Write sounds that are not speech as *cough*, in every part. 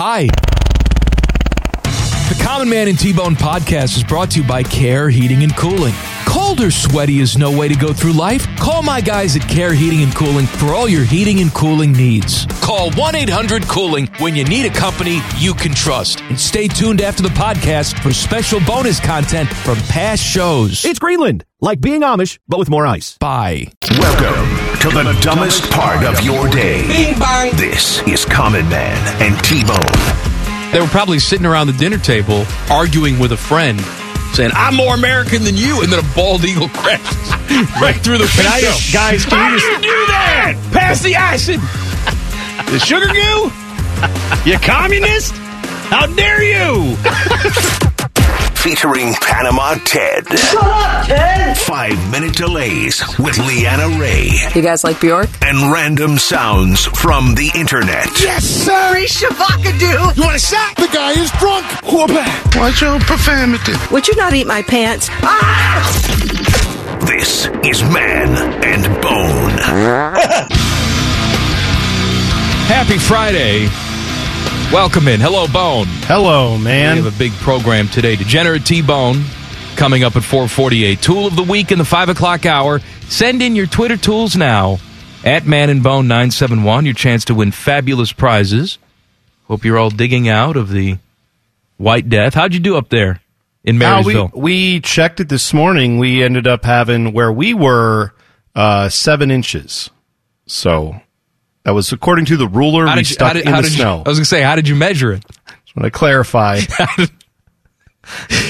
Hi. The Common Man and T-Bone podcast is brought to you by Care Heating and Cooling. Cold or sweaty is no way to go through life. Call my guys at Care Heating and Cooling for all your heating and cooling needs. Call 1-800-COOLING when you need a company you can trust. And stay tuned after the podcast for special bonus content from past shows. It's Greenland, like being Amish, but with more ice. Bye. Welcome to the dumbest part of your day. Bing bang. This is Common Man and T-Bone. They were probably sitting around the dinner table arguing with a friend, saying, I'm more American than you. And then a bald eagle *laughs* crashes right through the window. just, guys, can How you do just, you do that? Pass the acid. *laughs* the sugar goo? You communist? How dare you? *laughs* Featuring Panama Ted. Shut up, Ted. Five minute delays with Leanna Ray. You guys like Bjork? And random sounds from the internet. Yes, sir. He's Shavakadu. You want a shot? The guy is drunk. Watch your profanity. Would you not eat my pants? Ah! This is Man and Bone. *laughs* Happy Friday. Welcome in. Hello, Bone. hello, man. We have a big program today. Degenerate T-Bone coming up at 448. Tool of the week in the 5 o'clock hour. Send in your Twitter tools now at Man and Bone 971. Your chance to win fabulous prizes. Hope you're all digging out of the White Death. How'd you do up there in Uh, we, Marysville? we checked it this morning. We ended up having where we were uh, seven inches. So that was according to the ruler How we you- stuck did- in the did you- snow. I was going to say, how did you measure it? Just want to clarify. *laughs*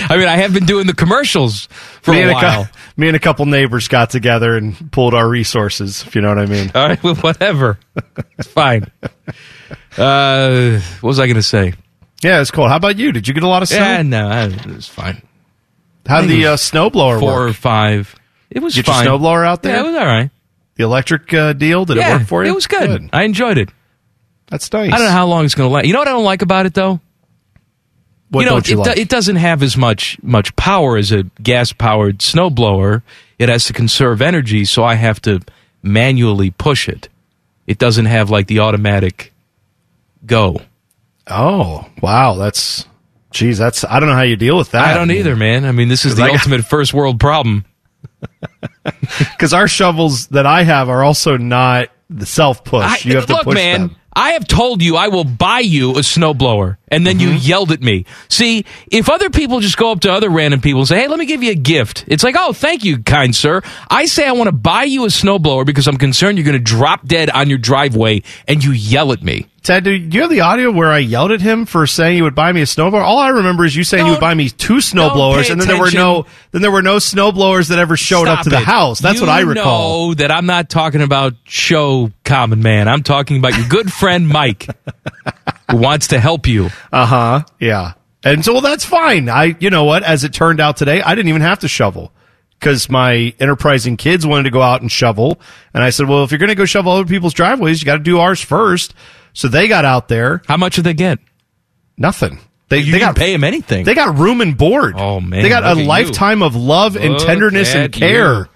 I mean, I have been doing the commercials for me, a and a, while. me and a couple neighbors got together and pulled our resources, if you know what I mean. All right, *laughs* well, whatever. It's fine. *laughs* Uh, what was I going to say? Yeah, it's cold. How about you? Did you get a lot of snow? Yeah, no, I- it was fine. How did the uh, snowblower Four or five. It was Get fine. your snowblower out there? Yeah, it was all right. The electric uh, deal? Did yeah, it work for you? It was good. I enjoyed it. That's nice. I don't know how long it's going to last. You know what I don't like about it though? What you know, don't you it, do- like? it doesn't have as much much power as a gas powered snowblower. It has to conserve energy, so I have to manually push it. It doesn't have like the automatic go. Oh, wow. That's, geez, that's, I don't know how you deal with that. I don't either, man. I mean, this is *laughs* the I got- ultimate first world problem. *laughs* Because our shovels that I have are also not the self push. You have to look, push man. them. I have told you I will buy you a snowblower, and then Mm-hmm. you yelled at me. See, if other people just go up to other random people and say, "Hey, let me give you a gift," it's like, "Oh, thank you, kind sir." I say I want to buy you a snowblower because I'm concerned you're going to drop dead on your driveway, and you yell at me. Ted, do you have the audio where I yelled at him for saying he would buy me a snowblower? All I remember is you saying you would buy me two snowblowers, and then there were no then there were no snowblowers that ever showed up Stop to the house. That's You what I recall. Know that I'm not talking about show common man. I'm talking about your good friend Mike, who wants to help you. Uh huh. Yeah. And so, well, that's fine. I, you know what? As it turned out today, I didn't even have to shovel because my enterprising kids wanted to go out and shovel. And I said, well, if you're going to go shovel other people's driveways, you got to do ours first. So they got out there. How much did they get? Nothing. They, You they didn't got pay him anything. They got room and board. Oh, man, They got a lifetime of love and Look tenderness and care. you.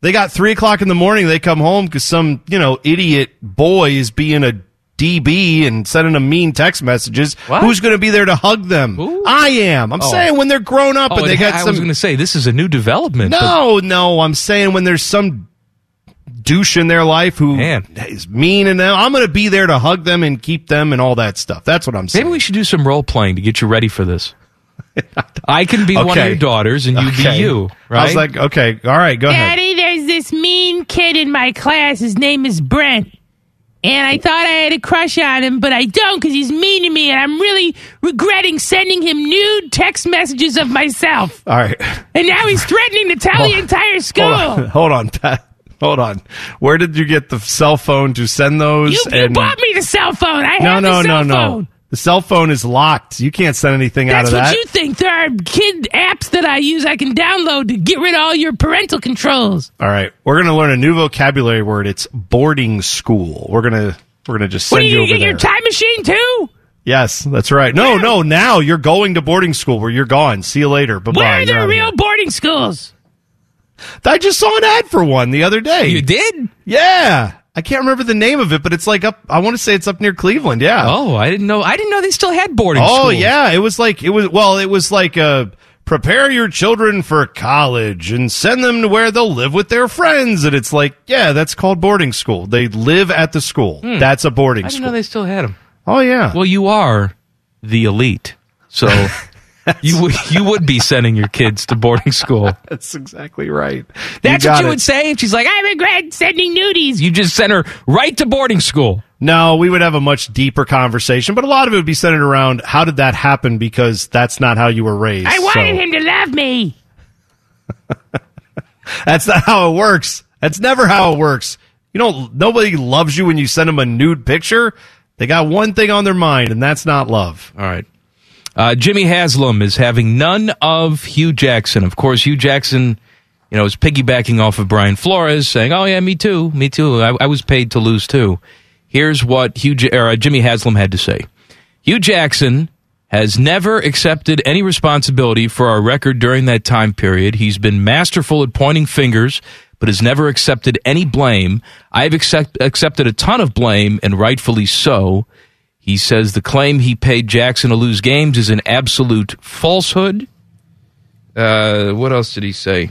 They got three o'clock in the morning. They come home because some you know idiot boy is being a DB and sending them mean text messages. What? Who's going to be there to hug them? Who? I am. I'm Oh. saying when they're grown up Oh, and they got I some. was going to say this is a new development. but- no, no. I'm saying when there's some douche in their life who Man. is mean and them, I'm going to be there to hug them and keep them and all that stuff. That's what I'm saying. Maybe we should do some role playing to get you ready for this. *laughs* I can be one of your daughters, and you Okay. be you. Right? I was like, okay, all right, go ahead. Daddy, there's this mean kid in my class. His name is Brent. And I thought I had a crush on him, but I don't because he's mean to me, and I'm really regretting sending him nude text messages of myself. All right. And now he's threatening to tell the entire school. Hold on, hold on, Pat. *laughs* Hold on. Where did you get the cell phone to send those? You, you bought me the cell phone. I no, have no, the cell no, phone. no. The cell phone is locked. You can't send anything out of that. That's what you think. There are kid apps that I use I can download to get rid of all your parental controls. All right, we're gonna learn a new vocabulary word. It's boarding school. We're gonna we're gonna just What send are you you get there. your time machine too? yes, that's right. No, no. Now you're going to boarding school where you're gone. See you later. Bye bye. Where are the real boarding schools? I just saw an ad for one the other day. you did? Yeah. I can't remember the name of it, but it's like up. I want to say it's up near Cleveland. Yeah. Oh, I didn't know. I didn't know they still had boarding Oh schools. yeah, it was like it was. Well, it was like a prepare your children for college and send them to where they'll live with their friends. And it's like, yeah, that's called boarding school. They live at the school. That's a boarding Hmm. I didn't school. know they still had them. oh yeah. Well, you are the elite, so *laughs* you would you would be sending your kids to boarding school. *laughs* that's exactly right. That's what you it. would say. And she's like, I regret sending nudies. You just sent her right to boarding school. No, we would have a much deeper conversation, but a lot of it would be centered around how did that happen because that's not how you were raised. I wanted So, him to love me. *laughs* That's not how it works. That's never how it works. You know, nobody loves you when you send them a nude picture. They got one thing on their mind, and that's not love. All right. Uh, Jimmy Haslam is having none of Hue Jackson. Of course, Hue Jackson, you know, is piggybacking off of Brian Flores, saying, "Oh yeah, me too, me too. I, I was paid to lose too." Here's what Hue or, uh, Jimmy Haslam had to say: Hue Jackson has never accepted any responsibility for our record during that time period. He's been masterful at pointing fingers, but has never accepted any blame. I've accept, accepted a ton of blame, and rightfully so. He says the claim he paid Jackson to lose games is an absolute falsehood. Uh, what else did he say?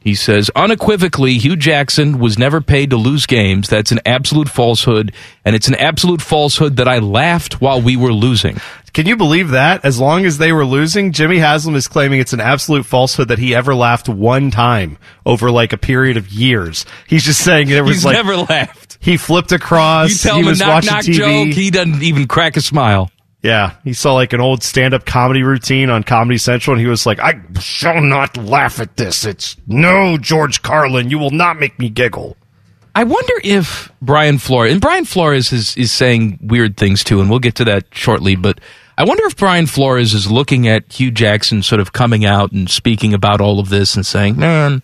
He says unequivocally, Hue Jackson was never paid to lose games. That's an absolute falsehood, and it's an absolute falsehood that I laughed while we were losing. Can you believe that? As long as they were losing, Jimmy Haslam is claiming it's an absolute falsehood that he ever laughed one time over like a period of years. He's just saying there was He's like never laughed. He flipped across. You tell he him a was knock watching knock TV. joke, he doesn't even crack a smile. Yeah, he saw like an old stand-up comedy routine on Comedy Central, and he was like, "I shall not laugh at this. It's no George Carlin. You will not make me giggle." I wonder if Brian Flores and Brian Flores is is saying weird things too, and we'll get to that shortly. But I wonder if Brian Flores is looking at Hue Jackson sort of coming out and speaking about all of this and saying, "Man,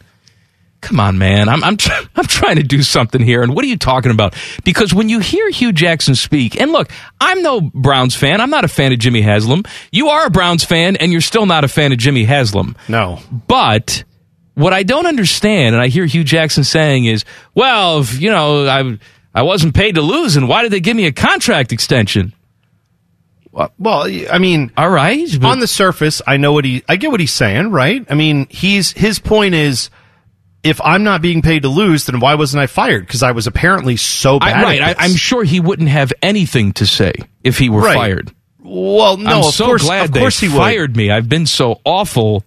come on, man, I'm I'm try- *laughs* I'm trying to do something here." And what are you talking about? Because when you hear Hue Jackson speak, and look, I'm no Browns fan. I'm not a fan of Jimmy Haslam. You are a Browns fan, and you're still not a fan of Jimmy Haslam. No, But what I don't understand, and I hear Hue Jackson saying, is, well, if, you know, I I wasn't paid to lose, and why did they give me a contract extension? Uh, well, I mean, All right, but on the surface, I know what he, I get what he's saying, right? I mean, he's his point is, if I'm not being paid to lose, then why wasn't I fired? Because I was apparently so I, bad. right, at I. I'm sure he wouldn't have anything to say if he were Right. fired. Well, no, I'm of so course, glad of they course he would. fired me. I've been so awful.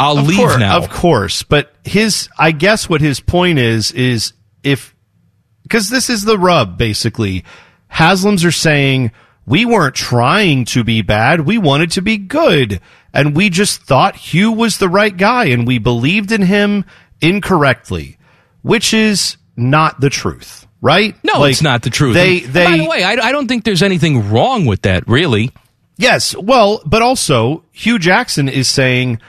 I'll Of leave course, now. Of course, but his, I guess what his point is, is if, because this is the rub, basically. Haslams are saying, we weren't trying to be bad, we wanted to be good. And we just thought Hue was the right guy, and we believed in him incorrectly, which is not the truth, right? No, Like, it's not the truth. They, they, by the way, I, I don't think there's anything wrong with that, really. Yes, well, but also Hue Jackson is saying,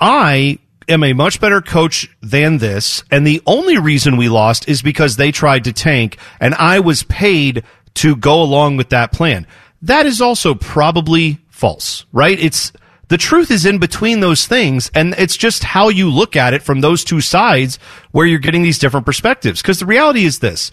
I am a much better coach than this, and the only reason we lost is because they tried to tank, and I was paid to go along with that plan. That is also probably false, right? It's the truth is in between those things, and it's just how you look at it from those two sides where you're getting these different perspectives. Because the reality is this.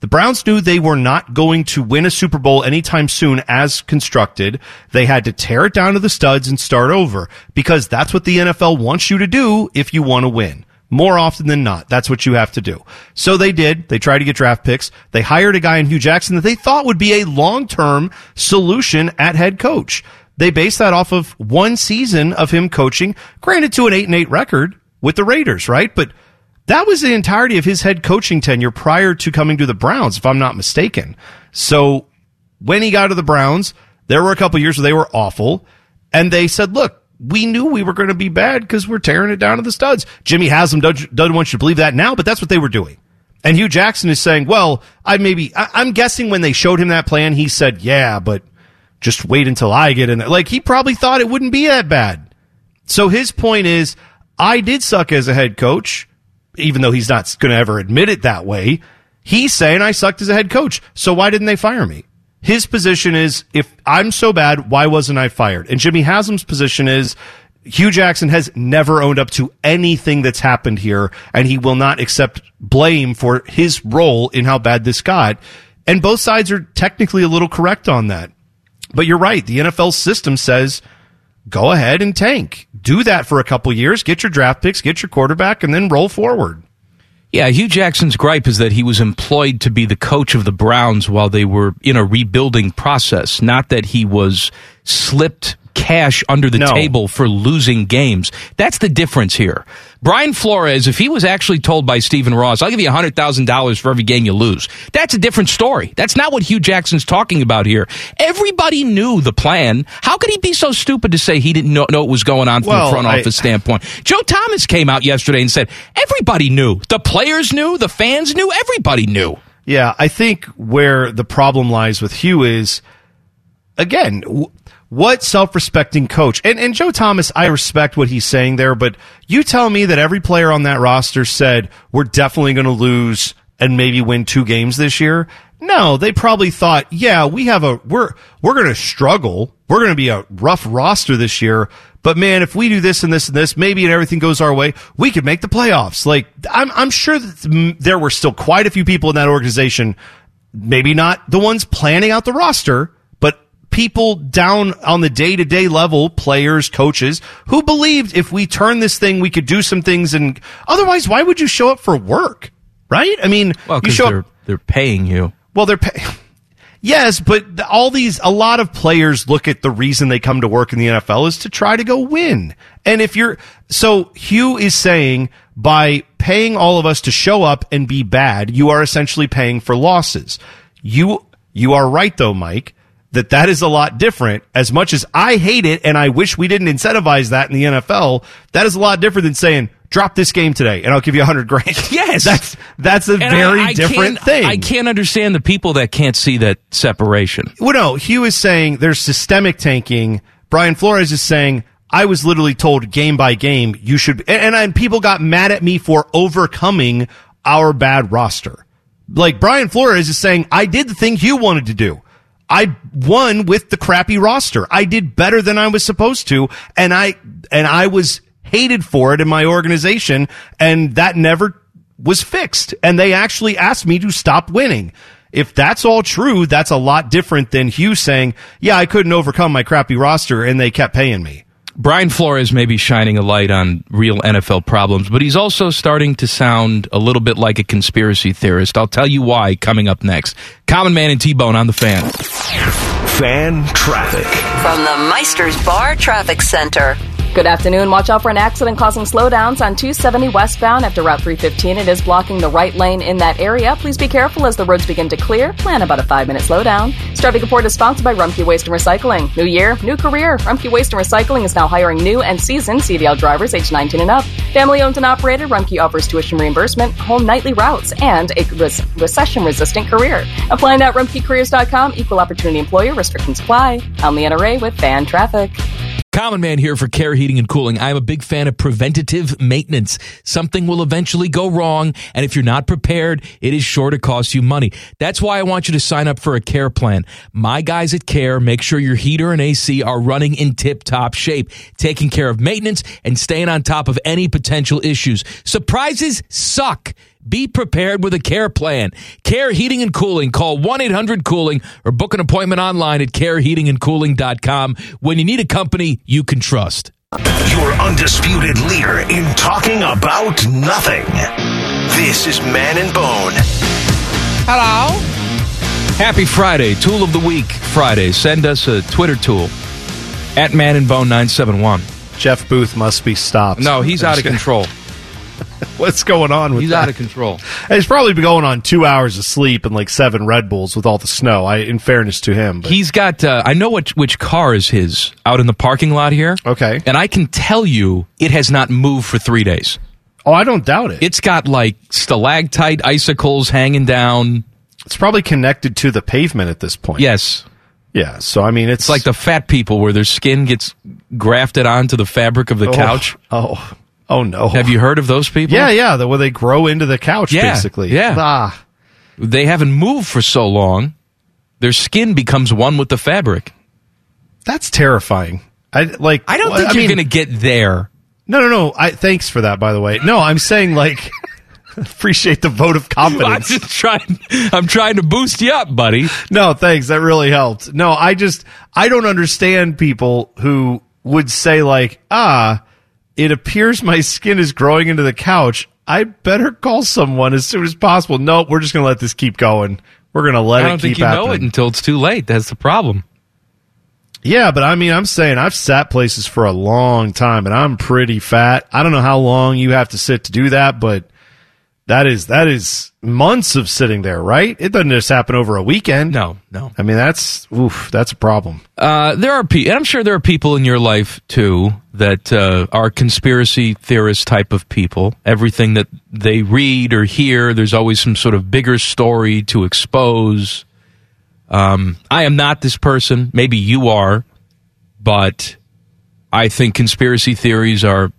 The Browns knew they were not going to win a Super Bowl anytime soon as constructed. They had to tear it down to the studs and start over because that's what the NFL wants you to do if you want to win. More often than not, that's what you have to do. So they did. They tried to get draft picks. They hired a guy in Hue Jackson that they thought would be a long-term solution at head coach. They based that off of one season of him coaching, granted to an 8 and 8 record with the Raiders, right? But that was the entirety of his head coaching tenure prior to coming to the Browns, if I'm not mistaken. So when he got to the Browns, there were a couple years where they were awful, and they said, "Look, we knew we were going to be bad because we're tearing it down to the studs." Jimmy Haslam does- doesn't want you to believe that now, but that's what they were doing. And Hue Jackson is saying, "Well, I maybe I, I'm guessing when they showed him that plan, he said, "Yeah, but just wait until I get in there." Like he probably thought it wouldn't be that bad. So his point is, I did suck as a head coach, even though he's not going to ever admit it that way. He's saying I sucked as a head coach. So why didn't they fire me? His position is, if I'm so bad, why wasn't I fired? And Jimmy Haslam's position is, Hue Jackson has never owned up to anything that's happened here, and he will not accept blame for his role in how bad this got. And both sides are technically a little correct on that. But you're right. The NFL system says go ahead and tank. Do that for a couple years, get your draft picks, get your quarterback, and then roll forward. Yeah, Hue Jackson's gripe is that he was employed to be the coach of the Browns while they were in a rebuilding process, not that he was slipped cash under the No. table for losing games. That's the difference here. Brian Flores, if he was actually told by Stephen Ross, I'll give you $100,000 for every game you lose, that's a different story. That's not what Hue Jackson's talking about here. Everybody knew the plan. How could he be so stupid to say he didn't know, know what was going on from Well, a front I- office standpoint? Joe Thomas came out yesterday and said everybody knew. The players knew, the fans knew, everybody knew. Yeah, I think where the problem lies with Hue is, again, w- what self-respecting coach and, and Joe Thomas, I respect what he's saying there, but you tell me that every player on that roster said we're definitely going to lose and maybe win two games this year. No, they probably thought, yeah, we have a we're we're going to struggle. We're going to be a rough roster this year. But man, if we do this and this and this, maybe and everything goes our way, we could make the playoffs. Like I'm I'm sure that there were still quite a few people in that organization maybe not the ones planning out the roster, people down on the day to day level, players, coaches, who believed if we turn this thing, we could do some things. And otherwise, why would you show up for work? Right? I mean, Well, you because show they're, up. they're paying you. Well, they're paying. *laughs* yes, but all these, a lot of players look at the reason they come to work in the NFL is to try to go win. And if you're, so Hue is saying by paying all of us to show up and be bad, you are essentially paying for losses. You, you are right though, Mike, that that is a lot different. As much as I hate it and I wish we didn't incentivize that in the NFL, that is a lot different than saying, drop this game today and I'll give you a hundred grand. *laughs* Yes. That's, that's a And very I- I different thing. I can't understand the people that can't see that separation. Well, no, Hue is saying there's systemic tanking. Brian Flores is saying I was literally told game by game you should, and, and people got mad at me for overcoming our bad roster. Like Brian Flores is saying I did the thing Hue wanted to do. I won with the crappy roster. I did better than I was supposed to, and I and I was hated for it in my organization, and that never was fixed. And they actually asked me to stop winning. If that's all true, that's a lot different than Hue saying, "Yeah, I couldn't overcome my crappy roster, and they kept paying me." Brian Flores may be shining a light on real NFL problems, but he's also starting to sound a little bit like a conspiracy theorist. I'll tell you why coming up next. Common Man and T Bone on the fan. Fan traffic. From the Meister's Bar Traffic Center. Good afternoon. Watch out for an accident causing slowdowns on 270 westbound after Route 315. It is blocking the right lane in that area. Please be careful as the roads begin to clear. Plan about a five minute slowdown. Traffic report is sponsored by Rumpke Waste and Recycling. New year, new career. Rumpke Waste and Recycling is now hiring new and seasoned CDL drivers age 19 and up. Family owned and operated, Rumpke offers tuition reimbursement, home nightly routes, and a res- recession resistant career. Apply now at rumpkecareers.com. Equal opportunity employer. Restrictions apply. I'm Leanna Ray with Fan Traffic. Common Man here for Care Heating and Cooling. I'm a big fan of preventative maintenance. Something will eventually go wrong, and if you're not prepared, it is sure to cost you money. That's why I want you to sign up for a care plan. My guys at Care make sure your heater and AC are running in tip top shape, taking care of maintenance and staying on top of any potential issues. Surprises suck. Be prepared with a care plan. Care Heating and Cooling. Call 1 800 Cooling or book an appointment online at careheatingandcooling.com when you need a company you can trust. Your undisputed leader in talking about nothing. This is Man and Bone. Hello. Happy Friday, Tool of the Week Friday. Send us a Twitter tool at Man and Bone 971. Jeff Booth must be stopped. No, he's out of control. *laughs* What's going on with He's that? out of control. He's probably been going on two hours of sleep and like seven Red Bulls with all the snow. I, in fairness to him, but He's got, uh, I know which, which car is his out in the parking lot here. Okay. And I can tell you it has not moved for three days. oh, I don't doubt it. It's got like stalactite icicles hanging down. It's probably connected to the pavement at this point. Yes. yeah. So I mean, it's, It's like the fat people where their skin gets grafted onto the fabric of the oh, couch. Oh, oh no. Have you heard of those people? Yeah, yeah. The where they grow into the couch, Yeah, basically. yeah. Ah, They haven't moved for so long. Their skin becomes one with the fabric. that's terrifying. I like. I don't well, think I you're going to get there. No, no, no. I thanks for that. By the way, no, I'm saying like *laughs* appreciate the vote of *laughs* I'm confidence. just trying. I'm trying to boost you up, buddy. No, thanks. That really helped. No, I just I don't understand people who would say like, ah, it appears my skin is growing into the couch. I better call someone as soon as possible. No, we're just gonna let this keep going. We're gonna let I it don't keep think you happening. know it until it's too late. That's the problem. Yeah, but I mean, I'm saying I've sat places for a long time, and I'm pretty fat. I don't know how long you have to sit to do that, but that is that is months of sitting there, right? It doesn't just happen over a weekend. No, no. I mean, that's oof, that's a problem. Uh, there are people, and I'm sure there are people in your life too that uh, are conspiracy theorist type of people. Everything that they read or hear, there's always some sort of bigger story to expose. Um, I am not this person. Maybe you are, but I think conspiracy theories are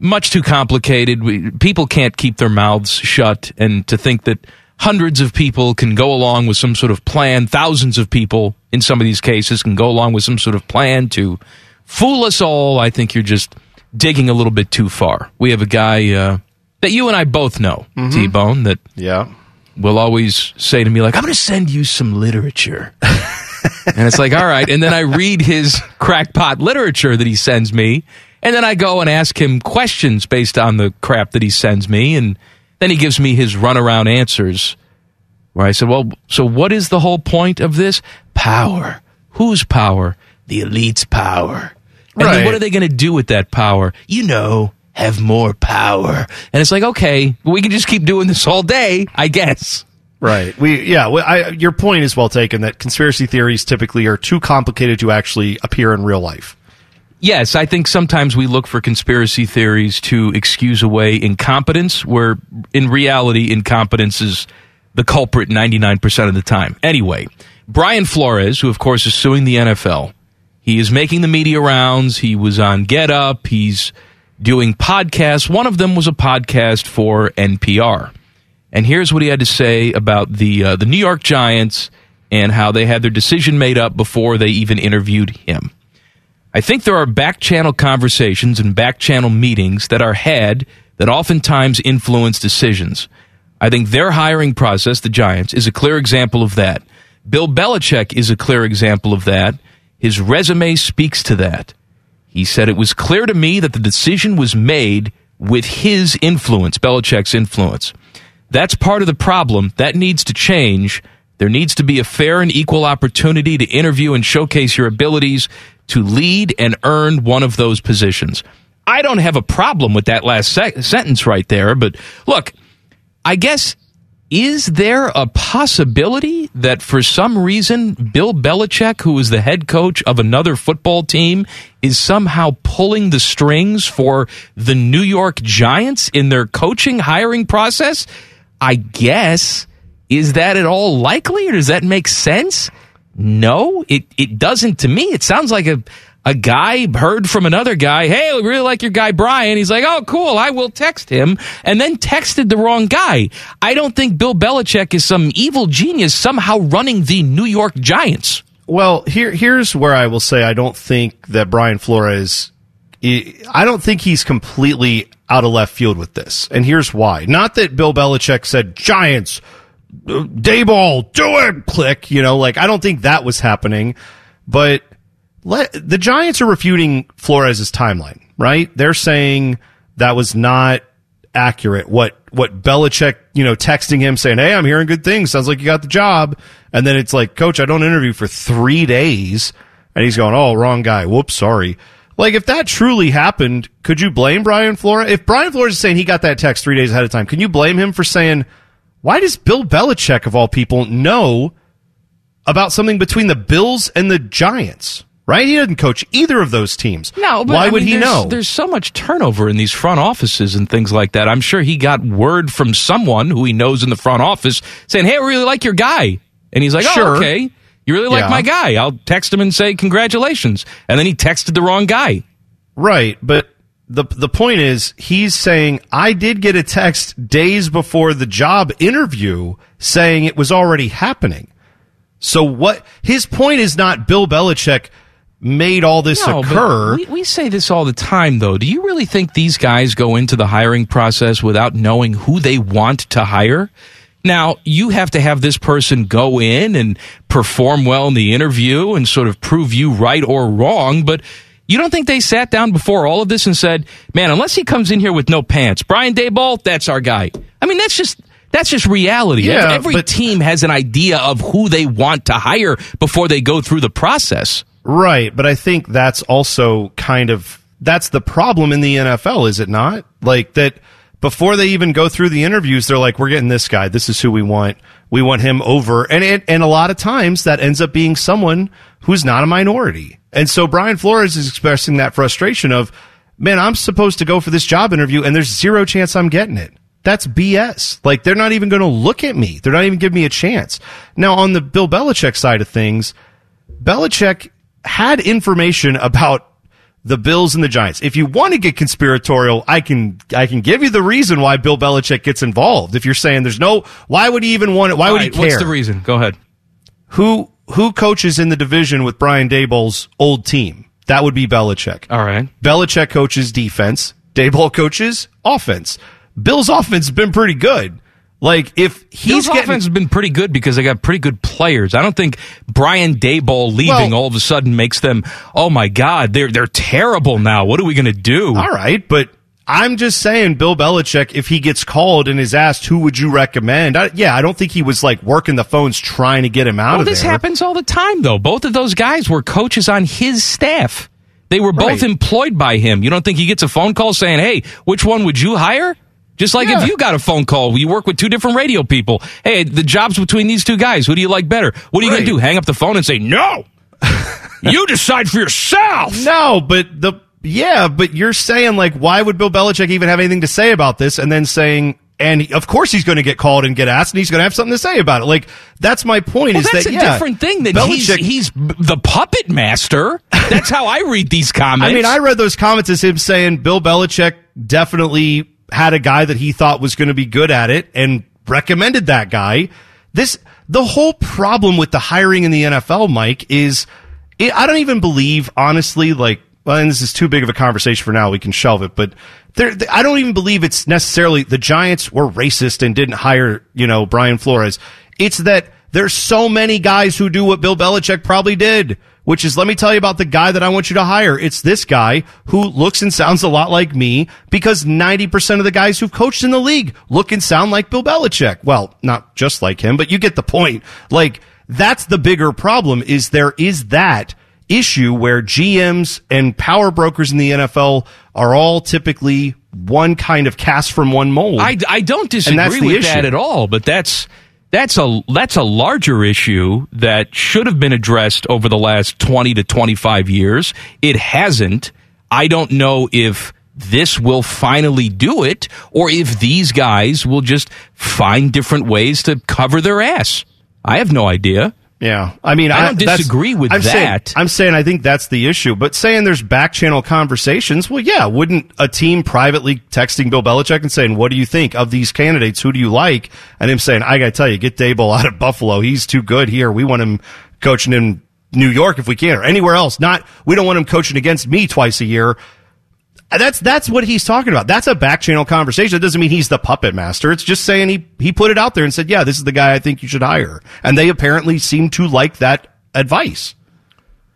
much too complicated. We, people can't keep their mouths shut, and to think that hundreds of people can go along with some sort of plan, thousands of people in some of these cases can go along with some sort of plan to fool us all, I think you're just digging a little bit too far. We have a guy uh, that you and I both know, T Bone, that Yeah. will always say to me, like, I'm going to send you some literature. *laughs* and it's like, all right. And then I read his crackpot literature that he sends me. And then I go and ask him questions based on the crap that he sends me. And then he gives me his runaround answers where I said, well, so what is the whole point of this? Power. Whose power? The elite's power. And then Right. what are they going to do with that power? You know, have more power. And it's like, okay, we can just keep doing this all day, I guess. Right. We yeah. well, I, your point is well taken. That conspiracy theories typically are too complicated to actually appear in real life. Yes, I think sometimes we look for conspiracy theories to excuse away incompetence, where in reality, incompetence is the culprit 99% of the time. Anyway, Brian Flores, who of course is suing the NFL, he is making the media rounds. He was on Get Up. He's doing podcasts. One of them was a podcast for NPR. And here's what he had to say about the uh, the New York Giants and how they had their decision made up before they even interviewed him. I think there are back channel conversations and back channel meetings that are had that oftentimes influence decisions. I think their hiring process, the Giants, is a clear example of that. Bill Belichick is a clear example of that. His resume speaks to that. He said it was clear to me that the decision was made with his influence, Belichick's influence. That's part of the problem. That needs to change. There needs to be a fair and equal opportunity to interview and showcase your abilities to lead and earn one of those positions. I don't have a problem with that last se- sentence right there, but look, I guess is there a possibility that for some reason Bill Belichick, who is the head coach of another football team, is somehow pulling the strings for the New York Giants in their coaching hiring process? I guess. Is that at all likely or does that make sense? No, it, it doesn't to me. It sounds like a, a guy heard from another guy, hey, we really like your guy Brian. He's like, oh, cool, I will text him, and then texted the wrong guy. I don't think Bill Belichick is some evil genius somehow running the New York Giants. Well, here here's where I will say I don't think that Brian Flores. I don't think he's completely out of left field with this, and here's why. Not that Bill Belichick said Giants, Daboll, do it, click. You know, like I don't think that was happening, but let, the Giants are refuting Flores's timeline, right? They're saying that was not accurate. What what Belichick, you know, texting him saying, "Hey, I'm hearing good things. Sounds like you got the job." And then it's like, "Coach, I don't interview for 3 days." And he's going, "Oh, wrong guy. Whoops, sorry." Like if that truly happened, could you blame Brian Flores? If Brian Flores is saying he got that text 3 days ahead of time, can you blame him for saying, "Why does Bill Belichick of all people know about something between the Bills and the Giants?" Right? He doesn't coach either of those teams. No, but why I would mean, he there's- know? There's so much turnover in these front offices and things like that. I'm sure he got word from someone who he knows in the front office saying, "Hey, I really like your guy," and he's like, "Oh, Sure. okay, you really like Yeah. my guy. I'll text him and say congratulations," and then he texted the wrong guy. Right, but the the point is he's saying I did get a text days before the job interview saying it was already happening. So what his point is not Bill Belichick made all this No, occur. We, we say this all the time, though. Do you really think these guys go into the hiring process without knowing who they want to hire? Now, you have to have this person go in and perform well in the interview and sort of prove you right or wrong, but you don't think they sat down before all of this and said, man, unless he comes in here with no pants, Brian Daboll, that's our guy. I mean, that's just. That's just reality. Yeah, Every but- team has an idea of who they want to hire before they go through the process. Right, but I think that's also kind of that's the problem in the NFL, is it not? Like that before they even go through the interviews, they're like, "We're getting this guy. This is who we want. We want him over." And it, and a lot of times that ends up being someone who's not a minority. And so Brian Flores is expressing that frustration of, "Man, I'm supposed to go for this job interview, and there's zero chance I'm getting it." That's BS. Like they're not even going to look at me. They're not even giving me a chance. Now on the Bill Belichick side of things. Belichick had information about the Bills and the Giants. If you want to get conspiratorial, I can I can give you the reason why Bill Belichick gets involved. If you're saying there's no, why would he even want it? Why would he care? What's the reason? Go ahead. Who who coaches in the division with Brian Daboll's old team? That would be Belichick. All right. Belichick coaches defense. Daboll coaches offense. Bill's offense has been pretty good. Like if he's His getting offense has been pretty good because they got pretty good players. I don't think Brian Daboll leaving Well- all of a sudden makes them. Oh my God, they're they're terrible now. What are we going to do? All right, but I'm just saying, Bill Belichick, if he gets called and is asked, who would you recommend? I, yeah, I don't think he was like working the phones trying to get him out Well, of this there. happens all the time, though. Both of those guys were coaches on his staff. They were both Right. employed by him. You don't think he gets a phone call saying, "Hey, which one would you hire?" Just like Yeah. if you got a phone call, you work with two different radio people. Hey, the jobs between these two guys, who do you like better? What are you going to do? Hang up the phone and say, "No, *laughs* you decide for yourself." No, but the yeah, but you're saying like, why would Bill Belichick even have anything to say about this? And then saying, and of course he's going to get called and get asked, and he's going to have something to say about it. Like that's my point. Well, is that's that a yeah, different thing. That he's, Belichick- he's b- the puppet master. That's how I read these comments. *laughs* I mean, I read those comments as him saying Bill Belichick definitely had a guy that he thought was going to be good at it and recommended that guy. This, the whole problem with the hiring in the NFL, Mike, is it, I don't even believe, honestly, like, well, and this is too big of a conversation for now. We can shelve it, but there, I don't even believe it's necessarily the Giants were racist and didn't hire, you know, Brian Flores. It's that there's so many guys who do what Bill Belichick probably did, which is let me tell you about the guy that I want you to hire. It's this guy who looks and sounds a lot like me because 90% of the guys who've coached in the league look and sound like Bill Belichick. Well, not just like him, but you get the point. Like that's the bigger problem is there is that issue where GMs and power brokers in the NFL are all typically one kind of cast from one mold. I, I don't disagree with that at all, but that's that's a that's a larger issue that should have been addressed over the last 20 to 25 years. It hasn't. I don't know if this will finally do it or if these guys will just find different ways to cover their ass. I have no idea. Yeah, I mean, I don't disagree with I'm saying- that. I'm saying I think that's the issue. But saying there's back channel conversations, well, yeah, wouldn't a team privately texting Bill Belichick and saying, "What do you think of these candidates? Who do you like?" And him saying, "I got to tell you, get Daboll *laughs* out of Buffalo. He's too good here. We want him coaching in New York if we can, or anywhere else. Not we don't want him coaching against me twice a year." That's that's what he's talking about. That's a back channel conversation. It doesn't mean he's the puppet master. It's just saying he he put it out there and said, "Yeah, this is the guy I think you should hire." And they apparently seem to like that advice.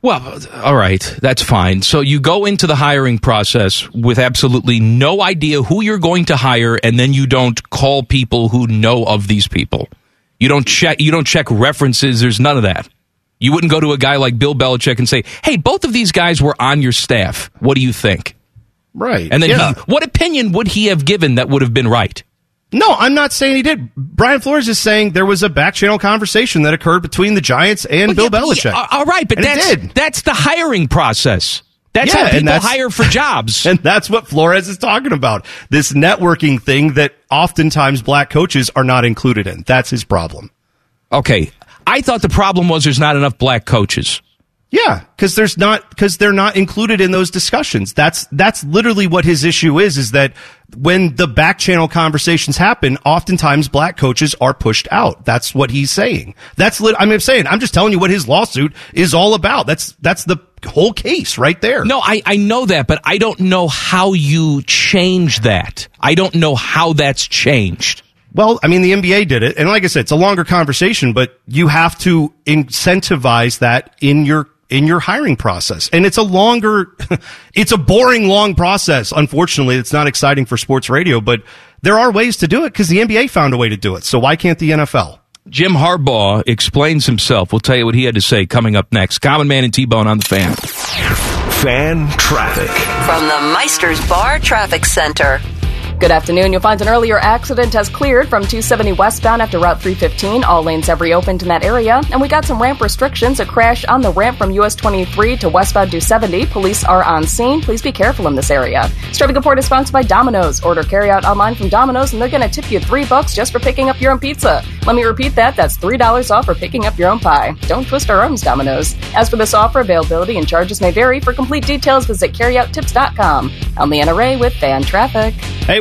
Well, all right, that's fine. So you go into the hiring process with absolutely no idea who you're going to hire, and then you don't call people who know of these people. You don't check. You don't check references. There's none of that. You wouldn't go to a guy like Bill Belichick and say, "Hey, both of these guys were on your staff. What do you think?" Right. And then, yeah. he, what opinion would he have given that would have been right? no, I'm not saying he did. Brian Flores is saying there was a back channel conversation that occurred between the Giants and Bill Yeah, Belichick. yeah, all right, but And that's that's the hiring process. That's Yeah, how people that's- hire for jobs. *laughs* And that's what Flores is talking about. This networking thing that oftentimes black coaches are not included in. That's his problem. Okay. I thought the problem was there's not enough black coaches. Yeah, because there's not because they're not included in those discussions. That's that's literally what his issue is. Is that when the back channel conversations happen, oftentimes black coaches are pushed out. That's what he's saying. That's lit- I mean, I'm saying I'm just telling you what his lawsuit is all about. That's that's the whole case right there. No, I, I know that, but I don't know how you change that. I don't know how that's changed. Well, I mean, the NBA did it. And like I said, it's a longer conversation, but you have to incentivize that in your in your hiring process. And it's a longer, *laughs* it's a boring, long process. Unfortunately, it's not exciting for sports radio, but there are ways to do it because the NBA found a way to do it. So why can't the NFL? Jim Harbaugh explains himself. We'll tell you what he had to say coming up next. Common Man and T Bone on the fan. Fan traffic. From the Meisters Bar Traffic Center. Good afternoon. You'll find an earlier accident has cleared from 270 westbound after Route 315. All lanes have reopened in that area. And we got some ramp restrictions. A crash on the ramp from US 23 to westbound 270. Police are on scene. Please be careful in this area. Traffic report is sponsored by Domino's. Order carryout online from Domino's and they're going to tip you three bucks just for picking up your own pizza. Let me repeat that. That's $3 off for picking up your own pie. Don't twist our arms, Domino's. As for this offer, availability and charges may vary. For complete details, visit carryouttips.com. I'm Leanna Ray with Fan Traffic. Hey,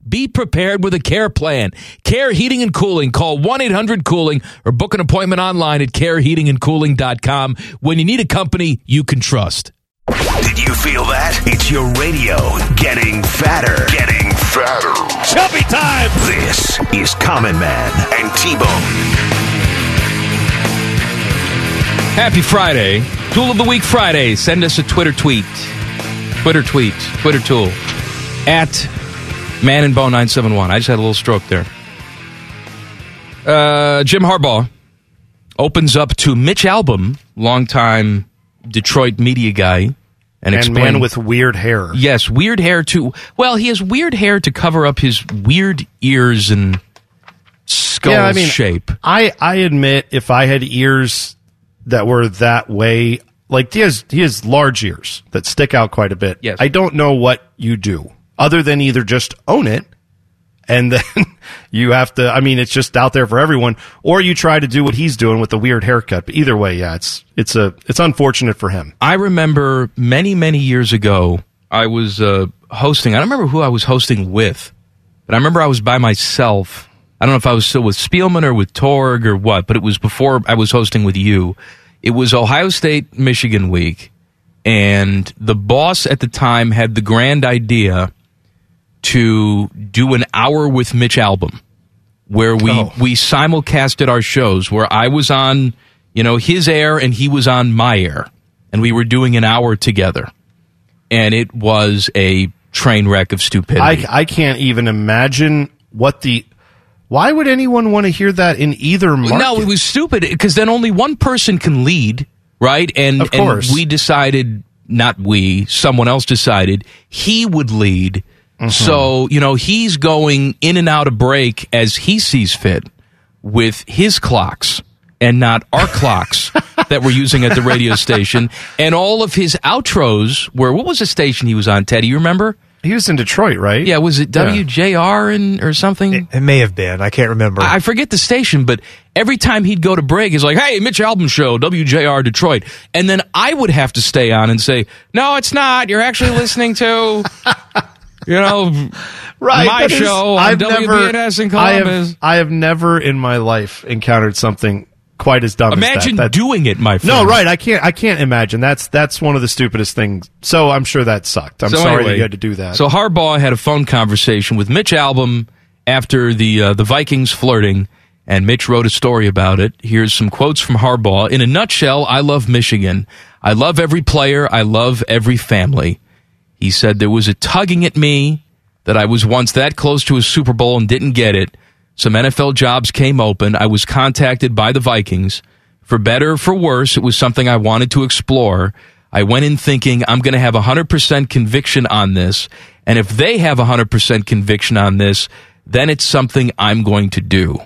Be prepared with a care plan. Care Heating and Cooling. Call 1 800 Cooling or book an appointment online at careheatingandcooling.com when you need a company you can trust. Did you feel that? It's your radio getting fatter. Getting fatter. Chubby time! This is Common Man and T Bone. Happy Friday. Tool of the Week Friday. Send us a Twitter tweet. Twitter tweet. Twitter tool. At Man and Bone 971. I just had a little stroke there. Uh, Jim Harbaugh opens up to Mitch Albom, longtime Detroit media guy, and, And explain- man with weird hair. Yes, weird hair too. Well, he has weird hair to cover up his weird ears and skull Yeah, I mean, shape. I I admit if I had ears that were that way, like he has he has large ears that stick out quite a bit. Yes. I don't know what you do other than either just own it and then *laughs* you have to I mean it's just out there for everyone or you try to do what he's doing with the weird haircut. But either way, yeah, it's it's a it's unfortunate for him. I remember many, many years ago, I was uh, hosting. I don't remember who I was hosting with, but I remember I was by myself. I don't know if I was still with Spielman or with Torg or what, but it was before I was hosting with you. It was Ohio State Michigan week, and the boss at the time had the grand idea to do an hour with Mitch Albom where we Oh. we simulcasted our shows where I was on, you know, his air and he was on my air and we were doing an hour together. And it was a train wreck of stupidity. I I can't even imagine what the why would anyone want to hear that in either market? no, it was stupid because then only one person can lead, right? And, Of course. and we decided, not we, someone else decided he would lead. Mm-hmm. So, you know, he's going in and out of break as he sees fit with his clocks and not our *laughs* clocks that we're using at the radio station. And all of his outros were, what was the station he was on, Teddy? You remember? He was in Detroit, right? Yeah, was it WJR and, or something? It may have been. I can't remember. I forget the station, but every time he'd go to break, he's like, "Hey, Mitch Albom Show, WJR Detroit," and then I would have to stay on and say, "No, it's not. You're actually listening to." You know, *laughs* right. my that is- show on WBNS in I have, I have never in my life encountered something quite as dumb Imagine as that. That- doing it, my friend. no, right. I can't. I can't imagine. That's that's one of the stupidest things. So I'm sure that sucked. I'm So sorry anyway, you had to do that. So Harbaugh had a phone conversation with Mitch Albom after the uh, the Vikings flirting, and Mitch wrote a story about it. Here's some quotes from Harbaugh. In a nutshell, I love Michigan. I love every player. I love every family. He said there was a tugging at me that I was once that close to a Super Bowl and didn't get it. Some NFL jobs came open. I was contacted by the Vikings. For better or for worse, it was something I wanted to explore. I went in thinking I'm going to have 100% conviction on this. And if they have 100% conviction on this, then it's something I'm going to do.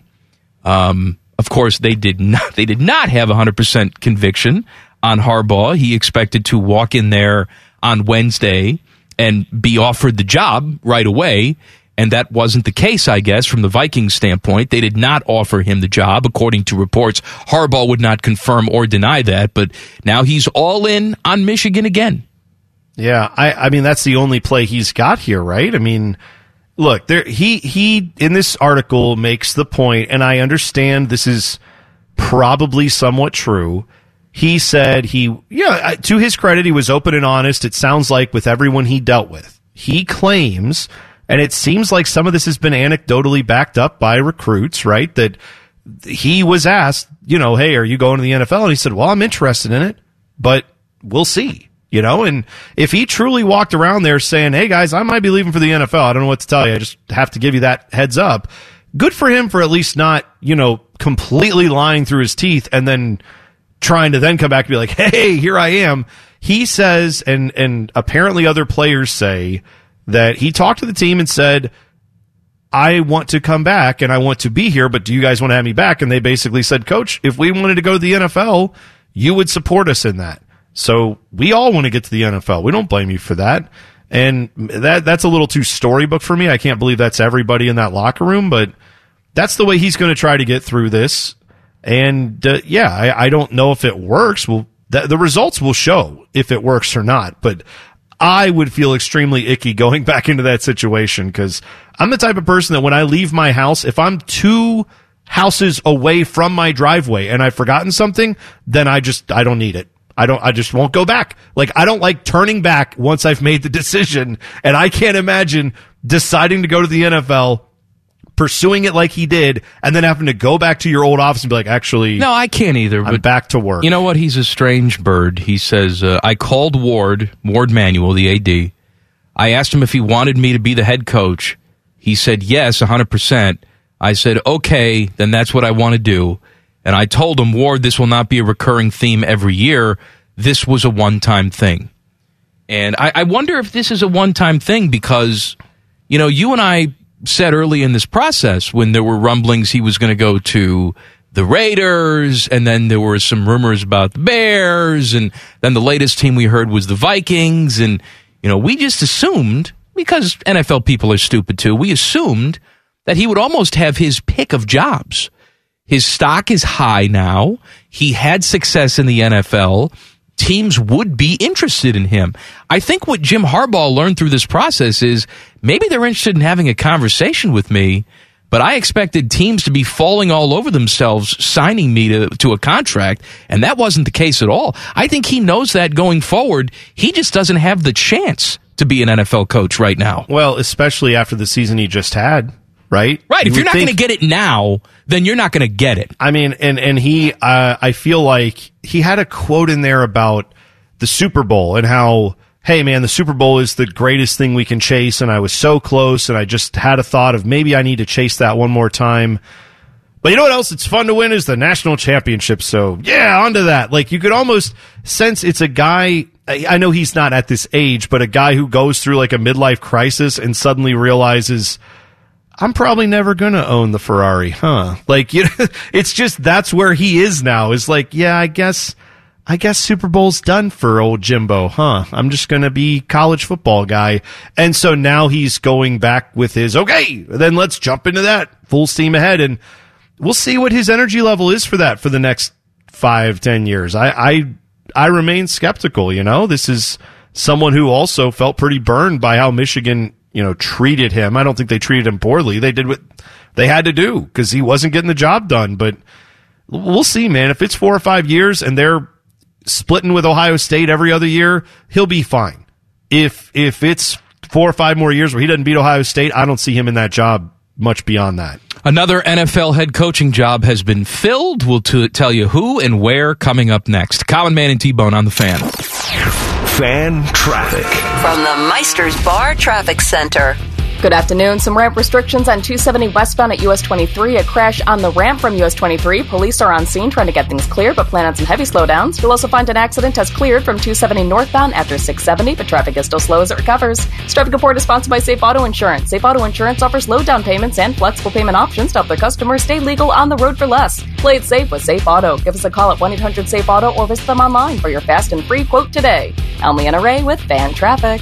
Um, of course, they did *laughs* not. They did not have 100% conviction on Harbaugh. He expected to walk in there on Wednesday and be offered the job right away. And that wasn't the case, I guess, from the Vikings standpoint. They did not offer him the job, according to reports. Harbaugh would not confirm or deny that, but now he's all in on Michigan again. Yeah, I, I mean that's the only play he's got here, right? I mean, look, there he he in this article makes the point, and I understand this is probably somewhat true. He said he, yeah, to his credit, he was open and honest. It sounds like with everyone he dealt with, he claims, and it seems like some of this has been anecdotally backed up by recruits, right? That he was asked, you know, hey, are you going to the NFL? And he said, well, I'm interested in it, but we'll see you know, and if he truly walked around there saying, Hey guys, I might be leaving for the NFL. I don't know what to tell you. I just have to give you that heads up. Good for him for at least not, you know, completely lying through his teeth and then trying to then come back and be like, Hey, here I am. He says, and, and apparently other players say that he talked to the team and said, I want to come back and I want to be here, but do you guys want to have me back? And they basically said, coach, if we wanted to go to the NFL, you would support us in that. So we all want to get to the NFL. We don't blame you for that. And that that's a little too storybook for me. I can't believe that's everybody in that locker room, but that's the way he's going to try to get through this. And uh, yeah, I, I, don't know if it works. Well, th- the results will show if it works or not. But I would feel extremely icky *laughs* going back into that situation because I'm the type of person that when I leave my house, if I'm two houses away from my driveway and I've forgotten something, then I just I don't need it. I don't, I just won't go back. Like, I don't like turning back once I've made the *laughs* decision. And I can't imagine deciding to go to the NFL, pursuing it like he did, and then having to go back to your old office and be like, actually, no, I can't either. I'm but back to work. You know what? He's a strange bird. He says, uh, I called Warde, Warde Manuel, the AD. I asked him if he wanted me to be the head coach. He said, yes, 100%. I said, okay, then that's what I want to do. And I told him, Warde, this will not be a recurring theme every year. This was a one time thing. And I, I, wonder if this is a one time thing because, you know, you and I said early in this process when there were rumblings he was going to go to the Raiders, and then there were some rumors about the Bears, and then the latest team we heard was the Vikings. And, you know, we just assumed, because NFL people are stupid too, we assumed that he would almost have his pick of jobs his stock is high now. He had success in the NFL. Teams would be interested in him. I think what Jim Harbaugh learned through this process is maybe they're interested in having a conversation with me, but I expected teams to be falling all over themselves signing me to, to a contract, and that wasn't the case at all. I think he knows that going forward. He just doesn't have the chance to be an NFL coach right now. Well, especially after the season he just had right? Right. If you're not going to get it now, then you're not going to get it. I mean, and and he, uh, I feel like he had a quote in there about the Super Bowl and how, hey man, the Super Bowl is the greatest thing we can chase, and I was so close, and I just had a thought of maybe I need to chase that one more time. But you know what else? It's fun to win is the national championship. So yeah, onto that. Like you could almost sense it's a guy. I know he's not at this age, but a guy who goes through like a midlife crisis and suddenly realizes I'm probably never going to own the Ferrari, huh? Like, you know, *laughs* it's just that's where he is now. Is like, yeah, I guess, I guess Super Bowl's done for old Jimbo, huh? I'm just going to be college football guy. And so now he's going back with his, okay, then let's jump into that full steam ahead. And we'll see what his energy level is for that for the next five, ten years. I, I, I remain skeptical, you know, this is someone who also felt pretty burned by how Michigan you know, treated him. I don't think they treated him poorly. They did what they had to do because he wasn't getting the job done. But we'll see, man. If it's four or five years and they're splitting with Ohio State every other year, he'll be fine. If if it's four or five more years where he doesn't beat Ohio State, I don't see him in that job much beyond that. Another NFL head coaching job has been filled. We'll t- tell you who and where coming up next. Common Man and T Bone on the fan. Fan traffic. From the Meisters Bar Traffic Center. Good afternoon. Some ramp restrictions on 270 westbound at US 23. A crash on the ramp from US 23. Police are on scene trying to get things clear, but plan on some heavy slowdowns. You'll also find an accident has cleared from 270 northbound after 670, but traffic is still slow as it recovers. This traffic report is sponsored by Safe Auto Insurance. Safe Auto Insurance offers low down payments and flexible payment options to help their customers stay legal on the road for less. Play it safe with Safe Auto. Give us a call at 1 800 Safe Auto or visit them online for your fast and free quote today. I'm Leanna Ray with Fan Traffic.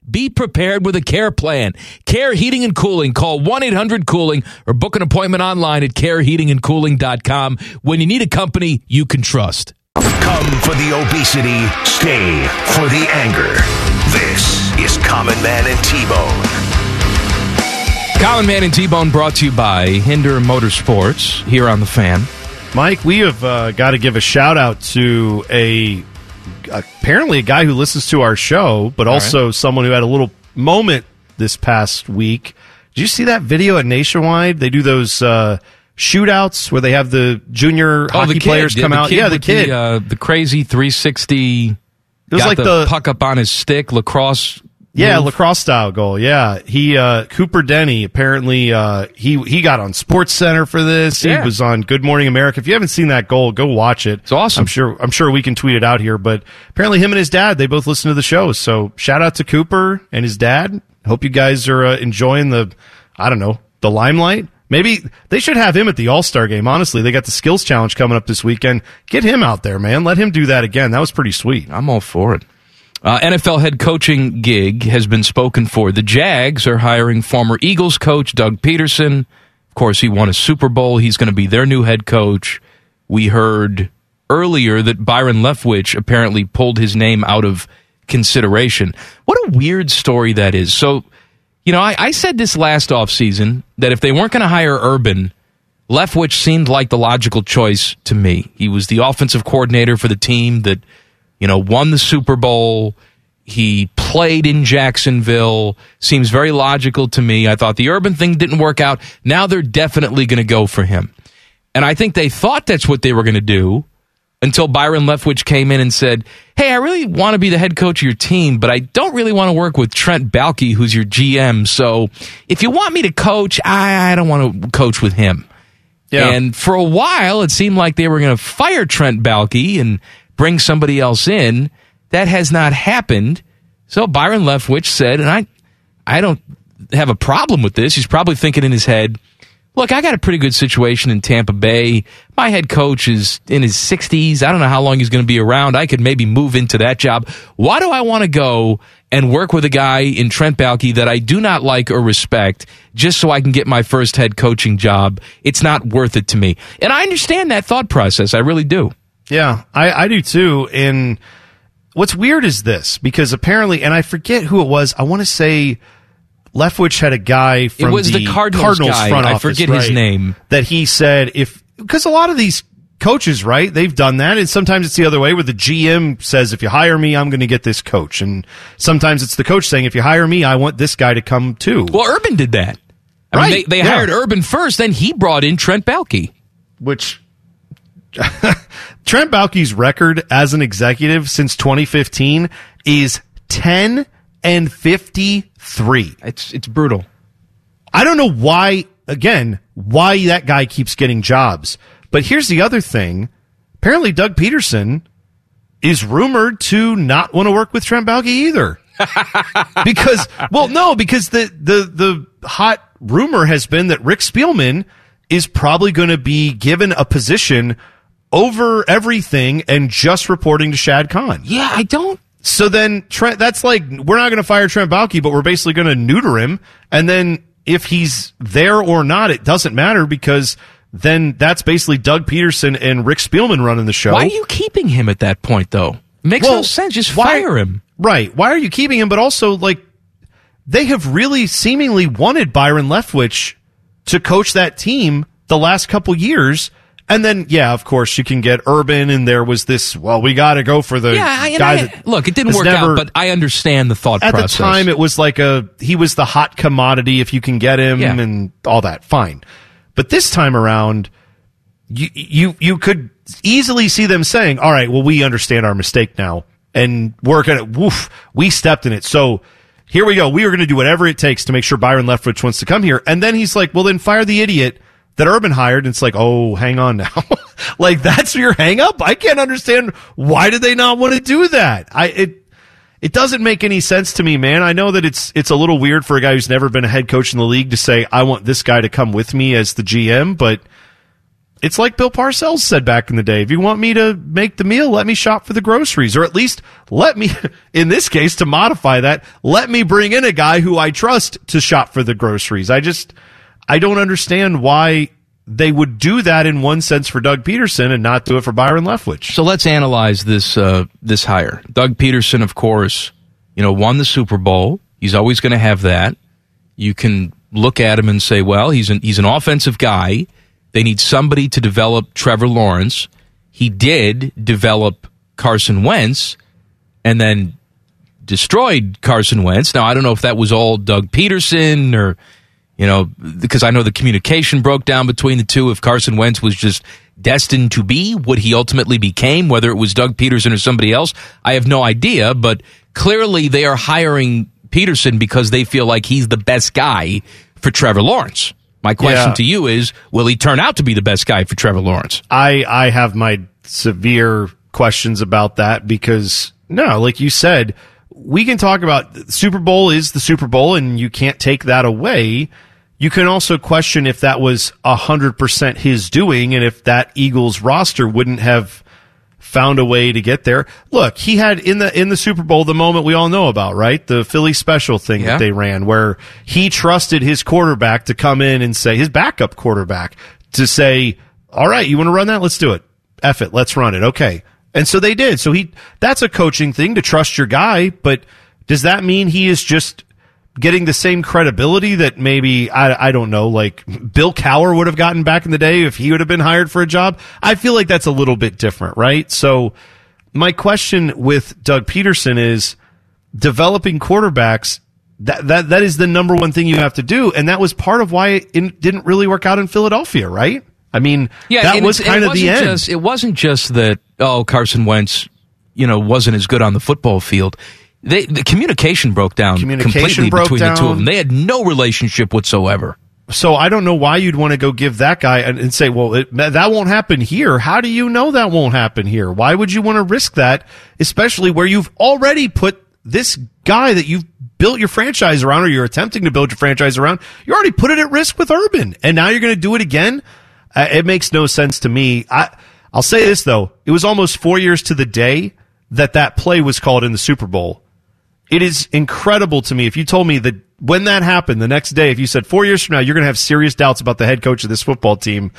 Be prepared with a care plan. Care Heating and Cooling. Call 1 800 Cooling or book an appointment online at careheatingandcooling.com when you need a company you can trust. Come for the obesity, stay for the anger. This is Common Man and T Bone. Common Man and T Bone brought to you by Hinder Motorsports here on the fan. Mike, we have uh, got to give a shout out to a apparently a guy who listens to our show, but also right. someone who had a little moment this past week. Did you see that video at Nationwide? They do those uh, shootouts where they have the junior oh, hockey the players come yeah, out. yeah, the kid, the, uh, the, crazy 360. It was like the, the puck up on his stick, lacrosse yeah, move. lacrosse style goal. Yeah, he uh, Cooper Denny apparently uh, he he got on SportsCenter for this. Yeah. He was on Good Morning America. If you haven't seen that goal, go watch it. It's awesome. I'm sure I'm sure we can tweet it out here. But apparently, him and his dad they both listen to the show. So shout out to Cooper and his dad. Hope you guys are uh, enjoying the I don't know the limelight. Maybe they should have him at the All Star game. Honestly, they got the skills challenge coming up this weekend. Get him out there, man. Let him do that again. That was pretty sweet. I'm all for it. Uh, NFL head coaching gig has been spoken for. The Jags are hiring former Eagles coach Doug Pederson. Of course, he won a Super Bowl. He's going to be their new head coach. We heard earlier that Byron Leftwich apparently pulled his name out of consideration. What a weird story that is. So, you know, I, I said this last offseason that if they weren't going to hire Urban, Leftwich seemed like the logical choice to me. He was the offensive coordinator for the team that – you know, won the Super Bowl. He played in Jacksonville. Seems very logical to me. I thought the urban thing didn't work out. Now they're definitely going to go for him. And I think they thought that's what they were going to do until Byron Leftwich came in and said, Hey, I really want to be the head coach of your team, but I don't really want to work with Trent Baalke, who's your GM. So if you want me to coach, I, I don't want to coach with him. Yeah. And for a while, it seemed like they were going to fire Trent Baalke and bring somebody else in. That has not happened. So Byron Leftwich said, and I, I don't have a problem with this. He's probably thinking in his head, look, I got a pretty good situation in Tampa Bay. My head coach is in his 60s. I don't know how long he's going to be around. I could maybe move into that job. Why do I want to go and work with a guy in Trent Baalke that I do not like or respect just so I can get my first head coaching job? It's not worth it to me. And I understand that thought process. I really do. Yeah, I, I do too. And what's weird is this because apparently, and I forget who it was. I want to say Leftwich had a guy from it was the, the Cardinals, Cardinals guy. front office. I forget right, his name. That he said if because a lot of these coaches, right? They've done that, and sometimes it's the other way, where the GM says, "If you hire me, I'm going to get this coach," and sometimes it's the coach saying, "If you hire me, I want this guy to come too." Well, Urban did that. I right? Mean, they, they yeah. hired Urban first, then he brought in Trent Baalke, which *laughs* Trent Baalke's record as an executive since 2015 is 10 and 53. It's it's brutal. I don't know why again, why that guy keeps getting jobs. But here's the other thing. Apparently Doug Pederson is rumored to not want to work with Trent Baalke either. *laughs* because well no, because the the the hot rumor has been that Rick Spielman is probably going to be given a position over everything and just reporting to Shad Khan. Yeah, I don't. So then Trent, that's like we're not going to fire Trent Baalke, but we're basically going to neuter him. And then if he's there or not, it doesn't matter because then that's basically Doug Pederson and Rick Spielman running the show. Why are you keeping him at that point, though? Makes well, no sense. Just why, fire him. Right. Why are you keeping him? But also, like, they have really seemingly wanted Byron Leftwich to coach that team the last couple years and then, yeah, of course, you can get Urban, and there was this. Well, we got to go for the yeah, guy I, that look. It didn't work never, out, but I understand the thought. At process. the time, it was like a he was the hot commodity if you can get him yeah. and all that. Fine, but this time around, you you you could easily see them saying, "All right, well, we understand our mistake now, and we're gonna woof, we stepped in it." So here we go. We are going to do whatever it takes to make sure Byron Leftwich wants to come here. And then he's like, "Well, then fire the idiot." That Urban hired. And it's like, oh, hang on now. *laughs* like that's your hang up? I can't understand why did they not want to do that? I it it doesn't make any sense to me, man. I know that it's it's a little weird for a guy who's never been a head coach in the league to say I want this guy to come with me as the GM, but it's like Bill Parcells said back in the day. If you want me to make the meal, let me shop for the groceries, or at least let me, *laughs* in this case, to modify that, let me bring in a guy who I trust to shop for the groceries. I just, I don't understand why they would do that in one sense for Doug Pederson and not do it for Byron Leftwich. So let's analyze this uh, this hire. Doug Pederson, of course, you know, won the Super Bowl. He's always going to have that. You can look at him and say, well, he's an he's an offensive guy. They need somebody to develop Trevor Lawrence. He did develop Carson Wentz and then destroyed Carson Wentz. Now, I don't know if that was all Doug Pederson or, you know, because I know the communication broke down between the two. If Carson Wentz was just destined to be what he ultimately became, whether it was Doug Pederson or somebody else, I have no idea. But clearly they are hiring Pederson because they feel like he's the best guy for Trevor Lawrence. My question Yeah. to you is, will he turn out to be the best guy for Trevor Lawrence? I I have my severe questions about that because no, like you said, we can talk about Super Bowl is the Super Bowl and you can't take that away. You can also question if that was a hundred percent his doing and if that Eagles roster wouldn't have found a way to get there. Look, he had in the in the Super Bowl the moment we all know about, right? The Philly special thing Yeah. that they ran where he trusted his quarterback to come in and say his backup quarterback to say, "All right, you want to run that? Let's do it. F it, let's run it." Okay. And so they did. So he that's a coaching thing to trust your guy, but does that mean he is just getting the same credibility that maybe I, I don't know like Bill Cowher would have gotten back in the day if he would have been hired for a job. I feel like that's a little bit different, right? So my question with Doug Pederson is developing quarterbacks. That, that that is the number one thing you have to do, and that was part of why it didn't really work out in Philadelphia, right? I mean, yeah, that was kind of the end. Just, it wasn't just that oh Carson Wentz, you know, wasn't as good on the football field. They, the communication broke down Communication completely broke between the two of them. They had no relationship whatsoever. So I don't know why you'd want to go give that guy and, and say, well, it, that that won't happen here. How do you know that won't happen here? Why would you want to risk that, especially where you've already put this guy that you've built your franchise around or you're attempting to build your franchise around? You already put it at risk with Urban and now you're going to do it again? Uh, it makes no sense to me. I, I'll say this though. It was almost four years to the day that that play was called in the Super Bowl. It is incredible to me if you told me that when that happened the next day, if you said four years from now, you're going to have serious doubts about the head coach of this football team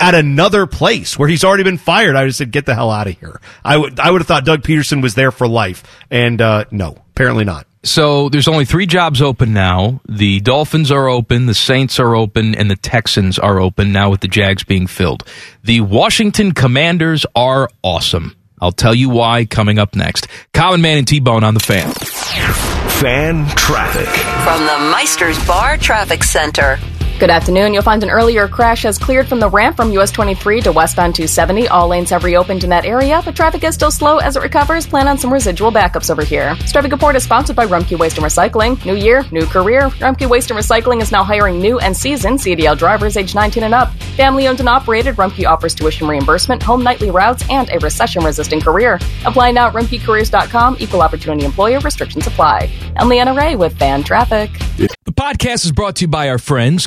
at another place where he's already been fired, I would have said, get the hell out of here. I would, I would have thought Doug Pederson was there for life. And, uh, no, apparently not. So there's only three jobs open now. The Dolphins are open, the Saints are open, and the Texans are open now with the Jags being filled. The Washington Commanders are awesome. I'll tell you why coming up next. Common Man and T Bone on the fan. Fan traffic. From the Meisters Bar Traffic Center. Good afternoon. You'll find an earlier crash has cleared from the ramp from US 23 to westbound 270. All lanes have reopened in that area, but traffic is still slow as it recovers. Plan on some residual backups over here. This traffic report is sponsored by Rumpke Waste and Recycling. New year, new career. Rumpke Waste and Recycling is now hiring new and seasoned CDL drivers age 19 and up. Family owned and operated, Rumpke offers tuition reimbursement, home nightly routes, and a recession resistant career. Apply now at rumpkecareers.com. Equal opportunity employer restrictions apply. I'm Leanna Ray with Fan Traffic. The podcast is brought to you by our friends,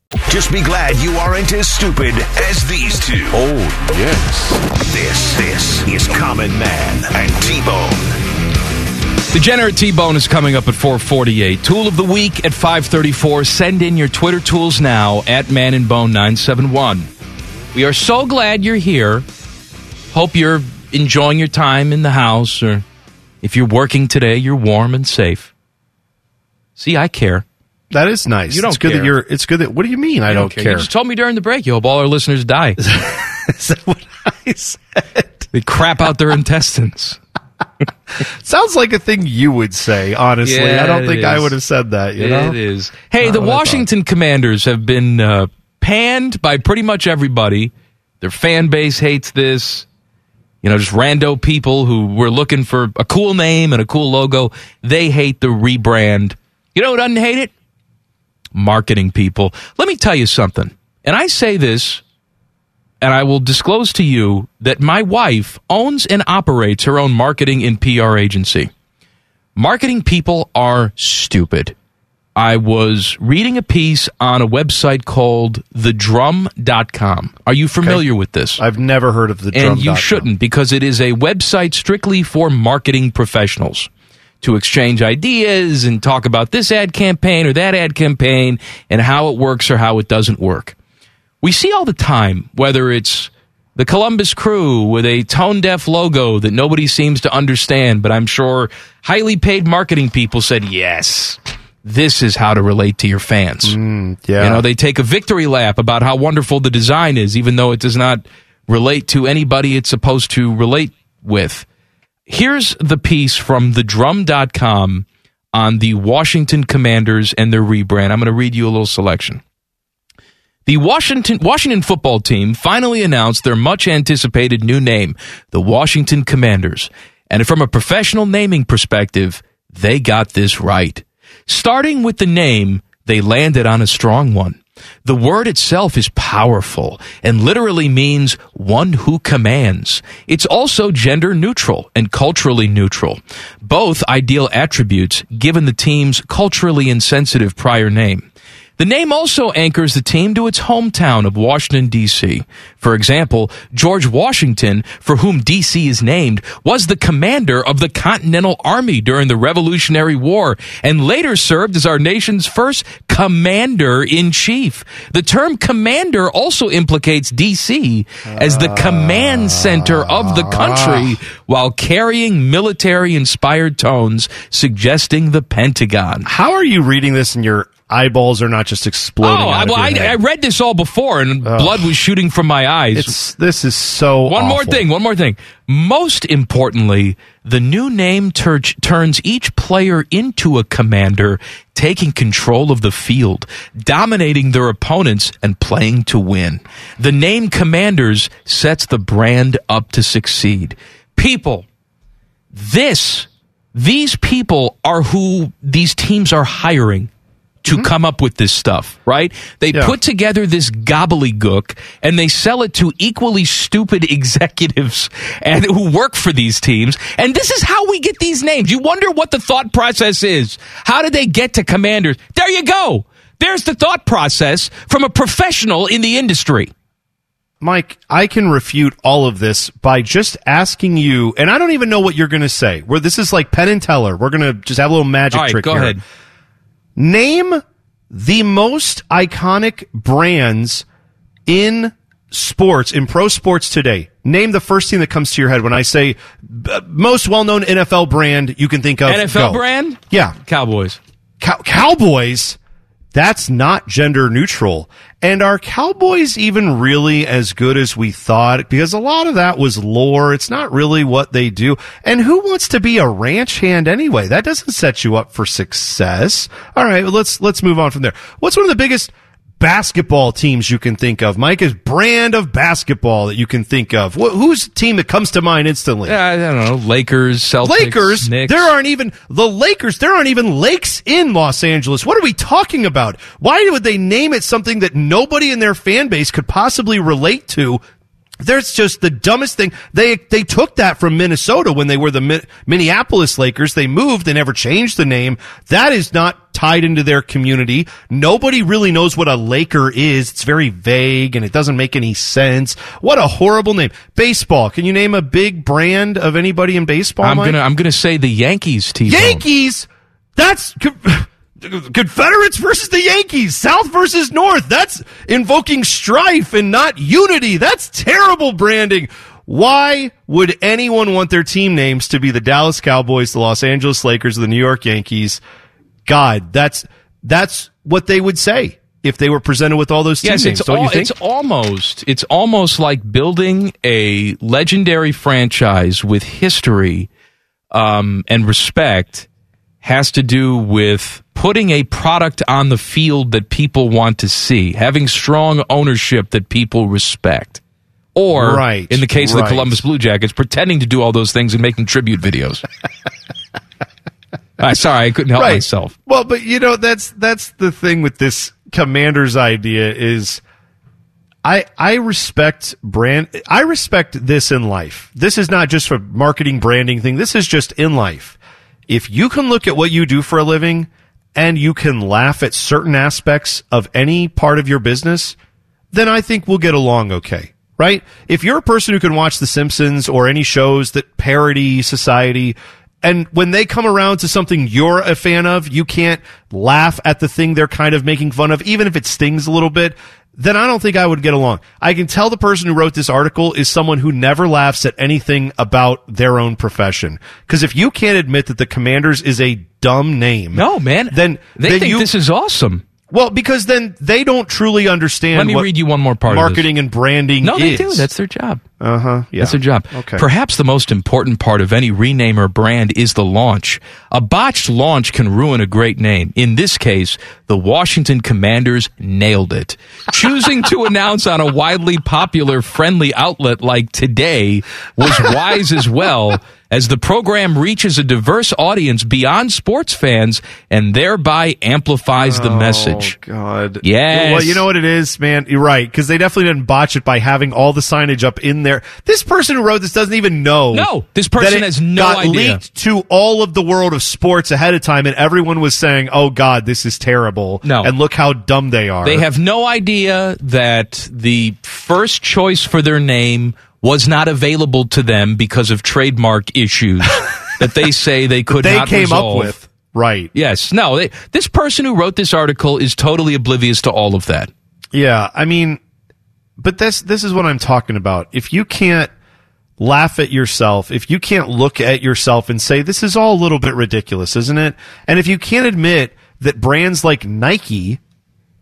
Just be glad you aren't as stupid as these two. Oh, yes. This, this is Common Man and T-Bone. Degenerate T-Bone is coming up at 448. Tool of the week at 534. Send in your Twitter tools now at Man and Bone 971. We are so glad you're here. Hope you're enjoying your time in the house or if you're working today, you're warm and safe. See, I care. That is nice. You don't it's good care. that you're, it's good that, what do you mean I don't, You care? just told me during the break you hope all our listeners die. *laughs* Is that what I said? they crap out their intestines. *laughs* Sounds like a thing you would say, honestly. Yeah, I don't think I would have said that, you know? It is. Hey, Not the I. Washington Commanders have been uh, panned by pretty much everybody. Their fan base hates this. You know, just rando people who were looking for a cool name and a cool logo. They hate the rebrand. You know who doesn't hate it? Marketing people. Let me tell you something. And I say this, and I will disclose to you that my wife owns and operates her own marketing and PR agency. Marketing people are stupid. I was reading a piece on a website called thedrum.com. Are you familiar with this? I've never heard of the and you shouldn't because it is a website strictly for marketing professionals to exchange ideas and talk about this ad campaign or that ad campaign and how it works or how it doesn't work. We see all the time whether it's the Columbus Crew with a tone deaf logo that nobody seems to understand, but I'm sure highly paid marketing people said, yes, this is how to relate to your fans. Mm, yeah. You know, they take a victory lap about how wonderful the design is, even though it does not relate to anybody it's supposed to relate with. Here's the piece from thedrum.com on the Washington Commanders and their rebrand. I'm going to read you a little selection. The Washington Washington football team finally announced their much anticipated new name, the Washington Commanders. And from a professional naming perspective, they got this right. Starting with the name, they landed on a strong one. The word itself is powerful and literally means one who commands. It's also gender neutral and culturally neutral, both ideal attributes given the team's culturally insensitive prior name. The name also anchors the team to its hometown of Washington, D.C. For example, George Washington, for whom D.C. is named, was the commander of the Continental Army during the Revolutionary War and later served as our nation's first commander in chief. The term commander also implicates D.C. as the command center of the country ah. While carrying military inspired tones suggesting the Pentagon. How are you reading this and your eyeballs are not just exploding? Oh, out I, of well, I? I read this all before, and blood was shooting from my eyes. It's this is so. one more thing, one more thing. Most importantly, the new name tur- turns each player into a commander, taking control of the field, dominating their opponents, and playing to win. The name Commanders sets the brand up to succeed. People, this, these people are who these teams are hiring to mm-hmm. come up with this stuff, right? They Yeah. put together this gobbledygook and they sell it to equally stupid *laughs* executives and who work for these teams. And this is how we get these names. You wonder what the thought process is. How did they get to commanders? There you go. There's the thought process from a professional in the industry. Mike, I can refute all of this by just asking you, and I don't even know what you're going to say. Where this is like Penn and Teller. We're going to just have a little magic right, trick go here. ahead. Name the most iconic brands in sports, in pro sports today. Name the first thing that comes to your head when I say uh, most well-known NFL brand you can think of. NFL Go. brand? Yeah. Cowboys. Cow- Cowboys. That's not gender neutral. And are Cowboys even really as good as we thought? Because a lot of that was lore. It's not really what they do. And who wants to be a ranch hand anyway? That doesn't set you up for success. All right, let's let's move on from there. What's one of the biggest basketball teams you can think of? Mike is brand of basketball that you can think of. Wh- who's the team that comes to mind instantly? Yeah, I don't know. Lakers, Celtics, Lakers. Knicks. There aren't even the Lakers. There aren't even lakes in Los Angeles. What are we talking about? Why would they name it something that nobody in their fan base could possibly relate to? There's just the dumbest thing. They they took that from Minnesota when they were the Mi- Minneapolis Lakers. They moved. They never changed the name. That is not tied into their community. Nobody really knows what a Laker is. It's very vague and it doesn't make any sense. What a horrible name. Baseball. Can you name a big brand of anybody in baseball? I'm Mike? gonna I'm gonna say the Yankees team. Yankees. That's Confederates versus the Yankees. South versus North. That's invoking strife and not unity. That's terrible branding. Why would anyone want their team names to be the Dallas Cowboys, the Los Angeles Lakers, or the New York Yankees? God, that's that's what they would say. if they were presented with all those team Yes, names. it's, don't you al- think? it's almost it's almost like building a legendary franchise with history um, and respect has to do with putting a product on the field that people want to see, having strong ownership that people respect. Or, Right, in the case of the Columbus Blue Jackets, pretending to do all those things and making tribute videos. *laughs* Uh, sorry, I couldn't help Right. myself. Well, but you know that's that's the thing with this commander's idea is I I respect brand I respect this in life. This is not just a marketing branding thing. This is just in life. If you can look at what you do for a living and you can laugh at certain aspects of any part of your business, then I think we'll get along okay. Right? If you're a person who can watch The Simpsons or any shows that parody society, and when they come around to something you're a fan of, you can't laugh at the thing they're kind of making fun of, even if it stings a little bit, then I don't think I would get along. I can tell the person who wrote this article is someone who never laughs at anything about their own profession. Because if you can't admit that the Commanders is a dumb name, No, man. then they then think you, this is awesome. well, because then they don't truly understand. Let me what read you one more part of this. Marketing and branding. No, they is. do. That's their job. uh huh. Yeah, That's their job. Okay. Perhaps the most important part of any rename or brand is the launch. A botched launch can ruin a great name. In this case, the Washington Commanders nailed it. Choosing to *laughs* announce on a widely popular friendly outlet like Today was wise as well. As the program reaches a diverse audience beyond sports fans and thereby amplifies the oh, message. Oh God. Yes. Well, you know what it is, man. You're right because they definitely didn't botch it by having all the signage up in there. This person who wrote this doesn't even know. No, this person that it has no got idea. Leaked to all of the world of sports ahead of time, and everyone was saying, "Oh God, this is terrible." No. and look how dumb they are. They have no idea that the first choice for their name was not available to them because of trademark issues *laughs* that they say they could they not came resolve. up with. Right. Yes. No, they, this person who wrote this article is totally oblivious to all of that. Yeah, I mean, but this this is what I'm talking about. If you can't laugh at yourself, if you can't look at yourself and say this is all a little bit ridiculous, isn't it? And if you can't admit that brands like Nike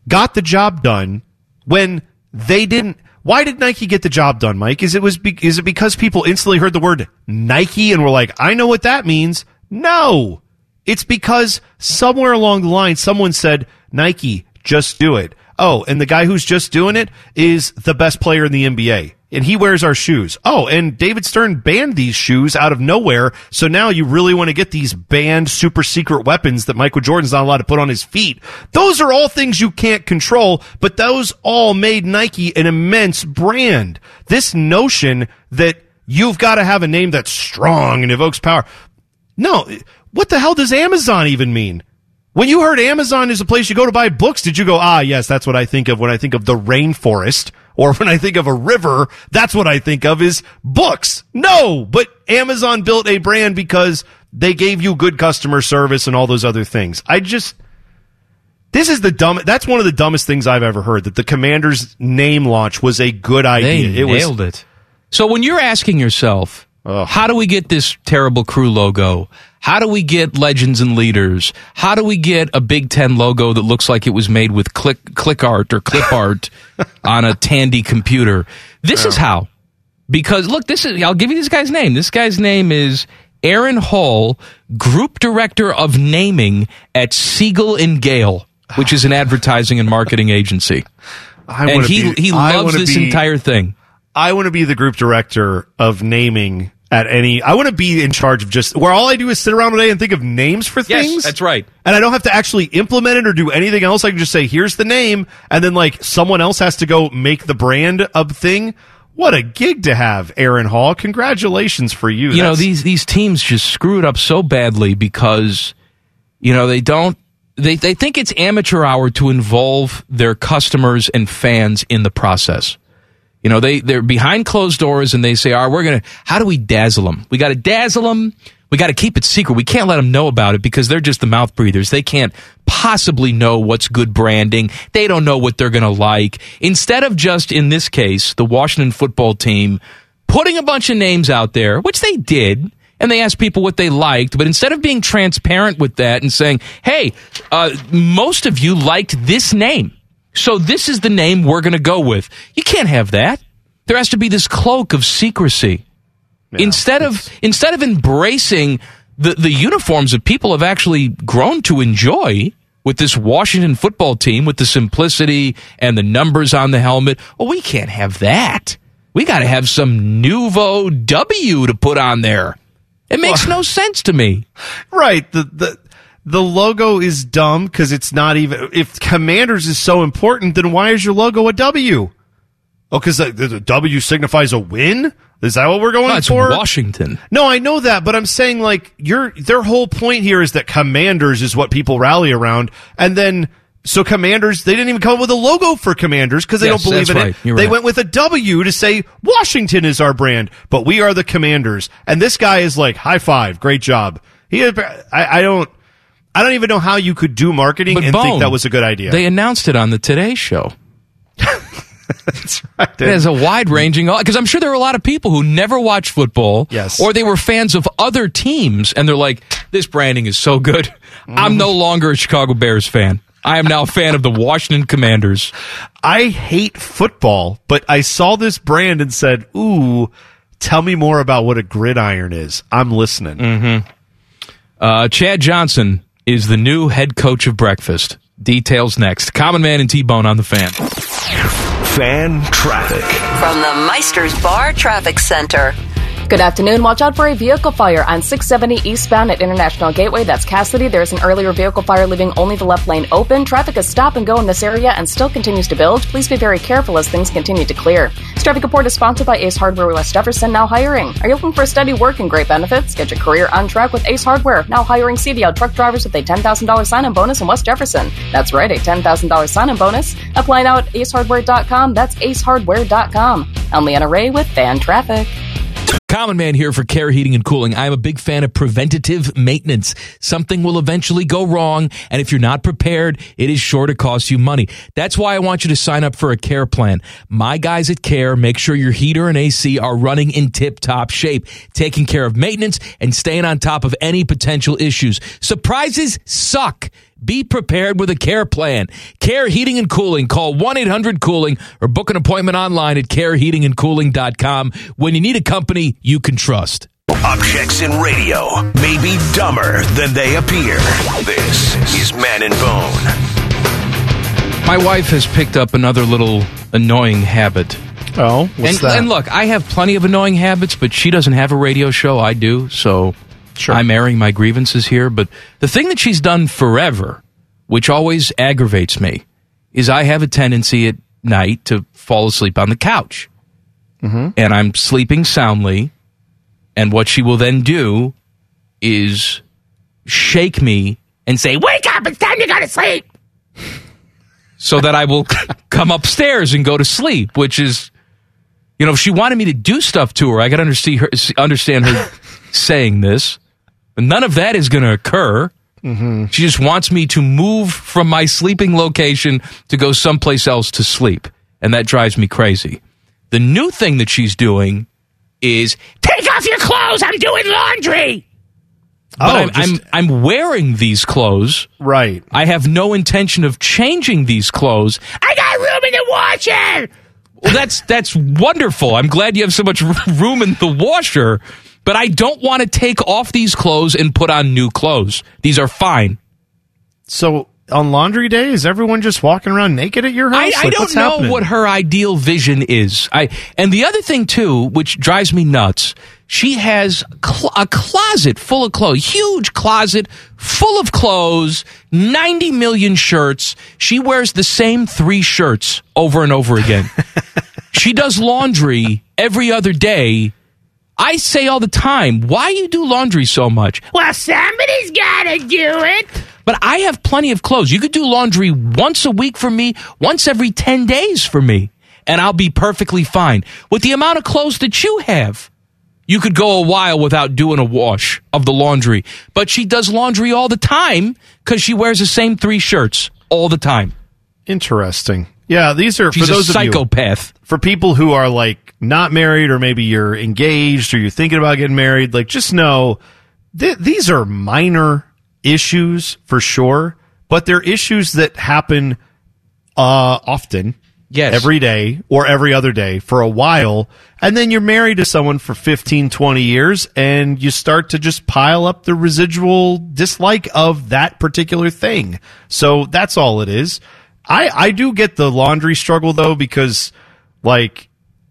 got the job done when they didn't why did Nike get the job done, Mike? Is it was be, is it because people instantly heard the word Nike and were like, "I know what that means." No. It's because somewhere along the line someone said, "Nike, just do it." Oh, and the guy who's just doing it is the best player in the NBA. And he wears our shoes. Oh, and David Stern banned these shoes out of nowhere. So now you really want to get these banned super secret weapons that Michael Jordan's not allowed to put on his feet. Those are all things you can't control, but those all made Nike an immense brand. This notion that you've got to have a name that's strong and evokes power. No, what the hell does Amazon even mean? When you heard Amazon is a place you go to buy books, did you go, ah, yes, that's what I think of when I think of the rainforest? Or when I think of a river, that's what I think of is books. No, but Amazon built a brand because they gave you good customer service and all those other things. I just, this is the dumb, that's one of the dumbest things I've ever heard that the commander's name launch was a good They idea. it was, nailed it. So when you're asking yourself, how do we get this terrible crew logo? How do we get legends and leaders? How do we get a Big Ten logo that looks like it was made with click click art or clip art *laughs* on a Tandy computer? This is how. Because look, this is I'll give you this guy's name. This guy's name is Aaron Hall, Group Director of Naming at Siegel and Gale, which is an *sighs* advertising and marketing agency. I and he be- he loves this be- entire thing. I want to be the group director of naming at any. I want to be in charge of just where all I do is sit around today and think of names for Yes, things. that's right. And I don't have to actually implement it or do anything else. I can just say, "Here's the name," and then like someone else has to go make the brand of thing. What a gig to have, Aaron Hall! Congratulations for you. you know these these teams just screw it up so badly because you know they don't they they think it's amateur hour to involve their customers and fans in the process. You know they they're behind closed doors and they say, "All right, we're gonna how do we dazzle them? We got to dazzle them. We got to keep it secret. We can't let them know about it because they're just the mouth breathers. They can't possibly know what's good branding. They don't know what they're gonna like. Instead of just in this case, the Washington football team putting a bunch of names out there, which they did, and they asked people what they liked, but instead of being transparent with that and saying, hey, uh, most of you liked this name. So this is the name we're going to go with. You can't have that. There has to be this cloak of secrecy. instead of instead of embracing the the uniforms that people have actually grown to enjoy with this Washington football team with the simplicity and the numbers on the helmet, well we can't have that. We got to have some nouveau W to put on there. It makes no sense to me. *laughs* Right. The the the logo is dumb because it's not even. If Commanders is so important, then why is your logo a W? Oh, because the, the W signifies a win. Is that what we're going No, it's for? Washington. No, I know that, but I'm saying like your their whole point here is that Commanders is what people rally around, and then so Commanders they didn't even come up with a logo for Commanders because they Yes, don't believe in right. it. You're they right. went with a W to say Washington is our brand, but we are the Commanders, and this guy is like high five, great job. He, I, I don't. I don't even know how you could do marketing But and Bone, think that was a good idea. They announced it on the Today Show. *laughs* That's right. It has a wide ranging because I'm sure there are a lot of people who never watch football, Yes. or they were fans of other teams, and they're like, "This branding is so good. I'm no longer a Chicago Bears fan. I am now a fan of the Washington Commanders." I hate football, but I saw this brand and said, "Ooh, tell me more about what a gridiron is." I'm listening. Mm-hmm. Uh, Chad Johnson is the new head coach of breakfast. Details next. Common Man and T Bone on the fan. Fan traffic. From the Meister's Bar Traffic Center. Good afternoon. Watch out for a vehicle fire on 670 eastbound at International Gateway. That's Cassidy. There's an earlier vehicle fire leaving only the left lane open. Traffic is stop and go in this area and still continues to build. Please be very careful as things continue to clear. This traffic report is sponsored by Ace Hardware West Jefferson, now hiring. Are you looking for steady work and great benefits? Get your career on track with Ace Hardware, now hiring CDL truck drivers with a $10,000 sign-on bonus in West Jefferson. That's right, a $10,000 sign-on bonus. Apply now at acehardware.com. That's acehardware.com. I'm Leanna Ray with Fan Traffic. Common Man here for Care Heating and Cooling. I'm a big fan of preventative maintenance. Something will eventually go wrong, and if you're not prepared, it is sure to cost you money. That's why I want you to sign up for a care plan. My guys at Care make sure your heater and AC are running in tip top shape, taking care of maintenance and staying on top of any potential issues. Surprises suck. Be prepared with a care plan. Care Heating and Cooling. Call 1 800 Cooling or book an appointment online at careheatingandcooling.com when you need a company you can trust. Objects in radio may be dumber than they appear. This is Man and Bone. My wife has picked up another little annoying habit. Oh, what's and, that? and look, I have plenty of annoying habits, but she doesn't have a radio show. I do, so I'm airing my grievances here. But the thing that she's done forever, which always aggravates me, is I have a tendency at night to fall asleep on the couch. Mm-hmm. And I'm sleeping soundly. And what she will then do is shake me and say, Wake up! It's time you go to sleep! *laughs* so that I will come upstairs and go to sleep, which is, you know, if she wanted me to do stuff to her, I could understand her, understand her *laughs* saying this, none of that is going to occur. Mm-hmm. She just wants me to move from my sleeping location to go someplace else to sleep, and that drives me crazy. The new thing that she's doing is take off your clothes. I'm doing laundry. But Oh, I'm, just- I'm I'm wearing these clothes. Right. I have no intention of changing these clothes. I got room in the washer. Well, that's that's wonderful. I'm glad you have so much *laughs* room in the washer. But I don't want to take off these clothes and put on new clothes. These are fine. So on laundry day, is everyone just walking around naked at your house? I, I don't know happening? what her ideal vision is. I and the other thing too, which drives me nuts, she has cl- a closet full of clothes, huge closet full of clothes, ninety million shirts. She wears the same three shirts over and over again. *laughs* she does laundry every other day. I say all the time, why you do laundry so much? Well, somebody's gotta do it. But I have plenty of clothes. You could do laundry once a week for me, once every 10 days for me, and I'll be perfectly fine. With the amount of clothes that you have, you could go a while without doing a wash of the laundry. But she does laundry all the time because she wears the same three shirts all the time. Interesting. Yeah, these are She's for a those of you psychopath. for people who are like not married or maybe you're engaged or you're thinking about getting married. Like, just know th- these are minor issues for sure, but they're issues that happen uh, often. Yes. Every day or every other day for a while. And then you're married to someone for 15, 20 years and you start to just pile up the residual dislike of that particular thing. So that's all it is. I, I do get the laundry struggle though because like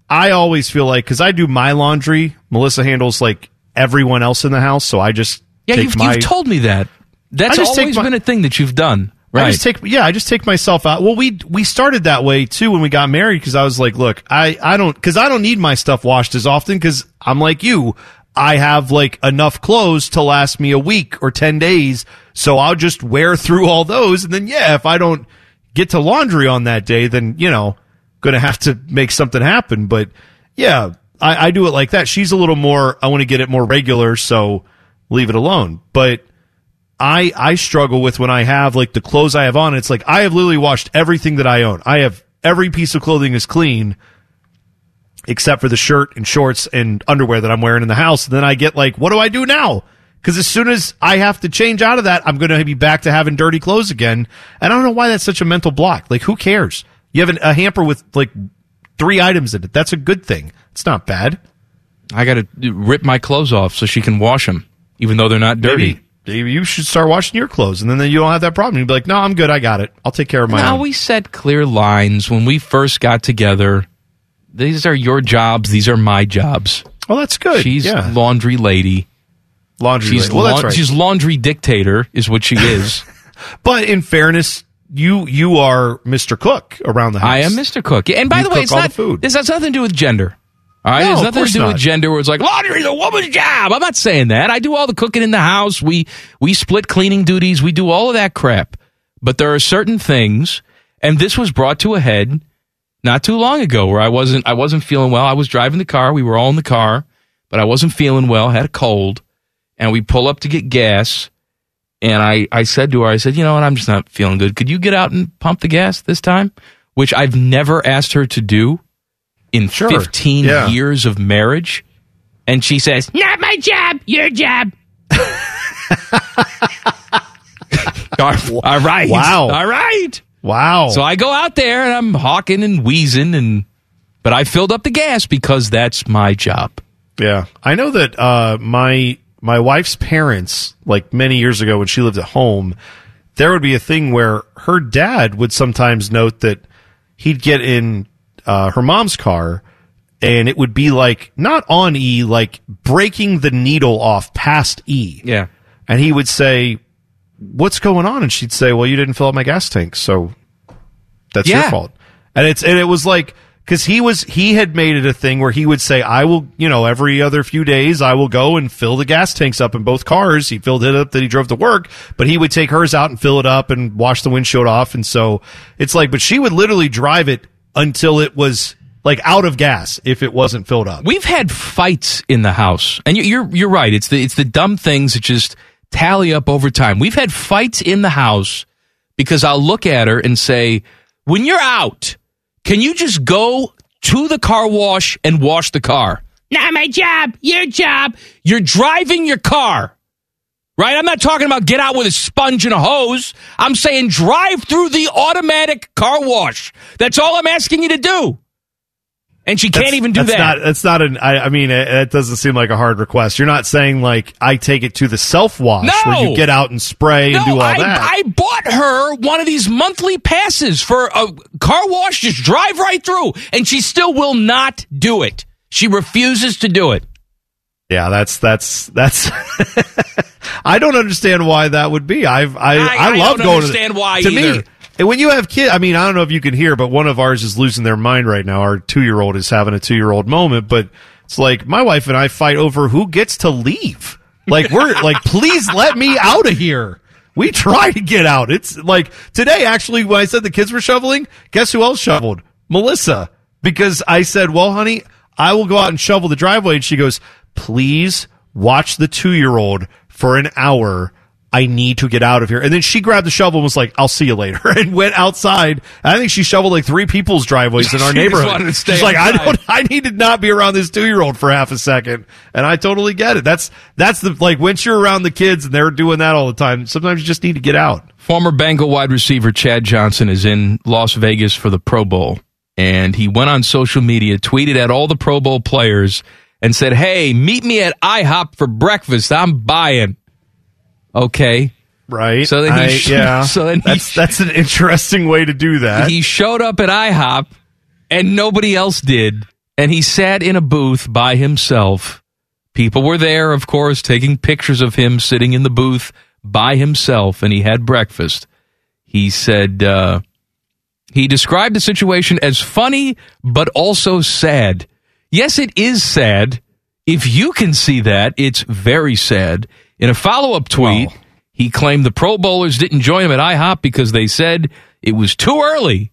I always feel like because I do my laundry, Melissa handles like everyone else in the house. So I just Yeah, take you've, my, you've told me that. That's I just always my- been a thing that you've done. I Right. just take yeah, I just take myself out. Well, we we started that way too when we got married because I was like, look, I I don't because I don't need my stuff washed as often because I'm like you. I have like enough clothes to last me a week or 10 days. So I'll just wear through all those. And then, yeah, if I don't get to laundry on that day, then, you know, to have to make something happen. But yeah, I, I do it like that. She's a little more, I want to get it more regular. So leave it alone. But I I struggle with when I have like the clothes I have on. It's like I have literally washed everything that I own. I have every piece of clothing is clean except for the shirt and shorts and underwear that I'm wearing in the house. And then I get like, what do I do now? Because as soon as I have to change out of that, I'm going to be back to having dirty clothes again. And I don't know why that's such a mental block. Like, who cares? You have an, a hamper with like three items in it. That's a good thing. It's not bad. I got to rip my clothes off so she can wash them, even though they're not dirty. Maybe, you should start washing your clothes, and then, then you don't have that problem. You'd be like, "No, I'm good. I got it. I'll take care of my No, own." we set clear lines when we first got together. These are your jobs. These are my jobs. well, that's good. She's yeah. laundry lady. Laundry. She's well, that's right. she's laundry dictator, is what she is. *laughs* but in fairness, you you are Mr. Cook around the house. I am Mr. Cook. And by You the way, it's not food. This has nothing to do with gender. All right, No, it's nothing to do with gender. Where it's like laundry is a woman's job. I'm not saying that. I do all the cooking in the house. We we split cleaning duties. We do all of that crap. But there are certain things, and this was brought to a head not too long ago, where I wasn't I wasn't feeling well. I was driving the car. We were all in the car, but I wasn't feeling well. Had a cold, and we pull up to get gas. And I, I said to her, I said, you know what, I'm just not feeling good. Could you get out and pump the gas this time? Which I've never asked her to do in Sure. 15 Yeah. years of marriage. And she says, Not my job, your job. *laughs* all all right. Wow. All right. wow. So I go out there and I'm hawking and wheezing and, but I filled up the gas because that's my job. yeah, I know that uh, my my wife's parents, like many years ago when she lived at home, there would be a thing where her dad would sometimes note that he'd get in uh, her mom's car. And it would be like not on E, like breaking the needle off past E. Yeah. And he would say, "What's going on?" And she'd say, "Well, you didn't fill up my gas tank, so that's your fault." And it's and it was like because he was he had made it a thing where he would say, "I will, you know, every other few days, I will go and fill the gas tanks up in both cars." He filled it up that he drove to work, but he would take hers out and fill it up and wash the windshield off. And so it's like, but she would literally drive it until it was like out of gas if it wasn't filled up. We've had fights in the house, and you- you're you're right. It's the it's the dumb things that just tally up over time. We've had fights in the house because I'll look at her and say, "When you're out, can you just go to the car wash and wash the car?" Not my job, your job. You're driving your car. Right? I'm not talking about get out with a sponge and a hose. I'm saying drive through the automatic car wash. That's all I'm asking you to do. And she can't That's- even do that's that. Not, that's not an. I, I mean, it, it doesn't seem like a hard request. You're not saying like I take it to the self wash No! where you get out and spray and do all I, that. I bought her one of these monthly passes for a car wash. Just drive right through, and she still will not do it. She refuses to do it. yeah, that's that's that's. *laughs* I don't understand why that would be. I've I I- I, I love don't going understand to, why to either. me. And when you have kids, I mean, I don't know if you can hear, but one of ours is losing their mind right now. Our two year old is having a two year old moment, but it's like my wife and I fight over who gets to leave. Like we're *laughs* like, please let me out of here. We try to get out. It's like today, actually, when I said the kids were shoveling, guess who else shoveled? Melissa. Because I said, well, honey, I will go out and shovel the driveway. And she goes, please watch the two year old for an hour. I need to get out of here. And then she grabbed the shovel and was like, I'll see you later *laughs* and went outside. I think she shoveled like three people's driveways in our *laughs* neighborhood. wanted to stay She's like, I don't, I need to not be around this two year old for half a second. And I totally get it. That's, that's the, like, once you're around the kids and they're doing that all the time, sometimes you just need to get out. Former Bengal wide receiver Chad Johnson is in Las Vegas for the Pro Bowl, and he went on social media, tweeted at all the Pro Bowl players, and said, "Hey, meet me at IHOP for breakfast. I'm buying." Okay, Right. So then he I- sh- yeah. *laughs* so then he that's, sh- that's an interesting way to do that. he showed up at IHOP, and nobody else did, and he sat in a booth by himself. People were there, of course, taking pictures of him sitting in the booth by himself, and he had breakfast. He said uh, he described the situation as funny, but also sad. Yes, it is sad. If you can see that, it's very sad. In a follow up tweet, he claimed the Pro Bowlers didn't join him at IHOP because they said it was too early.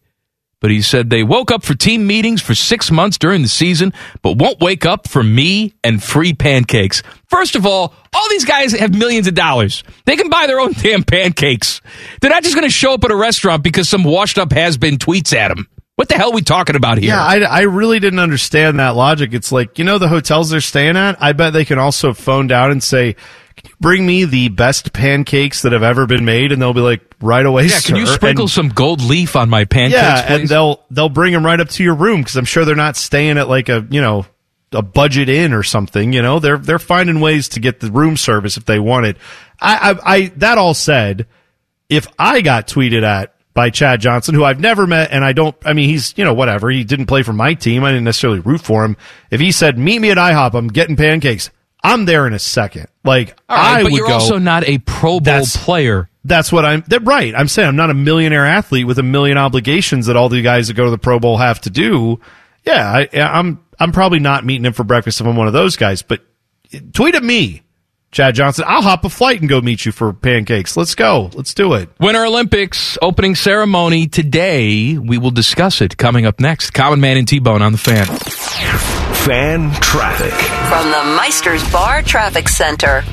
But he said they woke up for team meetings for six months during the season, but won't wake up for me and free pancakes. First of all, all these guys have millions of dollars. They can buy their own *laughs* damn pancakes. They're not just going to show up at a restaurant because some washed up has been tweets at them. What the hell are we talking about here? Yeah, I, I really didn't understand that logic. It's like, you know, the hotels they're staying at, I bet they can also phone down and say, can you bring me the best pancakes that have ever been made? And they'll be like, right away, yeah, can you sir." sprinkle And- some gold leaf on my pancakes, yeah, and they'll they'll bring them right up to your room because I'm sure they're not staying at like a you know a budget inn or something. You know, they're they're finding ways to get the room service if they want it. I I, I that all said, if I got tweeted at by Chad Johnson, who I've never met, and I don't, I mean, he's, you know, whatever. He didn't play for my team. I didn't necessarily root for him. If he said, meet me at IHOP, I'm getting pancakes, I'm there in a second. Like, right, I but would you're go, also not a Pro Bowl player. that's what I'm. They're right. I'm saying I'm not a millionaire athlete with a million obligations that all the guys that go to the Pro Bowl have to do. Yeah, I, I'm. I'm probably not meeting him for breakfast if I'm one of those guys. But tweet at me, Chad Johnson. I'll hop a flight and go meet you for pancakes. Let's go. Let's do it. Winter Olympics opening ceremony today. We will discuss it coming up next. Common Man and T Bone on the fan. Fan traffic. From the Meisters Bar Traffic Center.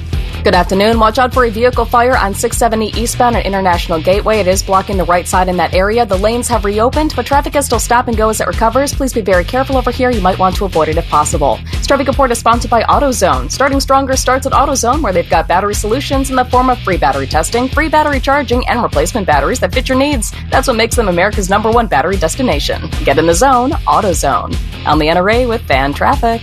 Good afternoon. Watch out for a vehicle fire on 670 eastbound at International Gateway. It is blocking the right side in that area. The lanes have reopened, but traffic is still stop and go as it recovers. Please be very careful over here. You might want to avoid it if possible. This traffic report is sponsored by AutoZone. Starting stronger starts at AutoZone, where they've got battery solutions in the form of free battery testing, free battery charging, and replacement batteries that fit your needs. That's what makes them America's number one battery destination. Get in the zone, AutoZone. I'm Leanna Ray with Fan Traffic.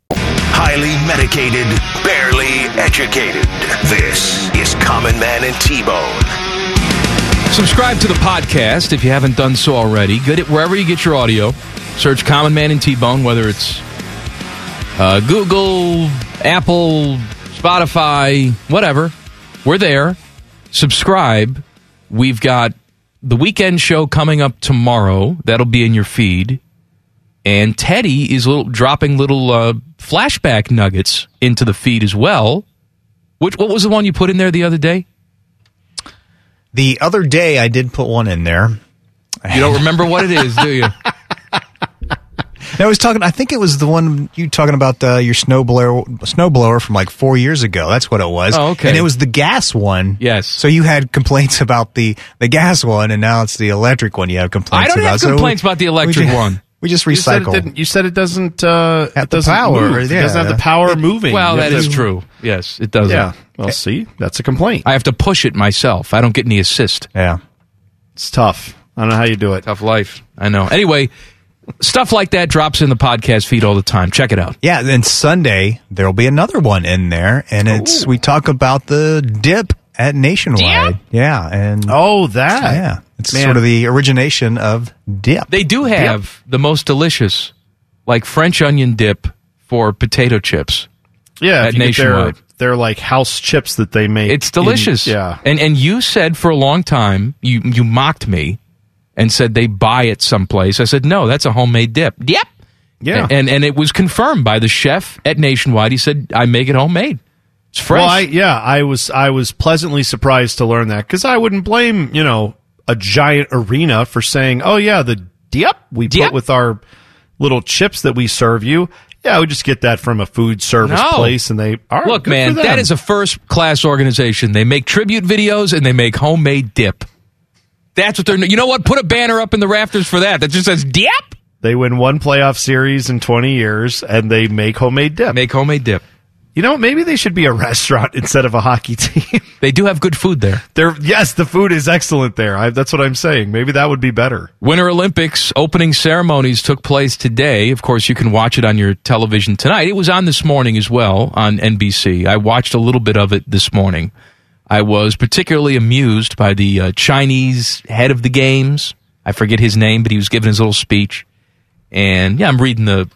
Highly medicated, barely educated. This is Common Man and T-Bone. Subscribe to the podcast if you haven't done so already. Get it wherever you get your audio. Search Common Man and T Bone, whether it's uh, Google, Apple, Spotify, whatever. We're there. Subscribe. We've got the weekend show coming up tomorrow. That'll be in your feed. And Teddy is little, dropping little uh, flashback nuggets into the feed as well. Which, what was the one you put in there the other day? The other day, I did put one in there. You don't remember what it is, do you? *laughs* I was talking. I think it was the one you talking about uh, your snow blower, snow blower from like four years ago. That's what it was. Oh, okay. And it was the gas one. Yes. So you had complaints about the the gas one, and now it's the electric one. You have complaints. I don't about. have So complaints about the electric ju- one. We just You said, it recycle. didn't, you said it doesn't. Uh, Have it the doesn't power, Move. yeah. It doesn't have the power moving. Well, You that have is to- true. Yes, it doesn't. Yeah. Well, see, that's a complaint. I have to push it myself. I don't get any assist. yeah. It's tough. I don't know how you do it. Tough life. I know. Anyway, stuff like that drops in the podcast feed all the time. Check it out. Yeah. Then Sunday there'll be another one in there, and it's we talk about the dip at Nationwide. Yeah. And Oh, that. yeah, it's Man. sort of the origination of dip. They do have the most delicious, like French onion dip for potato chips. Yeah, At if you get their Nationwide. they're like house chips that they make. It's in- delicious. yeah. And and you said for a long time you you mocked me and said they buy it someplace. I said no, that's a homemade dip. Yep. Yeah. And and it was confirmed by the chef at Nationwide. He said I make it homemade. It's fresh. Well, I, yeah, I was I was pleasantly surprised to learn that because I wouldn't blame you know a giant arena for saying, oh yeah, the dip we put with our little chips that we serve you. Yeah, we just get that from a food service No. place, and they right, Look, good man, that is a first class organization. They make tribute videos and they make homemade dip. That's what they're. You know what? Put a banner up in the rafters for that that just says dip. They win one playoff series in 20 years, and they make homemade dip. Make homemade dip. You know, maybe they should be a *laughs* restaurant instead of a hockey team. They do have good food there. They're, yes, the food is excellent there. I, that's what I'm saying. Maybe that would be better. Winter Olympics opening ceremonies took place today. Of course, you can watch it on your television tonight. It was on this morning as well on NBC. I watched a little bit of it this morning. I was particularly amused by the uh, Chinese head of the games. I forget his name, but he was giving his little speech. And yeah, I'm reading the,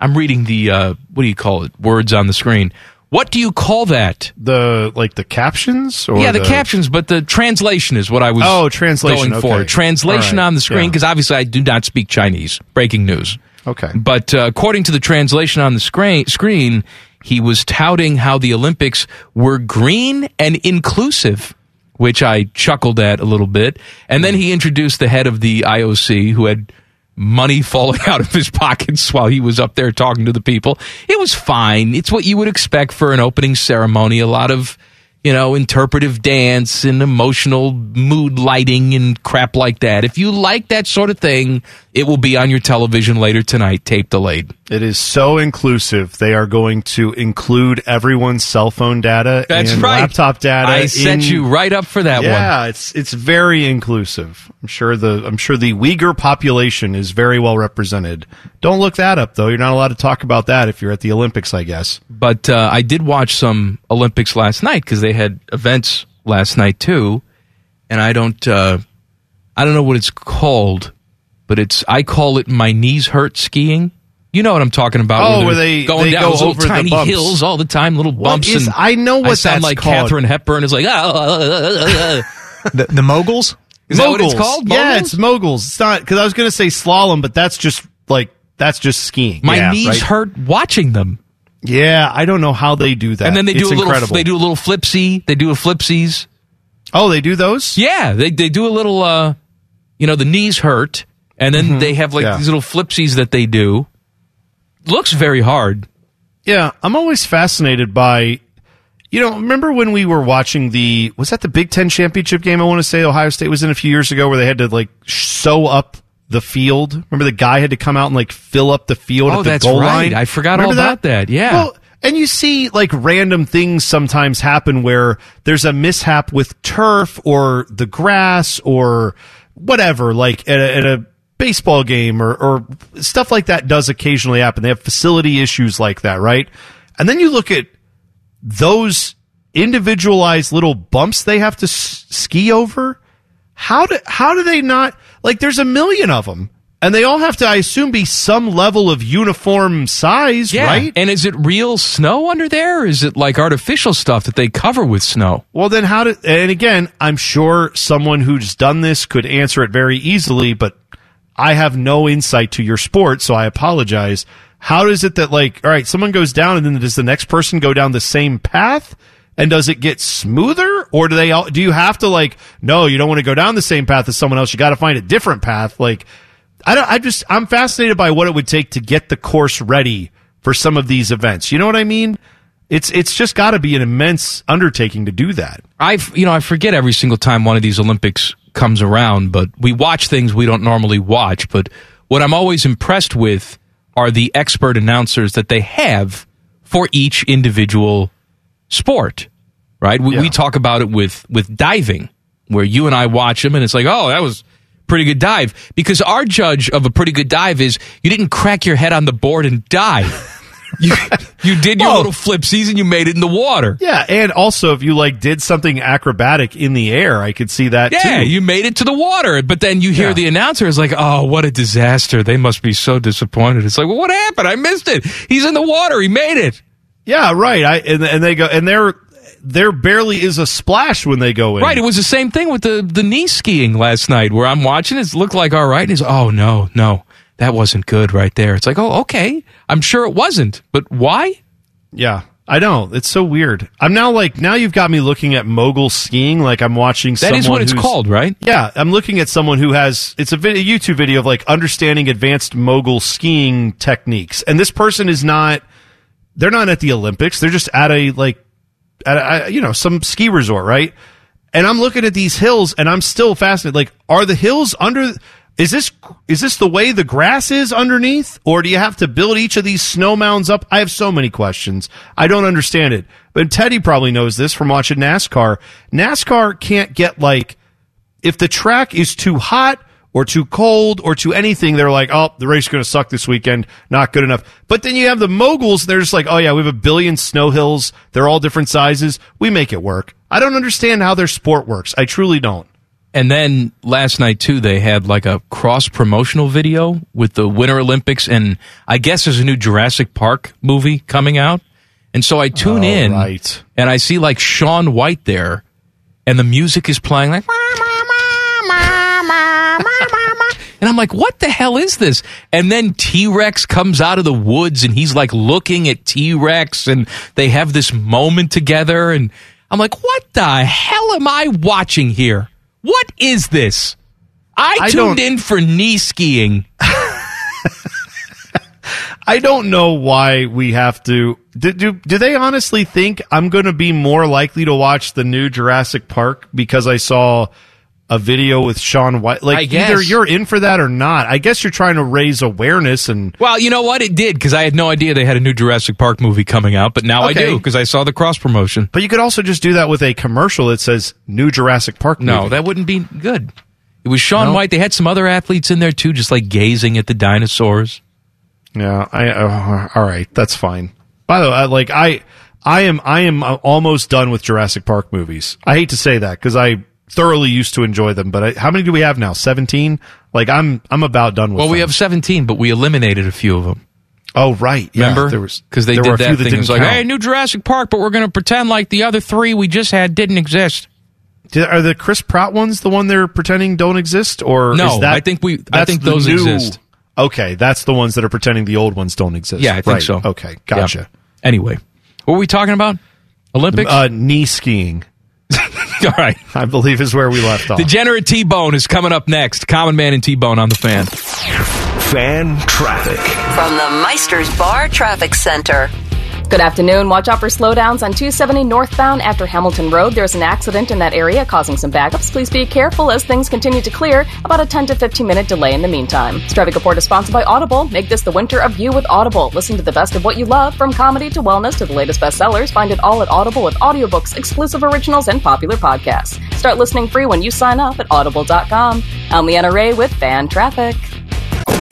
I'm reading the, uh, what do you call it? Words on the screen. What do you call that? The like the captions or yeah, the, captions, but the translation is what I was Oh, translation, going for. Translation right, on the screen yeah. because obviously I do not speak Chinese. Breaking news. Okay. But uh, according to the translation on the screen, screen, he was touting how the Olympics were green and inclusive, which I chuckled at a little bit. And then he introduced the head of the IOC, who had money *laughs* falling out of his pockets while he was up there talking to the people. It was fine. It's what you would expect for an opening ceremony. A lot of you know, interpretive dance and emotional mood lighting and crap like that. If you like that sort of thing, it will be on your television later tonight, tape delayed. It is so inclusive. They are going to include everyone's cell phone data That's and right. laptop data. I set in- you right up for that one. yeah, it's it's very inclusive. I'm sure the I'm sure the Uyghur population is very well represented. Don't look that up though. You're not allowed to talk about that if you're at the Olympics, I guess. But uh, I did watch some Olympics last night because they had events last night too, and I don't uh, I don't know what it's called, but it's I call it my knees hurt skiing. You know what I'm talking about? Oh, they're where they- going they down go those over the tiny bumps. hills all the time, little bumps. is- and I know what I sound that's like called. Katharine Hepburn is like ah. *laughs* The, the moguls? Is that what it's called? Yeah, Moguls? it's moguls. It's not because I was going to say slalom, but that's just like that's just skiing. My Yeah, knees right? hurt watching them. Yeah, I don't know how they do that. And then they do It's a little. incredible. They do a little flipsy. They do a flipsies. Oh, they do those? Yeah, they they do a little. uh You know, the knees hurt, and then they have like Mm-hmm. Yeah. these little flipsies that they do. Looks very hard. Yeah, I'm always fascinated by. You know, remember when we were watching the was that the Big Ten championship game? I want to say Ohio State was in a few years ago, where they had to like sew up the field. Remember the guy had to come out and like fill up the field Oh, at the goal right. line. I forgot Remember all about that. Yeah. Well, and you see like random things sometimes happen where there's a mishap with turf or the grass or whatever, like at a, at a baseball game or, or stuff like that does occasionally happen. They have facility issues like that, right? And then you look at those individualized little bumps they have to s- ski over. How do how do they not like? There's a million of them, and they all have to, I assume, be some level of uniform size, Yeah. right? And is it real snow under there, or is it like artificial stuff that they cover with snow? Well, then how do? And again, I'm sure someone who's done this could answer it very easily, but I have no insight to your sport, so I apologize. How is it that like, all right, someone goes down, and then does the next person go down the same path? And does it get smoother, or do they? all Do you have to like? No, you don't want to go down the same path as someone else. You got to find a different path. Like, I don't. I just I'm fascinated by what it would take to get the course ready for some of these events. You know what I mean? It's it's just got to be an immense undertaking to do that. I've you know, I forget every single time one of these Olympics comes around, but we watch things we don't normally watch. But what I'm always impressed with are the expert announcers that they have for each individual sport, right? We, we talk about it with, with diving, where you and I watch them and it's like, oh, that was pretty good dive. Because our judge of a pretty good dive is you didn't crack your head on the board and die. You, you did your Oh. little flipsies and you made it in the water. Yeah, and also if you like did something acrobatic in the air, I could see that Yeah, too. you made it to the water, but then you hear Yeah. the announcer is like, "Oh, what a disaster! They must be so disappointed." It's like, "Well, what happened? I missed it. He's in the water. He made it." Yeah, right. I and, and they go and there there barely is a splash when they go in. Right. It was the same thing with the the knee skiing last night, where I'm watching. It looked like all right. And he's oh no no that wasn't good right there. It's like oh okay. I'm sure it wasn't, but why? Yeah. I know it's so weird. I'm now like now you've got me looking at mogul skiing like I'm watching. That is what it's called, right? Yeah, I'm looking at someone who has it's a, vid- a YouTube video of like understanding advanced mogul skiing techniques, and this person is not. They're not at the Olympics. They're just at a like at a, you know some ski resort, right? And I'm looking at these hills, and I'm still fascinated. Like, are the hills under? Is this is this the way the grass is underneath, or do you have to build each of these snow mounds up? I have so many questions. I don't understand it. But Teddy probably knows this from watching NASCAR. NASCAR can't get like if the track is too hot or too cold or too anything, they're like, oh, the race is going to suck this weekend. Not good enough. But then you have the moguls. They're just like, oh yeah, we have a billion snow hills. They're all different sizes. We make it work. I don't understand how their sport works. I truly don't. And then last night too, they had like a cross promotional video with the Winter Olympics, and I guess there's a new Jurassic Park movie coming out. And so I tune Oh, in, right. and I see like Shaun White there, and the music is playing like. And I'm like, what the hell is this? And then T Rex comes out of the woods and he's like looking at T Rex and they have this moment together. And I'm like, what the hell am I watching here? What is this? I I tuned in for knee skiing. *laughs* I don't know why we have to. Do, do, do they honestly think I'm going to be more likely to watch the new Jurassic Park because I saw a video with Shaun White? Like, either you're in for that or not. I guess you're trying to raise awareness and. Well, you know what? It did because I had no idea they had a new Jurassic Park movie coming out, but now I do because I saw the cross promotion. But you could also just do that with a commercial that says "New Jurassic Park." No, that wouldn't be good. It was Shaun No? White. They had some other athletes in there too, just like gazing at the dinosaurs. Yeah, I uh, all right, that's fine. By the way, I, like I, I am I am uh, almost done with Jurassic Park movies. I hate to say that because I thoroughly used to enjoy them, but I, how many do we have now? Seventeen. Like I'm I'm about done with. Well, we have 17, but we eliminated a few of them. Oh right, yeah, Remember? there was because they there did were a few that thing. didn't It's like, count. hey, new Jurassic Park, but we're going to pretend like the other three we just had didn't exist. Did- are the Chris Pratt ones the one they're pretending don't exist, or No, is that, I think we- I think those new- exist. Okay, that's the ones that are pretending the old ones don't exist. Yeah, I think Right, so. Okay, gotcha. Yeah. Anyway, what were we talking about? Olympics. Uh, knee skiing, *laughs* All right. I believe, is where we left off. Degenerate T Bone is coming up next. Common Man and T Bone on the fan. Fan traffic. From the Meister's Bar Traffic Center. Good afternoon. Watch out for slowdowns on 270 northbound after Hamilton Road. There's an accident in that area causing some backups. Please be careful as things continue to clear. About a 10 to 15 minute delay in the meantime. This report is sponsored by Audible. Make this the winter of you with Audible. Listen to the best of what you love, from comedy to wellness to the latest bestsellers. Find it all at Audible with audiobooks, exclusive originals, and popular podcasts. Start listening free when you sign up at audible.com. I'm Leanna Ray with Fan Traffic.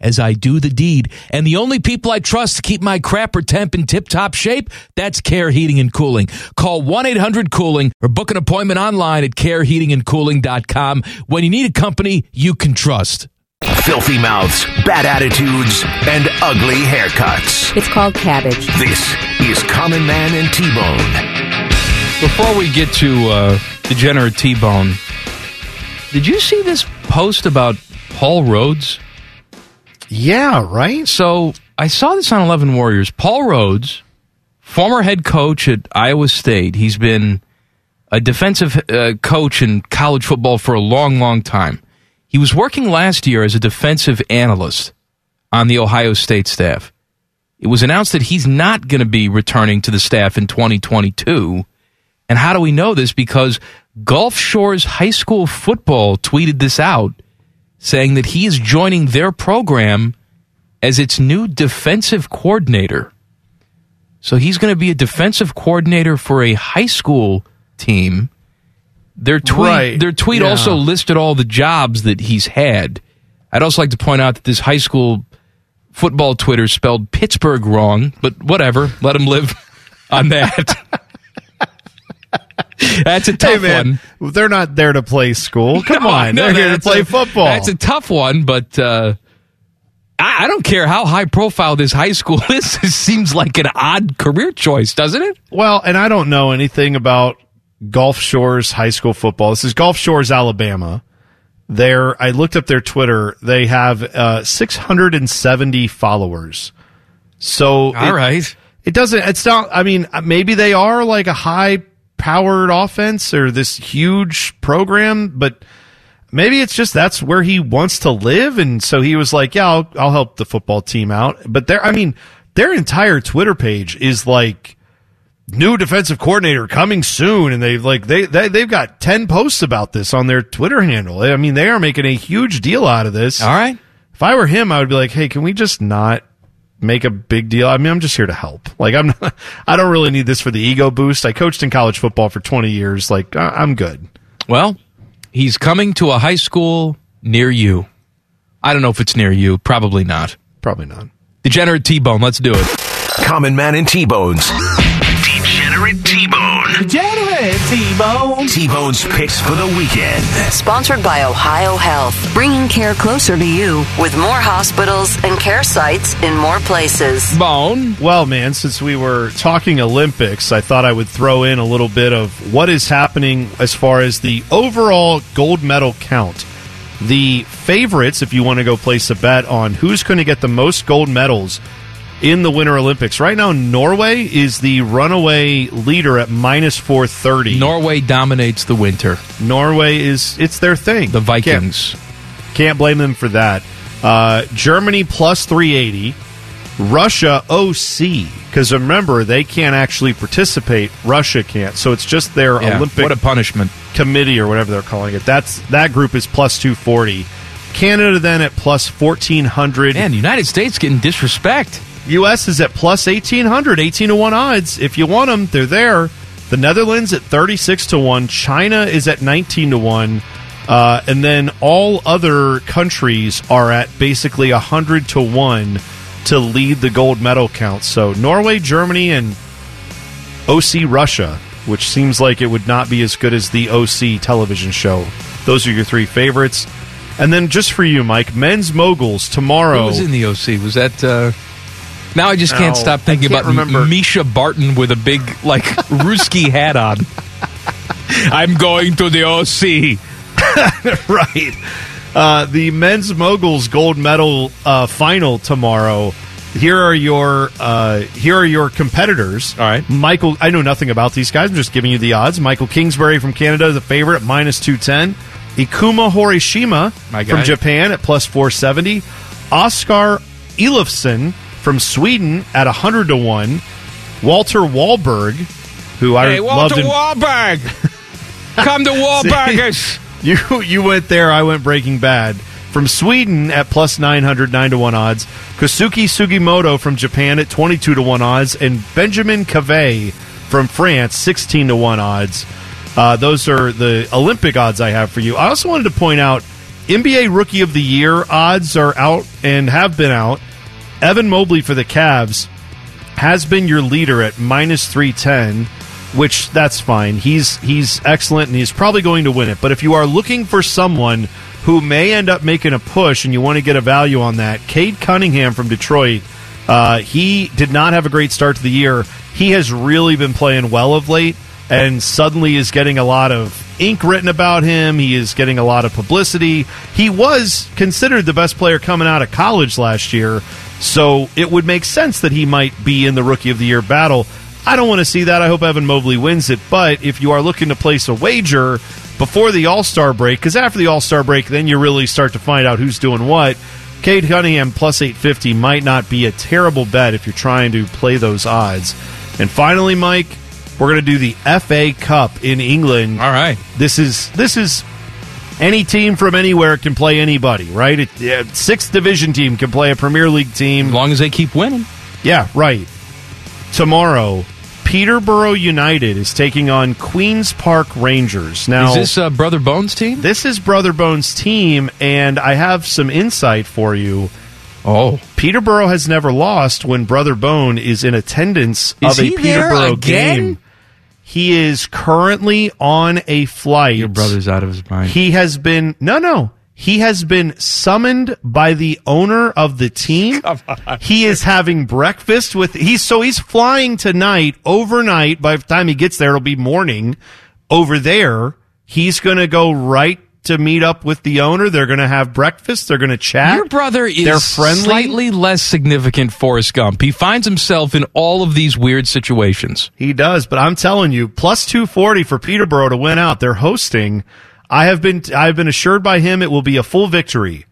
as I do the deed. And the only people I trust to keep my crapper temp in tip top shape, that's Care Heating and Cooling. Call 1 800 Cooling or book an appointment online at careheatingandcooling.com when you need a company you can trust. Filthy mouths, bad attitudes, and ugly haircuts. It's called cabbage. This is Common Man and T-Bone. Before we get to uh, Degenerate T Bone, did you see this post about Paul Rhoads? Yeah, right. So I saw this on Eleven Warriors. Paul Rhoads, former head coach at Iowa State, he's been a defensive uh, coach in college football for a long, long time. He was working last year as a defensive analyst on the Ohio State staff. It was announced that he's not going to be returning to the staff in 2022. And how do we know this? Because Gulf Shores High School football tweeted this out saying that he is joining their program as its new defensive coordinator. So he's going to be a defensive coordinator for a high school team. Their tweet, Right. their tweet Yeah. also listed all the jobs that he's had. I'd also like to point out that this high school football Twitter spelled Pittsburgh wrong, but whatever. Let him live *laughs* on that. *laughs* *laughs* That's a Hey tough man, one. they're not there to play school. *laughs* Come No, on, no, they're here to play a- football. That's a tough one, but uh, I, I don't care how high profile this high school *laughs* is. It seems like an odd career choice, doesn't it? Well, and I don't know anything about Gulf Shores high school football. This is Gulf Shores, Alabama. There, I looked up their Twitter. They have uh, 670 followers. So, All it, right. it doesn't. It's not. I mean, maybe they are like a high powered offense or this huge program, but maybe it's just that's where he wants to live, and so he was like, "Yeah, I'll, I'll help the football team out." But their, I mean, their entire Twitter page is like new defensive coordinator coming soon, and they've like they, they they've got ten posts about this on their Twitter handle. I mean, they are making a huge deal out of this. All right. If I were him, I would be like, "Hey, can we just not?" Make a big deal. I mean, I'm just here to help. Like, I'm not, *laughs* I don't really need this for the ego boost. I coached in college football for 20 years. Like, I- I'm good. Well, he's coming to a high school near you. I don't know if it's near you. Probably not. Probably not. Degenerate T Bone. Let's do it. Common Man and T-Bones. Degenerate T-Bone. Degenerate T-Bone. T-Bone's picks for the weekend. Sponsored by Ohio Health, bringing care closer to you with more hospitals and care sites in more places. Bone. Well, man, since we were talking Olympics, I thought I would throw in a little bit of what is happening as far as the overall gold medal count. The favorites, if you want to go place a bet on who's going to get the most gold medals in the Winter Olympics. Right now, Norway is the runaway leader at minus 430. Norway dominates the winter. Norway is, it's their thing. The Vikings. Can't, can't blame them for that. Uh, Germany plus 380. Russia OC. Because remember, they can't actually participate. Russia can't. So it's just their Yeah, Olympic what a punishment. committee or whatever they're calling it. That's That group is plus 240. Canada then at plus 1400. Man, the United States getting disrespect. U.S. is at plus 1800, 18 to 1 odds. If you want them, they're there. The Netherlands at 36 to 1. China is at 19 to 1. Uh, and then all other countries are at basically 100 to 1 to lead the gold medal count. So Norway, Germany, and OC Russia, which seems like it would not be as good as the OC television show. Those are your three favorites. And then just for you, Mike, men's moguls tomorrow. Who was in the OC? Was that. Uh, now I just can't stop thinking can't about remember. Mischa Barton with a big, like, *laughs* Ruski hat on. I'm going to the OC. *laughs* right. Uh, the men's moguls gold medal uh, final tomorrow. Here are your uh, here are your competitors. All right. Michael. I know nothing about these guys. I'm just giving you the odds. Michael Kingsbury from Canada, the favorite, at minus two ten. Ikuma Horishima from Japan at plus four seventy. Oscar Elofsson from Sweden at hundred to one. Walter Wallberg, who I Hey, loved Walter Wallberg! *laughs* Come to Wahlburgers! You you went there. I went Breaking Bad. From Sweden at plus 900, 9 to 1 odds. Kosuke Sugimoto from Japan at 22 to 1 odds. And Benjamin Cavet from France, 16 to 1 odds. Uh, those are the Olympic odds I have for you. I also wanted to point out NBA Rookie of the Year odds are out and have been out. Evan Mobley for the Cavs has been your leader at minus 310 which that's fine he's he's excellent and he's probably going to win it but if you are looking for someone who may end up making a push and you want to get a value on that Cade Cunningham from Detroit uh, he did not have a great start to the year he has really been playing well of late and suddenly is getting a lot of ink written about him. He is getting a lot of publicity. He was considered the best player coming out of college last year, so it would make sense that he might be in the Rookie of the Year battle. I don't want to see that. I hope Evan Mobley wins it, but if you are looking to place a wager before the All Star break, because after the All Star break, then you really start to find out who's doing what. Cade Cunningham plus 850 might not be a terrible bet if you're trying to play those odds. And finally, Mike, we're going to do the FA Cup in England. All right. This is this is any team from anywhere can play anybody, right? It, yeah, sixth division team can play a Premier League team As long as they keep winning. Yeah, right. Tomorrow, Peterborough United is taking on Queens Park Rangers. Now, Is this uh, Brother Bones team? This is Brother Bones' team, and I have some insight for you. Oh, Peterborough has never lost when Brother Bone is in attendance Is of a Peterborough game. He is currently on a flight. your brother's out of his mind. He has been no, no. He has been summoned by the owner of the team. *laughs* He is having breakfast with. He's so he's flying tonight overnight. By the time he gets there, it'll be morning. Over there, he's going to go right to meet up with the owner. They're going to have breakfast. They're going to chat. Your brother is They're friendly. slightly less significant Forrest Gump. He finds himself in all of these weird situations. He does, but I'm telling you, plus 240 for Peterborough to win out. They're hosting. I have been I've been assured by him it will be a full victory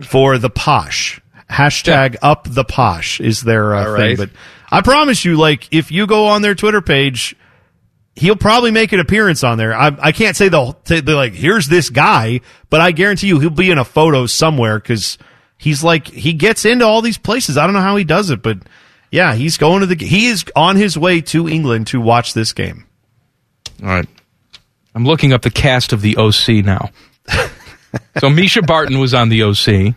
for the posh. Hashtag up the posh is their uh, All thing. But I promise you, like if you go on their Twitter page, he'll probably make an appearance on there. I, I can't say they'll say they're like, here's this guy, but I guarantee you he'll be in a photo somewhere because he's like he gets into all these places. I don't know how he does it, but yeah, he's going to the he is on his way to England to watch this game. All right. I'm looking up the cast of the OC now. *laughs* so Mischa Barton was on the OC.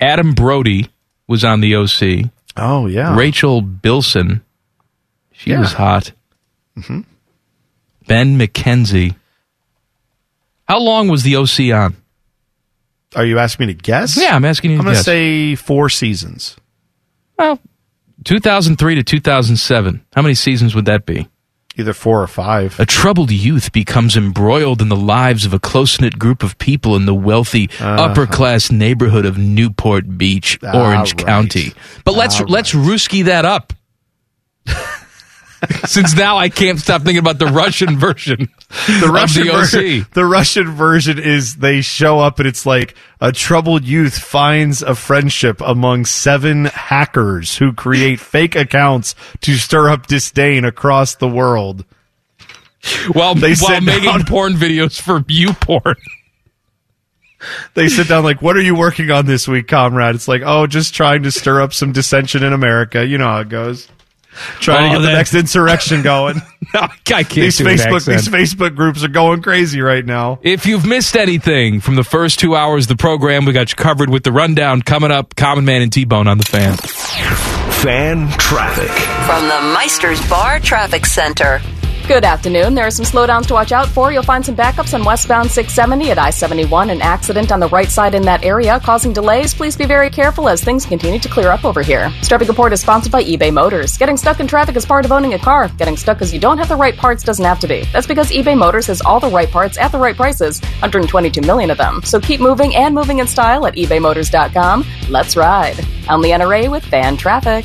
Adam Brody was on the OC. Oh yeah, Rachel Bilson. She Yeah. was hot. Mhm. Ben McKenzie. How long was the OC on? Are you asking me to guess? Yeah, I'm asking you to I'm going to say four seasons. Well, 2003 to 2007. How many seasons would that be? Either four or five. A troubled youth becomes embroiled in the lives of a close knit group of people in the wealthy Uh-huh. upper class neighborhood of Newport Beach, Orange All right. County. But let's All let's Ruski that up. *laughs* *laughs* Since now I can't stop thinking about the Russian version The of Russian the version, *laughs* the Russian version is they show up and it's like a troubled youth finds a friendship among seven hackers who create *laughs* fake accounts to stir up disdain across the world. While, They while making down- porn videos for you porn. They sit down like, "What are you working on this week, comrade?" It's like, "Oh, just trying to stir up some dissension in America." You know how it goes. Trying Oh, to get the next insurrection going. *laughs* I can't these do Facebook these Facebook groups are going crazy right now. If you've missed anything from the first two hours of the program, we got you covered with the rundown coming up. Common Man and T Bone on the fan. Fan traffic. From the Meister's Bar Traffic Center. Good afternoon. There are some slowdowns to watch out for. You'll find some backups on westbound 670 at I 71. An accident on the right side in that area causing delays. Please be very careful as things continue to clear up over here. Traffic report is sponsored by eBay Motors. Getting stuck in traffic is part of owning a car. Getting stuck because you don't have the right parts doesn't have to be. That's because eBay Motors has all the right parts at the right prices, 122 million of them. So keep moving and moving in style at ebaymotors.com. Let's ride. I'm Leanna Ray with Fan Traffic.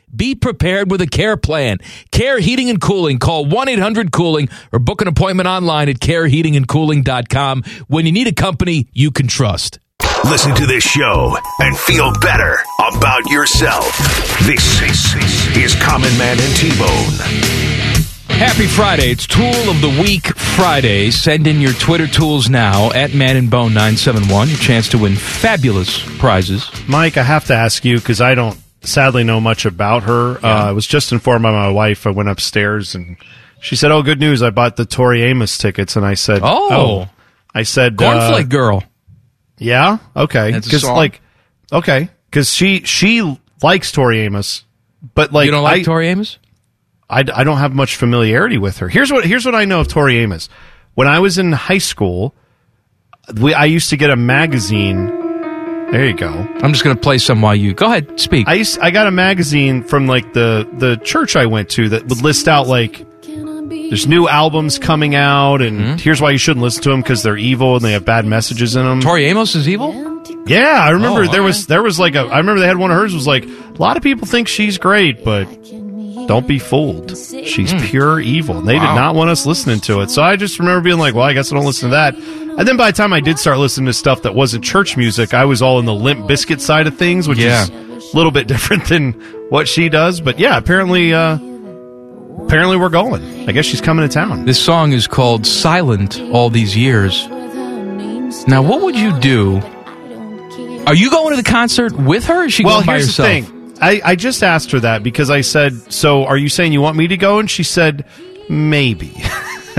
Be prepared with a care plan. Care Heating and Cooling. Call 1 800 Cooling or book an appointment online at careheatingandcooling.com when you need a company you can trust. Listen to this show and feel better about yourself. This is, is Common Man and T-Bone. Happy Friday. It's Tool of the Week Friday. Send in your Twitter tools now at Man and Bone 971. Your chance to win fabulous prizes. Mike, I have to ask you because I don't sadly know much about her. Uh, I was just informed by my wife. I went upstairs and she said, "Oh, good news! I bought the Tori Amos tickets." And I said, Oh. I said, Cornflake uh, Girl. Yeah, okay, because like, okay, because she she likes Tori Amos, but like you don't like I, Tori Amos? I, I don't have much familiarity with her. Here's what here's what I know of Tori Amos. When I was in high school, we, I used to get a magazine. There you go. I'm just going to play some while you go ahead, speak. I used, I got a magazine from like the the church I went to that would list out like there's new albums coming out and Mm-hmm. here's why you shouldn't listen to them because they're evil and they have bad messages in them. Tori Amos is evil? Yeah, I remember Oh, there was there was like a I remember they had one of hers was like a lot of people think she's great, but don't be fooled. She's pure evil. And they Hmm. Did not want us listening to it. So I just remember being like, well, I guess I don't listen to that. And And then by the time I did start listening to stuff that wasn't church music, I was all in the Limp Bizkit side of things, which Yeah. is a little bit *laughs* different than what she does. But yeah, apparently, uh, apparently we're going. I guess she's coming to town. This song is called Silent All These Years. Now, what would you do? Are you going to the concert with her or is she well, going by here's herself? the thing. I, I just asked her that because I said, "So, are you saying you want me to go?" And she said, "Maybe." *laughs*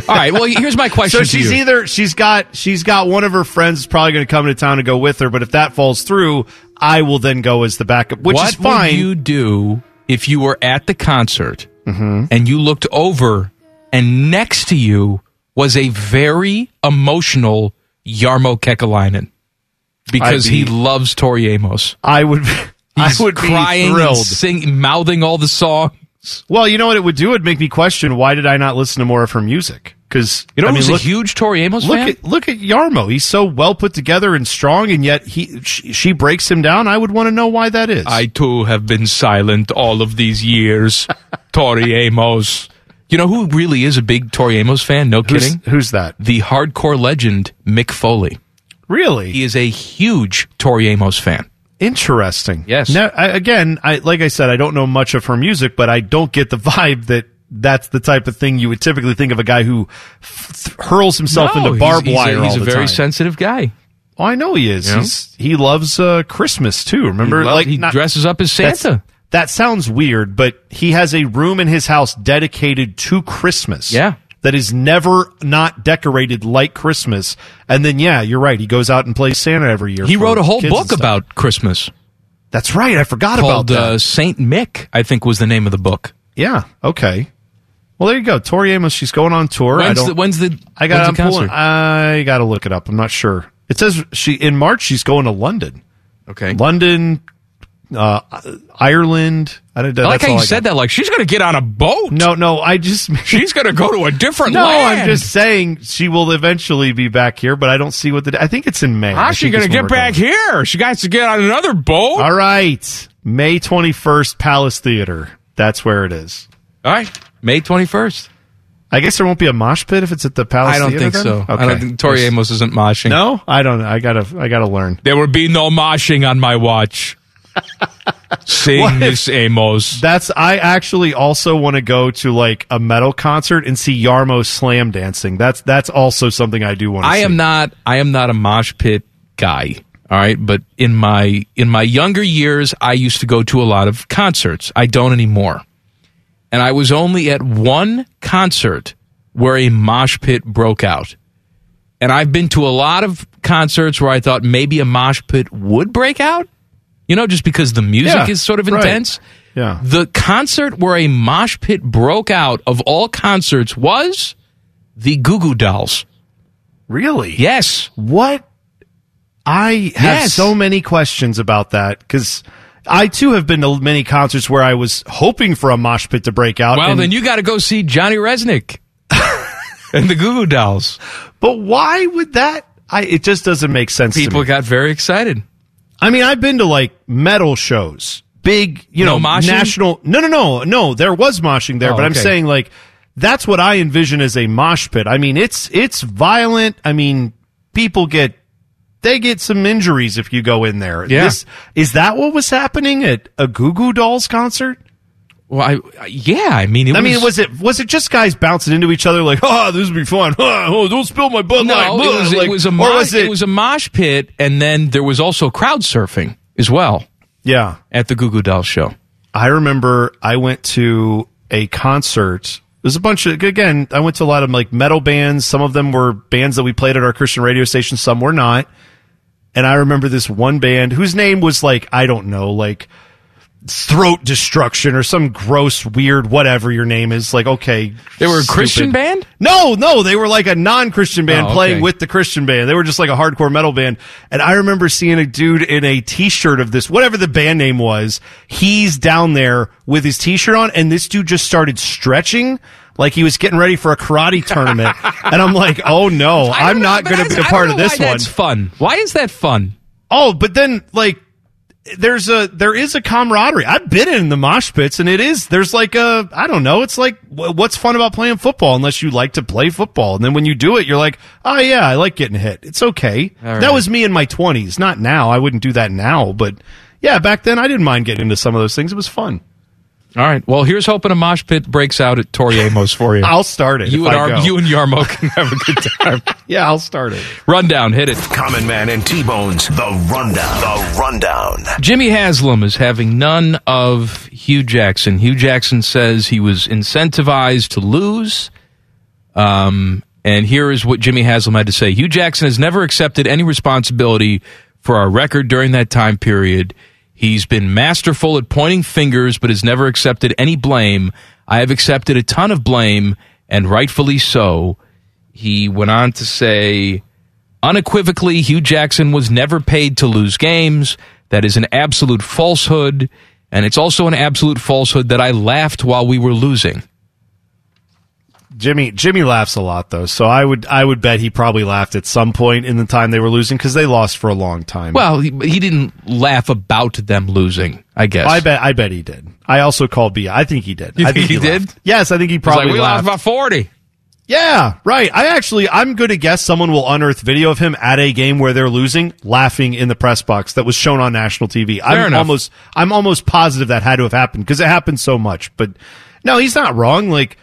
All right, well, here's my question so she's either she's got she's got one of her friends is probably going to come to town to go with her, but if that falls through, I will then go as the backup, which what is fine. would you do if you were at the concert Mm-hmm. and you looked over and next to you was a very emotional Jarmo Kekäläinen because be- he loves Tori Amos. I would. He's I would crying, be and sing, mouthing all the songs. Well, you know what it would do? It'd make me question why did I not listen to more of her music? Because You know I mean, look, a huge Tori Amos look fan? at look at Jarmo. He's so well put together and strong, and yet he she, she breaks him down. I would want to know why that is. I too have been silent all of these years. *laughs* Tori Amos. You know who really is a big Tori Amos fan? No who's, kidding. who's that? The hardcore legend Mick Foley. Really He is a huge Tori Amos fan. Interesting. Yes. Now, I, again, I like I said, I don't know much of her music, but I don't get the *laughs* vibe that. That's the type of thing you would typically think of a guy who f- hurls himself No, into barbed he's, he's wire a, he's a very time. sensitive guy. Oh, I know he is. He loves uh, Christmas too. Remember, He lo- like he not- dresses up as Santa. That sounds weird, but he has a room in his house dedicated to Christmas. Yeah. That is never not decorated like Christmas. And then, yeah, you're right. He goes out and plays Santa every year. He wrote a whole book about Christmas That's right. I forgot called about that. uh, Saint Mick. I think was the name of the book. yeah. Okay. Well, there you go. Tori Amos. She's going on tour. I When's don't. the, when's the I got. the pulling. I got to look it up. I'm not sure. It says she in March. She's going to London. okay. London, uh, Ireland. I, don't- I like how you I said got. that. Like she's going to get on a boat. No, no. I just *laughs* She's going to go to a different no. land. I'm just saying she will eventually be back here, but I don't see what the. I think it's in May. How's she going to get back going. here? She got to get on another boat. All right, May 21st, Palace Theater. That's where it is. All right, May twenty first. I guess there won't be a mosh pit if it's at the Palace. Theater. I don't Theater think then? so. Okay. I don't think Tori Amos isn't moshing. No, I don't. I gotta. I gotta learn. There will be no moshing on my watch. Sing if- Amos. That's. I actually also want to go to like a metal concert and see Jarmo slam dancing. That's that's also something I do want. to I see. am not. I am not a mosh pit guy. All right, but in my in my younger years, I used to go to a lot of concerts. I don't anymore, and I was only at one concert where a mosh pit broke out. And I've been to a lot of concerts where I thought maybe a mosh pit would break out. You know, just because the music Yeah, is sort of right. intense. Yeah. The concert where a mosh pit broke out of all concerts was the Goo Goo Dolls. Really? Yes. What? I have Yes. so many questions about that because I too have been to many concerts where I was hoping for a mosh pit to break out. Well, and- then you got to go see Johnny Rzeznik *laughs* and the Goo Goo Dolls. But why would that? I it just doesn't make sense. to People got very excited. I mean, I've been to like metal shows, big, you No know, moshing? national. No, no, no, no. There was moshing there, Oh, but I'm okay. saying like that's what I envision as a mosh pit. I mean, it's it's violent. I mean, people get they get some injuries if you go in there. Yeah. This, is that what was happening at a Goo Goo Dolls concert? Well, I, yeah, I mean, it I was, mean, was it was it just guys bouncing into each other like, oh, this would be fun. Oh, don't spill my Bud no, Light. it was, Like, it was a mosh, was it, was a mosh pit, and then there was also crowd surfing as well yeah. at the Goo Goo Dolls show. I remember I went to a concert. There's a bunch of again. I went to a lot of like metal bands. Some of them were bands that we played at our Christian radio station. Some were not. And I remember this one band whose name was like I don't know, like Throat Destruction or some gross, weird, whatever your name is. Like okay, They were a stupid. Christian band? No, no, they were like a non-Christian band Oh, okay. playing with the Christian band. They were just like a hardcore metal band. And I remember seeing a dude in a t-shirt of this, whatever the band name was. He's down there with his t-shirt on and this dude just started stretching like he was getting ready for a karate tournament. *laughs* and I'm like, "Oh no, I'm know, not going to be a part of this one." That's fun. Why is that fun? Oh, but then like there's a there is a camaraderie. I've been in the mosh pits, and it is there's like a I don't know. It's like what's fun about playing football unless you like to play football, and then when you do it, you're like, oh yeah, I like getting hit. It's okay. Right. That was me in my 20s, not now. I wouldn't do that now, but yeah, back then I didn't mind getting into some of those things. It was fun. All right. Well, here's hoping a mosh pit breaks out at Tori Amos for you. *laughs* I'll start it. You if and, I Ar- go. you and Jarmo *laughs* can have a good time. *laughs* yeah, I'll start it. Rundown, hit it. Common Man and T-Bone's The Rundown. The Rundown. Jimmy Haslam is having none of Hue Jackson. Hue Jackson says he was incentivized to lose. Um, and here is what Jimmy Haslam had to say Hue Jackson has never accepted any responsibility for our record during that time period. He's been masterful at pointing fingers, but has never accepted any blame. I have accepted a ton of blame, and rightfully so. He went on to say, unequivocally, Hue Jackson was never paid to lose games. That is an absolute falsehood. And it's also an absolute falsehood that I laughed while we were losing. Jimmy Jimmy laughs a lot though, so I would I would bet he probably laughed at some point in the time they were losing because they lost for a long time. Well, he, he didn't laugh about them losing, I guess. I bet I bet he did. I also called B. I think he did. You I think he did? laughed. Yes, I think he It's like, probably we lost laughed. about 40. Yeah, right. I actually, I'm going to guess someone will unearth video of him at a game where they're losing, laughing in the press box that was shown on national TV. Fair I'm enough. almost, I'm almost positive that had to have happened because it happened so much. But no, he's not wrong. Like,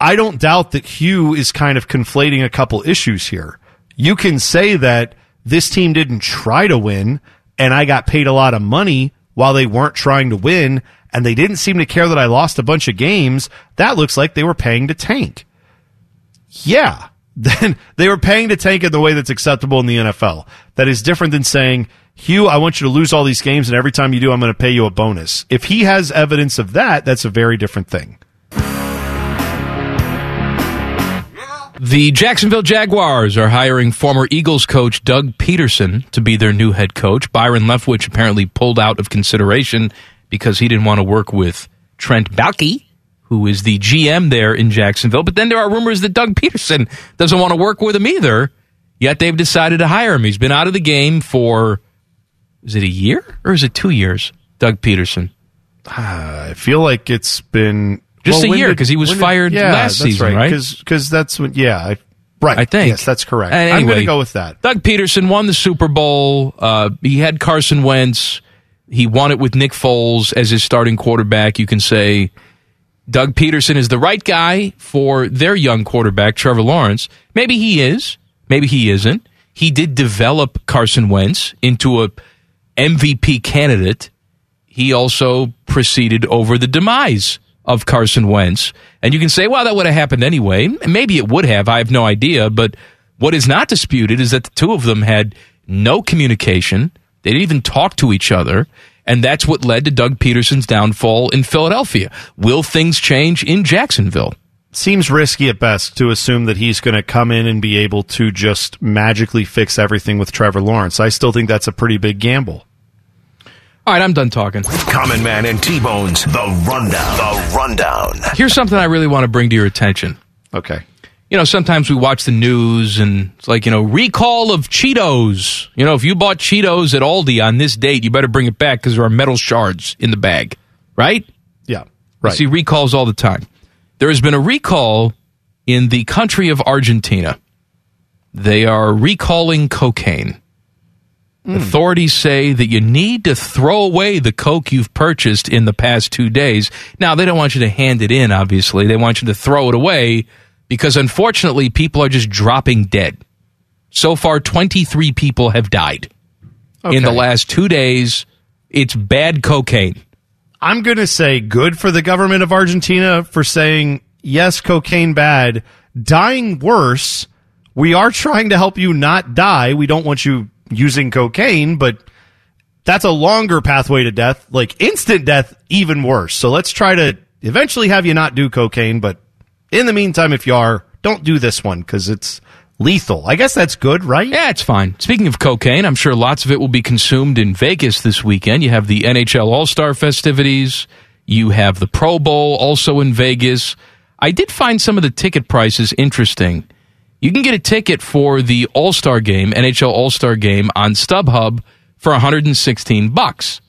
I don't doubt that Hue is kind of conflating a couple issues here. You can say that this team didn't try to win and I got paid a lot of money while they weren't trying to win and they didn't seem to care that I lost a bunch of games. That looks like they were paying to tank. Yeah. *laughs* Then they were paying to tank in the way that's acceptable in the NFL. That is different than saying, Hue, I want you to lose all these games and every time you do, I'm going to pay you a bonus. If he has evidence of that, that's a very different thing. The Jacksonville Jaguars are hiring former Eagles coach Doug Pederson to be their new head coach. Byron Leftwich apparently pulled out of consideration because he didn't want to work with Trent Baalke, who is the GM there in Jacksonville. But then there are rumors that Doug Pederson doesn't want to work with him either. Yet they've decided to hire him. He's been out of the game for is it a year or is it two years? Doug Pederson. Ah, I feel like it's been Just a year, 'cause he was when did- fired yeah, last season, right? Because that's when, yeah, I, right. I think. yes, that's correct. And I'm going to go with that. Doug Pederson won the Super Bowl. Uh, he had Carson Wentz. He won it with Nick Foles as his starting quarterback. You can say Doug Pederson is the right guy for their young quarterback, Trevor Lawrence. Maybe he is. Maybe he isn't. He did develop Carson Wentz into a MVP candidate. He also proceeded over the demise of Carson Wentz. And you can say, well, that would have happened anyway. Maybe it would have. I have no idea. But what is not disputed is that the two of them had no communication. They didn't even talk to each other. And that's what led to Doug Pederson's downfall in Philadelphia. Will things change in Jacksonville? Seems risky at best to assume that he's going to come in and be able to just magically fix everything with Trevor Lawrence. I still think that's a pretty big gamble. All right, I'm done talking. Common Man and T-Bone's The Rundown. The Rundown. Here's something I really want to bring to your attention. Okay. You know, sometimes we watch the news and it's like, you know, recall of Cheetos. You know, if you bought Cheetos at Aldi on this date, you better bring it back because there are metal shards in the bag, right? Yeah. Right. see recalls all the time. There has been a recall in the country of Argentina. They are recalling cocaine. Mm. Authorities say that you need to throw away the coke you've purchased in the past two days. Now, they don't want you to hand it in, obviously. They want you to throw it away because, unfortunately, people are just dropping dead. So far, 23 people have died in the last two days. It's bad cocaine. I'm going to say good for the government of Argentina for saying, yes, cocaine bad. Dying worse. We are trying to help you not die. We don't want you using cocaine, but that's a longer pathway to death. Like instant death, even worse. So let's try to eventually have you not do cocaine. But in the meantime, if you are, don't do this one because it's lethal. I guess that's good, right? Yeah, it's fine. Speaking of cocaine, I'm sure lots of it will be consumed in Vegas this weekend. You have the NHL All Star festivities, you have the Pro Bowl also in Vegas. I did find some of the ticket prices interesting. You can get a ticket for the All Star game, NHL All Star game on StubHub for 116 bucks.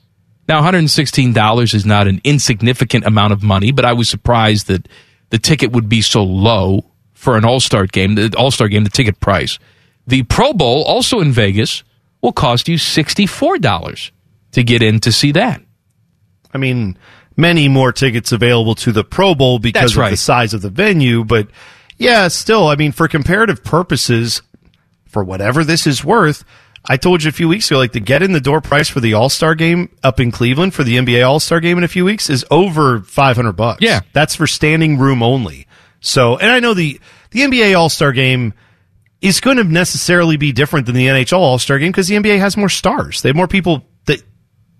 Now, $116 is not an insignificant amount of money, but I was surprised that the ticket would be so low for an All-Star game, the All-Star game, the ticket price. The Pro Bowl, also in Vegas, will cost you $64 to get in to see that. I mean, many more tickets available to the Pro Bowl because That's of the size of the venue, but yeah, still, I mean, for comparative purposes, for whatever this is worth, I told you a few weeks ago, like the get in the door price for the All Star game up in Cleveland for the NBA All Star game in a few weeks is over five hundred bucks. Yeah. that's for standing room only. So, and I know the the NBA All Star game is going to necessarily be different than the NHL All Star game because the NBA has more stars. They have more people that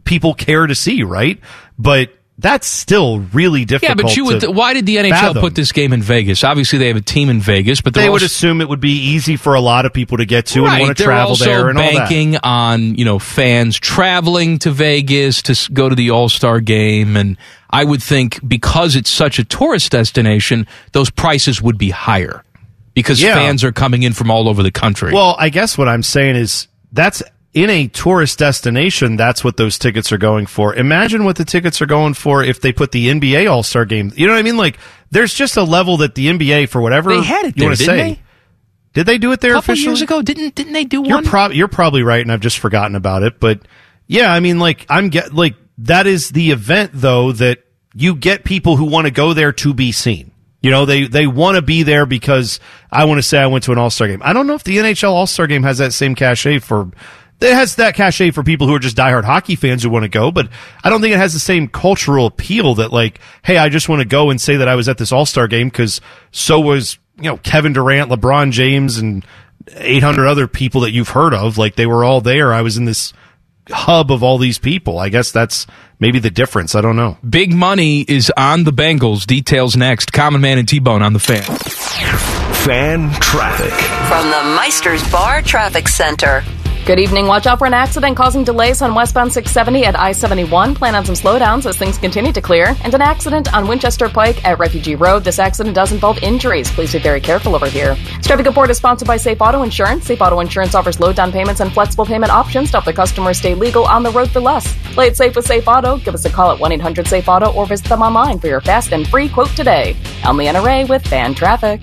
people care to see, right? But that's still really difficult. Yeah, but you would. to why did the NHL fathom. put this game in Vegas? Obviously, they have a team in Vegas, but They would assume it would be easy for a lot of people to get to and want to travel also there and all that. banking on you know fans traveling to Vegas to go to the All Star game, and I would think because it's such a tourist destination, those prices would be higher because Yeah. fans are coming in from all over the country. Well, I guess what I'm saying is that's in a tourist destination. That's what those tickets are going for. Imagine what the tickets are going for if they put the NBA All Star game. You know what I mean? Like, there's just a level that the NBA, for whatever They had it you there, want to say, they? did they do it there a couple officially? years ago, didn't didn't they do You're one? prob- you're probably right, and I've just forgotten about it. But yeah, I mean, like I'm get like that is the event though that you get people who want to go there to be seen. You know, they they want to be there because I want to say I went to an All Star game. I don't know if the NHL All Star game has that same cachet for. It has that cachet for people who are just diehard hockey fans who want to go, but I don't think it has the same cultural appeal that like, hey, I just want to go and say that I was at this All Star game because so was you know Kevin Durant, LeBron James, and 800 other people that you've heard of. Like they were all there. I was in this hub of all these people. I guess that's maybe the difference. I don't know. Big money is on the Bengals. Details next. Common Man and T Bone on the fan. Fan traffic. From the Meister's Bar Traffic Center. Good evening. Watch out for an accident causing delays on westbound 670 at I 71. Plan on some slowdowns as things continue to clear. And an accident on Winchester Pike at Refugee Road. This accident does involve injuries. Please be very careful over here. This traffic report is sponsored by Safe Auto Insurance. Safe Auto Insurance offers low down payments and flexible payment options to help their customers stay legal on the road for less. Play it safe with Safe Auto. Give us a call at 1 800 Safe Auto or visit them online for your fast and free quote today. I'm Leanna Ray with Fan Traffic.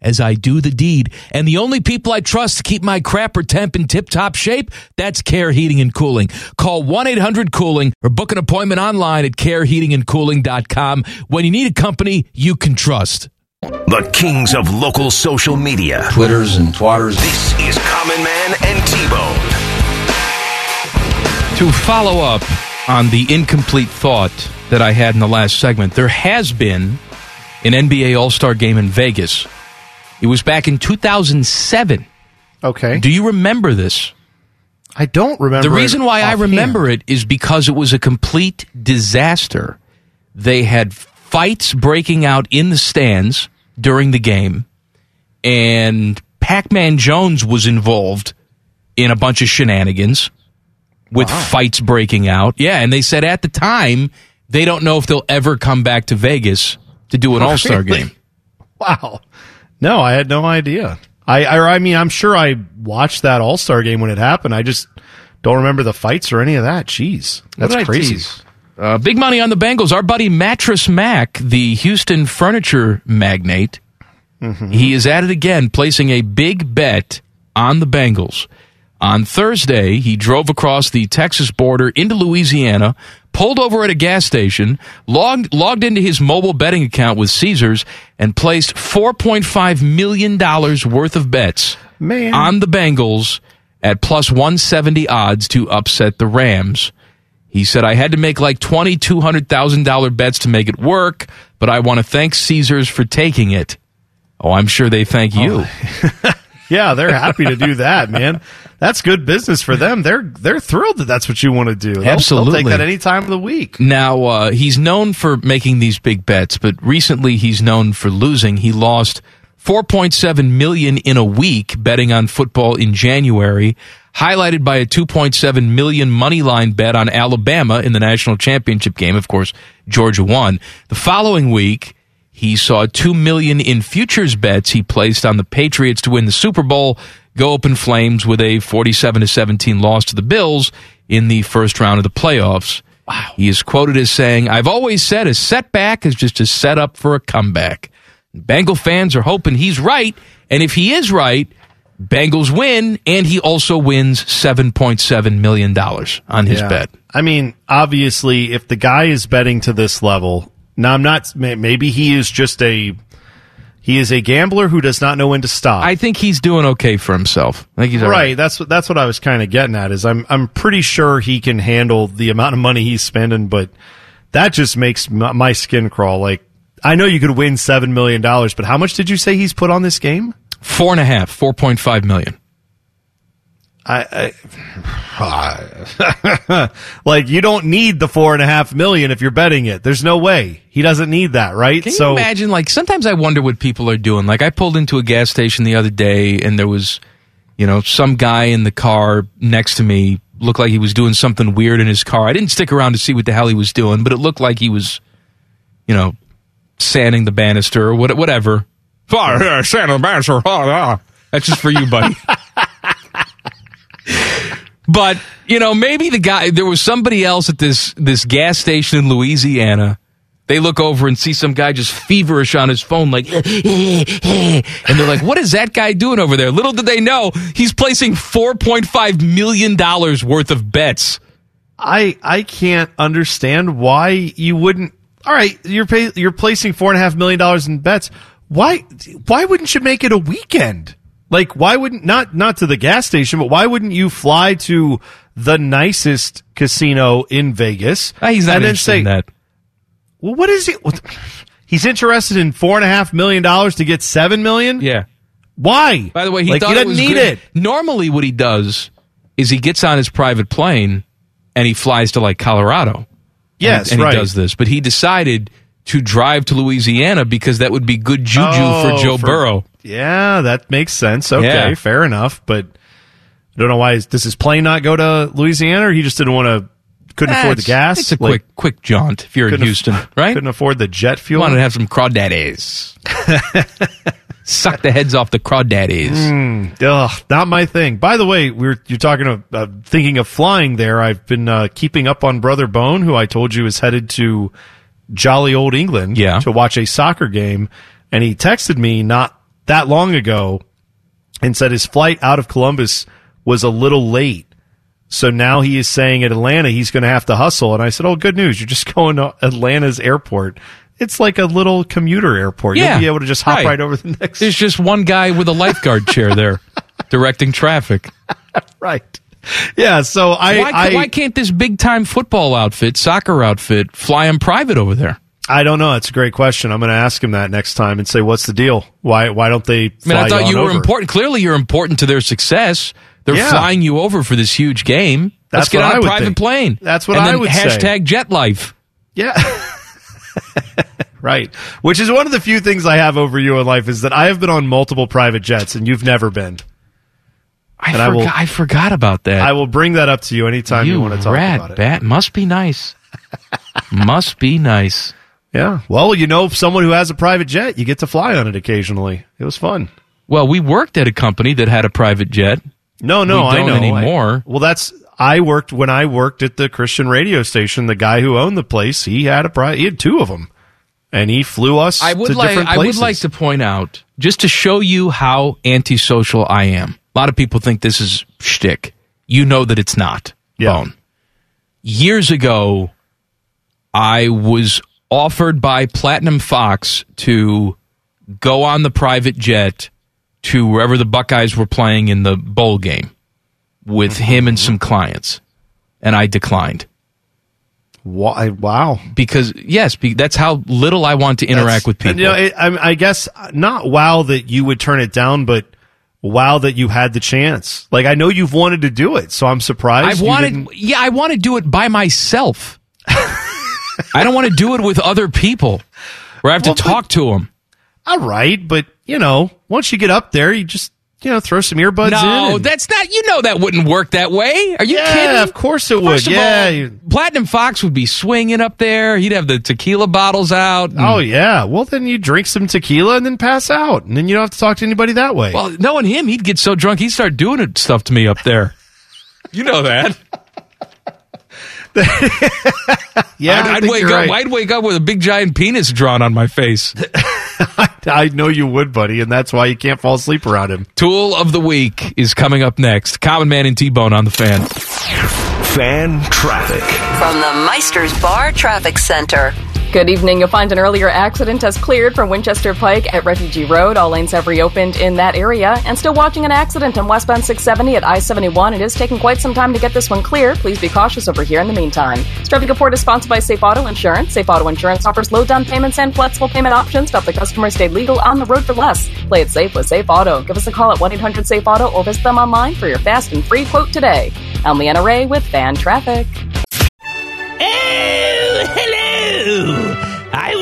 as I do the deed. And the only people I trust to keep my crapper temp in tip top shape, that's Care Heating and Cooling. Call 1 800 Cooling or book an appointment online at careheatingandcooling.com when you need a company you can trust. The kings of local social media. Twitters and twatters. This is Common Man and T-Bone. To follow up on the incomplete thought that I had in the last segment, there has been an NBA All Star game in Vegas. It was back in 2007. Okay. Do you remember this? I don't remember. The reason why I remember it is because it was a complete disaster. They had fights breaking out in the stands during the game, and Pac Man Jones was involved in a bunch of shenanigans with fights breaking out. Yeah, and they said at the time they don't know if they'll ever come back to Vegas to do an *laughs* oh, All Star Really? game. Wow. No, I had no idea. I, I, I mean, I'm sure I watched that All Star game when it happened. I just don't remember the fights or any of that. Jeez, that's crazy. Uh, big money on the Bengals. Our buddy Mattress Mac, the Houston furniture magnate, he is at it again, placing a big bet on the Bengals. On Thursday, he drove across the Texas border into Louisiana, pulled over at a gas station, logged, logged into his mobile betting account with Caesars, and placed $4.5 million worth of bets Man. on the Bengals at plus 170 odds to upset the Rams. He said, I had to make like twenty, two hundred thousand dollar bets to make it work, but I want to thank Caesars for taking it. Oh, I'm sure they thank you. Oh. *laughs* yeah, they're happy to do that, man. That's good business for them. They're they're thrilled that that's what you want to do. They'll, Absolutely. they'll take that any time of the week. Now, uh, he's known for making these big bets, but recently he's known for losing. He lost 4.7 million in a week betting on football in January, highlighted by a 2.7 million money line bet on Alabama in the national championship game. Of course, Georgia won. The following week, he saw 2 million in futures bets he placed on the Patriots to win the Super Bowl go up in flames with a 47 to 17 loss to the Bills in the first round of the playoffs. Wow. He is quoted as saying, I've always said a setback is just a setup for a comeback. Bengal fans are hoping he's right, and if he is right, Bengals win, and he also wins $7.7 million on his Yeah. bet. I mean, obviously, if the guy is betting to this level, now I'm not. Maybe he is just a he is a gambler who does not know when to stop. I think he's doing okay for himself. I think he's right. right. That's what that's what I was kind of getting at. Is I'm I'm pretty sure he can handle the amount of money he's spending, but that just makes my, my skin crawl. Like I know you could win seven million dollars, but how much did you say he's put on this game? Four and a half, 4.5 million. I, I *laughs* like you don't need the four and a half million if you're betting it. There's no way he doesn't need that, right? Can you imagine? Like sometimes I wonder what people are doing. Like I pulled into a gas station the other day, and there was, you know, some guy in the car next to me looked like he was doing something weird in his car. I didn't stick around to see what the hell he was doing, but it looked like he was, you know, sanding the banister or what, whatever. Sanding the banister. That's just for you, buddy. *laughs* But you know, maybe the guy there was somebody else at this this gas station in Louisiana. They look over and see some guy just feverish on his phone, like, *laughs* and they're like, "What is that guy doing over there?" Little did they know he's placing four point five million dollars worth of bets. I I can't understand why you wouldn't. All right, you're pay, you're placing four and a half million dollars in bets. Why why wouldn't you make it a weekend? Like why wouldn't not not to the gas station, but why wouldn't you fly to the nicest casino in Vegas Ah, he's not and interested say, in that. well, what is he? What, he's interested in four and a half million dollars to get seven million. Yeah. Why? By the way, he like, thought he doesn't need good. it. Normally, what he does is he gets on his private plane and he flies to like Colorado. Yes, and, and right. he does this, but he decided to drive to Louisiana because that would be good juju Oh, for Joe for- Burrow. Yeah, that makes sense. Okay, Yeah. fair enough. But I don't know why. Does his plane not go to Louisiana, or he just didn't want to? Couldn't afford the gas. It's a Like, quick quick jaunt if you're in Houston, aff- right? Couldn't afford the jet fuel. Wanted to have some crawdaddies. *laughs* Suck the heads off the crawdaddies. Mm, ugh, not my thing. By the way, we're you're talking of uh, thinking of flying there. I've been uh, keeping up on Brother Bone, who I told you is headed to jolly old England Yeah. to watch a soccer game, and he texted me not that long ago and said his flight out of Columbus was a little late. So now he is saying at Atlanta he's going to have to hustle. And I said, "Oh, good news! You're just *laughs* going to Atlanta's airport. It's like a little commuter airport. Yeah, You'll be able to just hop right. right, over the next. There's just one guy with a lifeguard chair there *laughs* directing traffic. right. *laughs* Yeah. So I, why, I, why can't this big time football outfit, soccer outfit, fly him private over there? I don't know. That's a great question. I'm going to ask him that next time and say, "What's the deal? Why why don't they?" I mean, I thought on you were over? important. Clearly, you're important to their success. They're Yeah. flying you over for this huge game. Let's That's get on I a private think. plane. That's what and I then would say. hashtag jet life. Yeah. *laughs* right. Which is one of the few things I have over you in life is that I have been on multiple private jets and you've never been. I, And I forgot, will- I forgot about that. I will bring that up to you anytime you, you want to talk rat about it. bat must be nice. *laughs* must be nice. Yeah. Well, you know, someone who has a private jet, you get to fly on it occasionally. It was fun. Well, we worked at a company that had a private jet. No, no, I don't know anymore. I- well, that's I worked when I worked at the Christian radio station. The guy who owned the place, he had a pri- he had two of them, and he flew us I would to like I would like to point out just to show you how antisocial I am. A lot of people think this is shtick. You know that it's not. Bone. Years ago, I was offered by Platinum Fox to go on the private jet to wherever the Buckeyes were playing in the bowl game with mm-hmm. him and some clients, and I declined. Why? Wow. Because yes, be, that's how little I want to interact with people. You know, it, I, I guess not wow that you would turn it down, but wow that you had the chance. Like I know you've wanted to do it, so I'm surprised. I've you wanted, yeah, I want to do it by myself. *laughs* I don't want to do it with other people where I have Well, to but- talk to them. All right, but you know, once you get up there, you just you know throw some earbuds in. No, that's not. You know that wouldn't work that way. Are you Yeah, kidding? of course it would. First Yeah, all, Platinum Fox would be swinging up there. He'd have the tequila bottles out. Oh yeah. Well, then you drink some tequila and then pass out, and then you don't have to talk to anybody that way. Well, knowing him, he'd get so drunk he'd start doing stuff to me up there. You know that. *laughs* *laughs* yeah, I'd, I'd wake up. right. I'd wake up with a big giant penis drawn on my face. I *laughs* know you would, buddy, and that's why you can't fall asleep around him. Tool of the week is coming up next. Common Man and T Bone on the fan. Fan traffic. From the Meister's Bar Traffic Center. Good evening. You'll find an earlier accident has cleared from Winchester Pike at Refugee Road. All lanes have reopened in that area. And still watching an accident on westbound 670 at I 71. It is taking quite some time to get this one clear. Please be cautious over here in the meantime. Traffic report is sponsored by Safe Auto Insurance. Safe Auto Insurance offers low down payments and flexible payment options to help the customer stay legal on the road for less. Play it safe with Safe Auto. Give us a call at 1 800 Safe Auto or visit them online for your fast and free quote today. I'm Leanna Ray with Fan Traffic. Oh, hello!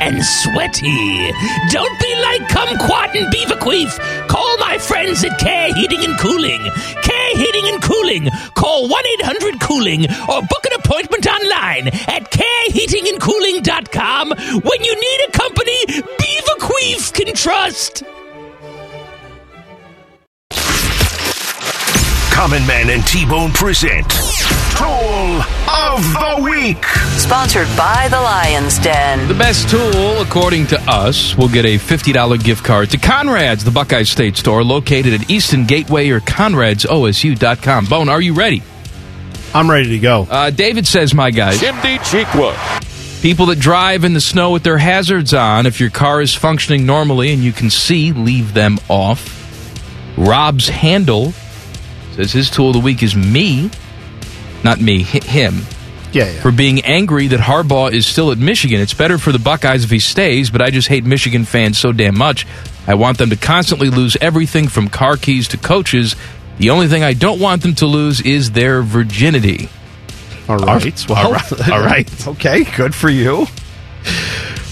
and sweaty. Don't be like Kumquat and Beaverqueef. Call my friends at Care Heating and Cooling. Care Heating and Cooling. Call 1 800 Cooling or book an appointment online at careheatingandcooling.com when you need a company Beaverqueef can trust. Common Man and T-Bone present Tool of the Week. Sponsored by the Lion's Den. The best tool, according to us, will get a $50 gift card to Conrad's, the Buckeye State store located at Easton Gateway or Conrad'sOSU.com. Bone, are you ready? I'm ready to go. Uh, David says, my guys. Chimney Cheekwood. People that drive in the snow with their hazards on, if your car is functioning normally and you can see, leave them off. Rob's Handle says his tool of the week is me, not me, him, Yeah, yeah. for being angry that Harbaugh is still at Michigan. It's better for the Buckeyes if he stays, but I just hate Michigan fans so damn much. I want them to constantly lose everything from car keys to coaches. The only thing I don't want them to lose is their virginity. All right. Well, all right. *laughs* All right. okay, good for you.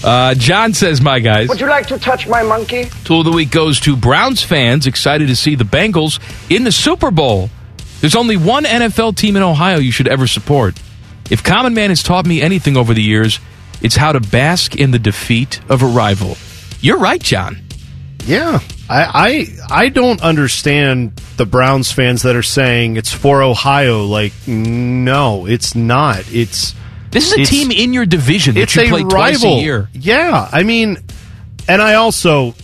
Uh, John says, my guys. Would you like to touch my monkey? Tool of the week goes to Browns fans excited to see the Bengals in the Super Bowl. There's only one NFL team in Ohio you should ever support. If Common Man has taught me anything over the years, it's how to bask in the defeat of a rival. You're right, John. Yeah, I, I I don't understand the Browns fans that are saying it's for Ohio. Like, no, it's not. It's This is a it's- team in your division that it's you a play rival. twice a year. Yeah, I mean, and I also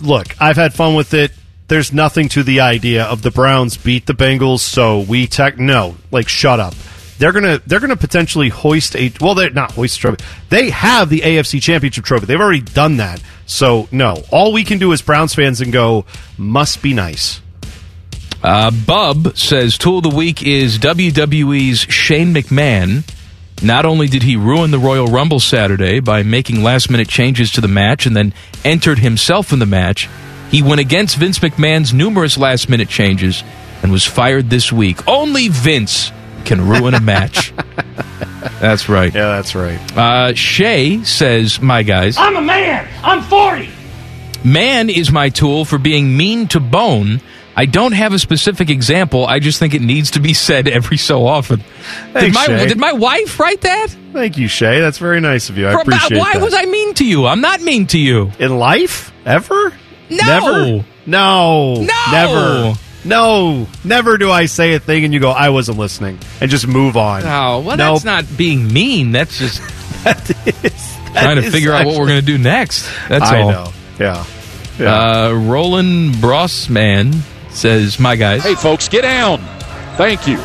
look. I've had fun with it. There's nothing to the idea of the Browns beat the Bengals, so we tech. No, like, shut up. They're gonna they're gonna potentially hoist a well they're not hoist a trophy. They have the AFC Championship trophy. They've already done that. So no, all we can do as Browns fans and go must be nice. Uh, Bub says Tool of the Week is WWE's Shane McMahon. Not only did he ruin the Royal Rumble Saturday by making last minute changes to the match and then entered himself in the match, he went against Vince McMahon's numerous last minute changes and was fired this week. Only Vince can ruin a match. *laughs* that's right. Yeah, that's right. Uh, Shay says, My guys. I'm a man. I'm 40. Man is my tool for being mean to bone. I don't have a specific example. I just think it needs to be said every so often. did, my, Shay. did my wife write that? Thank you, Shay. That's very nice of you. I For- appreciate why that. was I mean to you? I'm not mean to you. in life ever? No. Never? No. No. Never. No. Never do I say a thing and you go, I wasn't listening, and just move on. Oh, well, Nope. that's not being mean. That's just *laughs* That is- that trying to figure out what we're going to do next. That's I all. know. Yeah. Yeah. Uh, Roland Brossman says, My guys. Hey, folks, get down. Thank you.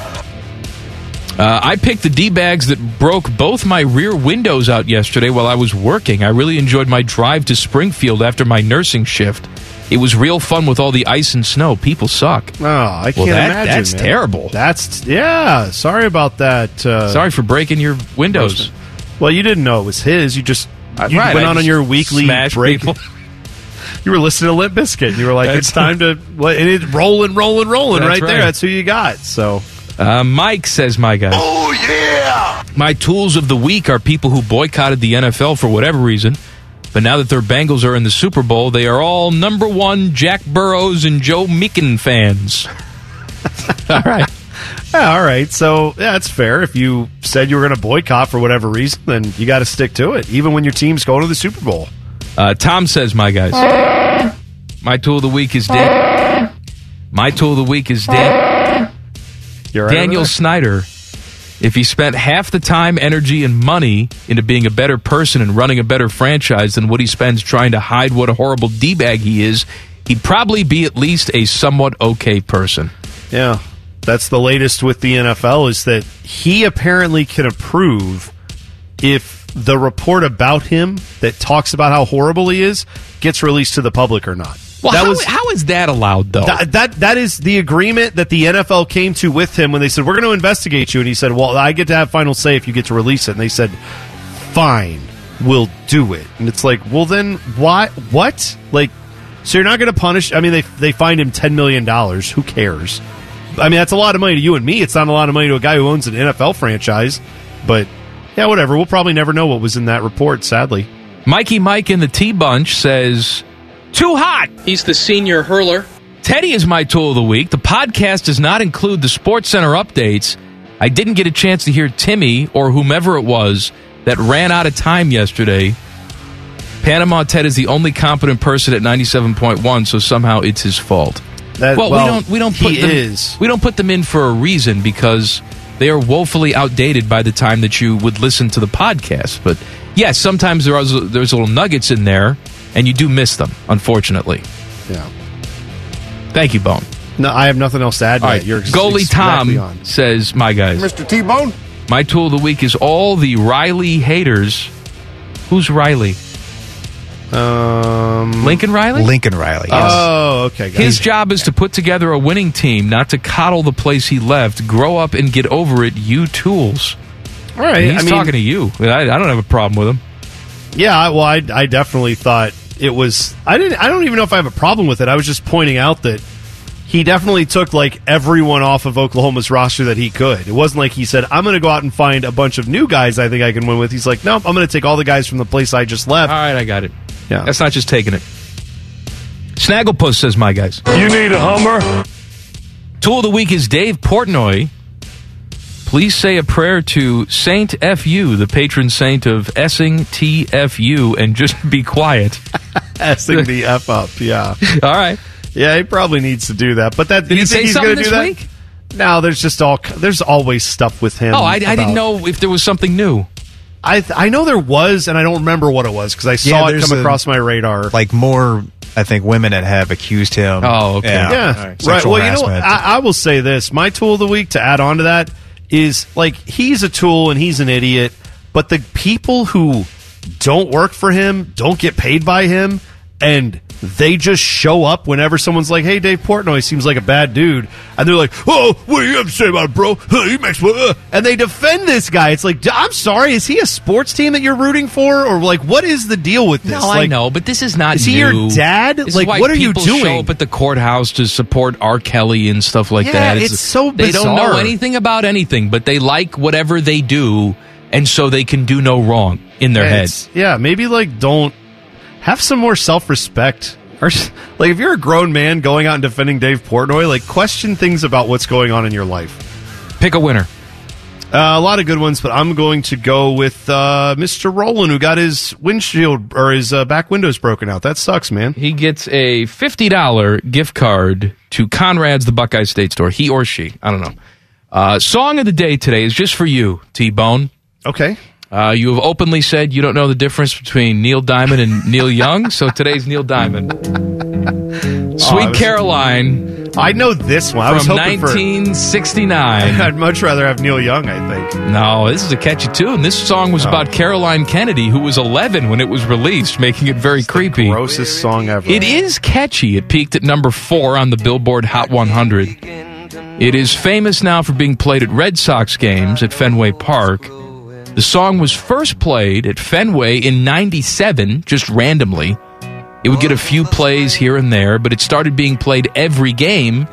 Uh, I picked the D bags that broke both my rear windows out yesterday while I was working. I really enjoyed my drive to Springfield after my nursing shift. It was real fun with all the ice and snow. People suck. Oh, I can't Well, that- imagine. that's man. terrible. That's yeah. Sorry about that. Uh, Sorry for breaking your windows. Well, you didn't know it was his. You just you right, went I on on your weekly break. *laughs* people. you were listening to Limp Bizkit. And you were like, That's- it's time to what? And it's rolling, rolling, rolling That's right, there. That's who you got. So Uh, Mike says, my guy. Oh, yeah! My tools of the week are people who boycotted the NFL for whatever reason. But now that their Bengals are in the Super Bowl, they are all number one Jack Burrows and Joe Meekin fans. *laughs* all right. yeah, all right. So yeah, that's fair. If you said you were going to boycott for whatever reason, then you got to stick to it, even when your team's going to the Super Bowl. Uh, Tom says, my guys. *laughs* My tool of the week is Dan. My tool of the week is Dan. You're right Daniel Snyder. If he spent half the time, energy, and money into being a better person and running a better franchise than what he spends trying to hide what a horrible D bag he is, he'd probably be at least a somewhat okay person. Yeah, that's the latest with the NFL is that he apparently can approve if the report about him that talks about how horrible he is gets released to the public or not. Well, that how, was how is that allowed, though? That, that that is the agreement that the NFL came to with him when they said we're going to investigate you, and he said, "Well, I get to have final say if you get to release it." And they said, "Fine, we'll do it." And it's like, well, then why? What? Like, so you're not going to punish? I mean, they they fined him ten million dollars. Who cares? I mean, that's a lot of money to you and me. It's not a lot of money to a guy who owns an NFL franchise. But yeah, whatever. We'll probably never know what was in that report. Sadly, Mikey Mike in the T Bunch says, Too hot. He's the senior hurler. Teddy is my tool of the week. The podcast does not include the SportsCenter updates. I didn't get a chance to hear Timmy or whomever it was that ran out of time yesterday. Panama Ted is the only competent person at 97.1, so somehow it's his fault. That- well, well, we don't we don't put he them, is. we don't put them in for a reason because they are woefully outdated by the time that you would listen to the podcast. But yes, sometimes there are there's little nuggets in there, and you do miss them, unfortunately. yeah. Thank you, Bone. No, I have nothing else to add. To that. right, You're goalie exactly Tom on. says, "My guys, Mr. T Bone? my tool of the week is all the Riley haters. Who's Riley? Um, Lincoln Riley. Lincoln Riley. yes. Oh, okay. Guys. His job is to put together a winning team, not to coddle the place he left. Grow up and get over it. You tools. All right. And he's I mean, talking to you. I, I don't have a problem with him. Yeah. Well, I, I definitely thought it was. I didn't. I don't even know if I have a problem with it. I was just pointing out that he definitely took like everyone off of Oklahoma's roster that he could. It wasn't like he said, "I'm going to go out and find a bunch of new guys I think I can win with." He's like, "Nope, I'm going to take all the guys from the place I just left." All right, I got it. Yeah. That's not just taking it. Snagglepuss says, my guys. You need a Hummer? Tool of the week is Dave Portnoy. Please say a prayer to Saint FU, the patron saint of Essing TFU, and just be quiet. *laughs* Essing the f up. Yeah. *laughs* All right. Yeah. He probably needs to do that. But that Did you he think say he's something gonna this do that? week? No, there's just all. There's always stuff with him. Oh, I, I didn't about- know if there was something new. I I know there was, and I don't remember what it was because I saw Yeah, it there's come a- across my radar. like more, I think women that have accused him. Oh, okay. Yeah, Yeah, All right. Sexual Well, you know, harassment. I, I will say this: my tool of the week to add on to that is like he's a tool and he's an idiot, but the people who don't work for him, don't get paid by him, and they just show up whenever someone's like, "Hey, Dave Portnoy seems like a bad dude," and they're like, "Oh, what do you have to say about it, bro? Huh, he makes uh," and they defend this guy. It's like, I'm sorry, is he a sports team that you're rooting for, or like, what is the deal with this? No, I know, but this is not Is he new. your dad? This Like, what are you doing? Show up at the courthouse to support R. Kelly and stuff like Yeah, that. it's so They don't know anything about anything, but they like whatever they do, and so they can do no wrong in their heads. Yeah, maybe like don't have some more self respect. Or like if you're a grown man going out and defending Dave Portnoy, like question things about what's going on in your life. Pick a winner. Uh, a lot of good ones, but I'm going to go with uh, Mr. Rowland, who got his windshield or his uh, back windows broken out. That sucks, man. He gets a fifty dollar gift card to Conrad's the Buckeye State Store. He or she, I don't know. Uh, song of the day today is just for you, T Bone. Okay. Uh, you have openly said you don't know the difference between Neil Diamond and *laughs* Neil Young, so today's Neil Diamond. *laughs* Sweet I was- Caroline I know this one. I was from hoping for. 1969. *laughs* I'd much rather have Neil Young. I think. No, this is a catchy tune. This song was about Caroline Kennedy, who was 11 when it was released, making it very creepy. Grossest song ever. It is catchy. It peaked at number four on the Billboard Hot 100. It is famous now for being played at Red Sox games at Fenway Park. The song was first played at Fenway in 97, just randomly. It would get a few plays here and there, but it started being played every game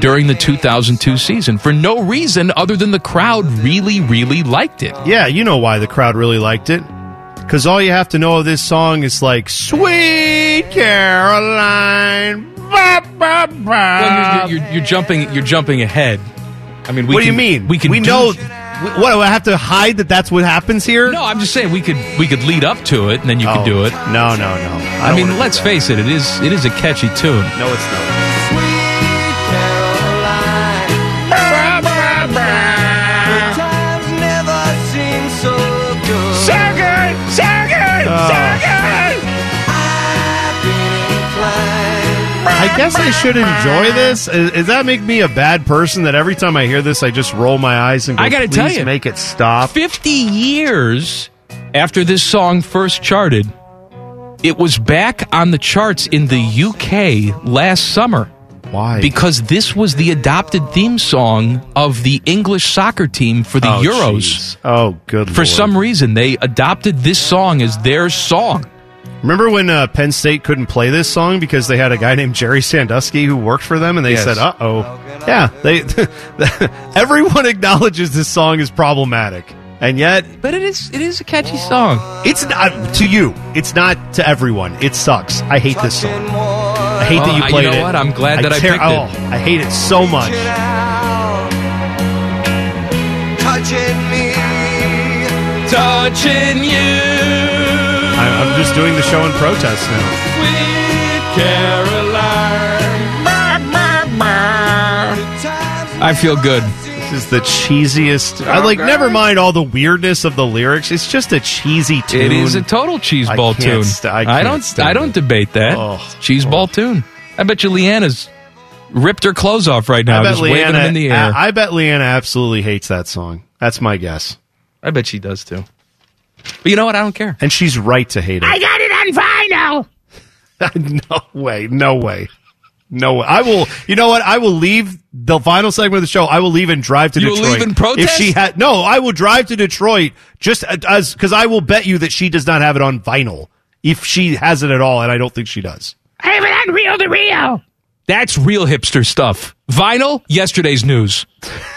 during the 2002 season for no reason other than the crowd really, really liked it. Yeah, you know why the crowd really liked it. Because all you have to know of this song is like, Sweet Caroline. Ba, ba, ba. Well, you're, you're, you're jumping. You're jumping ahead. I mean, we what do you mean? We can. We do- know. What do I have to hide that that's what happens here? No, I'm just saying we could we could lead up to it, and then you Oh, could do it. No, no, no. I, don't mean, let's face it. It is it is a catchy tune. No, it's not. I guess I should enjoy this. Is- Does that make me a bad person that every time I hear this, I just roll my eyes and go, I gotta Please tell you. make it stop? 50 years after this song first charted, it was back on the charts in the UK last summer. Why? Because this was the adopted theme song of the English soccer team for the Oh, Euros. jeez. Oh, good For Lord. some reason, they adopted this song as their song. Remember when uh, Penn State couldn't play this song because they had a guy named Jerry Sandusky who worked for them, and they Yes. said, "Uh oh, yeah." They *laughs* everyone acknowledges this song is problematic, and yet But it is it is a catchy song. it's not to you. It's not to everyone. It sucks. I hate this song. I hate Oh, that you played you know it. what? I'm glad that I tear- picked it. oh, I hate it so much. Touching me, touching I'm just doing the show in protest now. sweet Caroline. I feel good. This is the cheesiest. I like. Never mind all the weirdness of the lyrics. It's just a cheesy tune. It is a total cheese I ball can't tune. st- I I, can't don't. stand I don't it. debate that. Oh, cheese ball tune. I bet you Leanna's ripped her clothes off right now, I bet just waving them in the air. I, I bet Leanna absolutely hates that song. That's my guess. I bet she does too. But you know what? I don't care. And she's right to hate it. I got it on vinyl. *laughs* no way. No way. No way. I will. You know what? I will leave the final segment of the show. I will leave and drive to You will Detroit. leave in protest? If she had no, I will drive to Detroit just as because I will bet you that she does not have it on vinyl. If she has it at all, and I don't think she does. I have it on reel to reel. That's real hipster stuff. Vinyl, yesterday's news.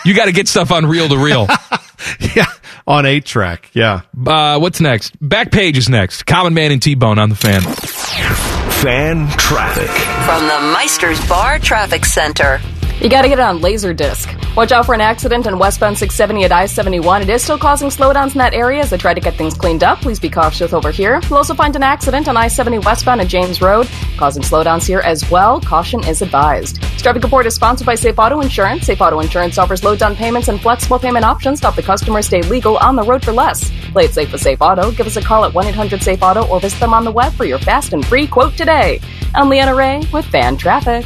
You got to get stuff on real to real. *laughs* yeah, on eight track. Yeah. Uh, what's next? Back page is next. Common Man and T Bone on the fan. Fan traffic. From the Meister's Bar Traffic Center. You gotta get it on Laserdisc. Watch out for an accident on westbound 670 at I-71. It is still causing slowdowns in that area as they try to get things cleaned up. Please be cautious over here. You'll also find an accident on I-70 westbound at James Road, causing slowdowns here as well. Caution is advised. This traffic report is sponsored by Safe Auto Insurance. Safe Auto Insurance offers low down payments and flexible payment options to help the customer stay legal on the road for less. Play it safe with Safe Auto. Give us a call at 1-800-SAFE-AUTO or visit them on the web for your fast and free quote today. I'm Leanna Ray with Fan Traffic.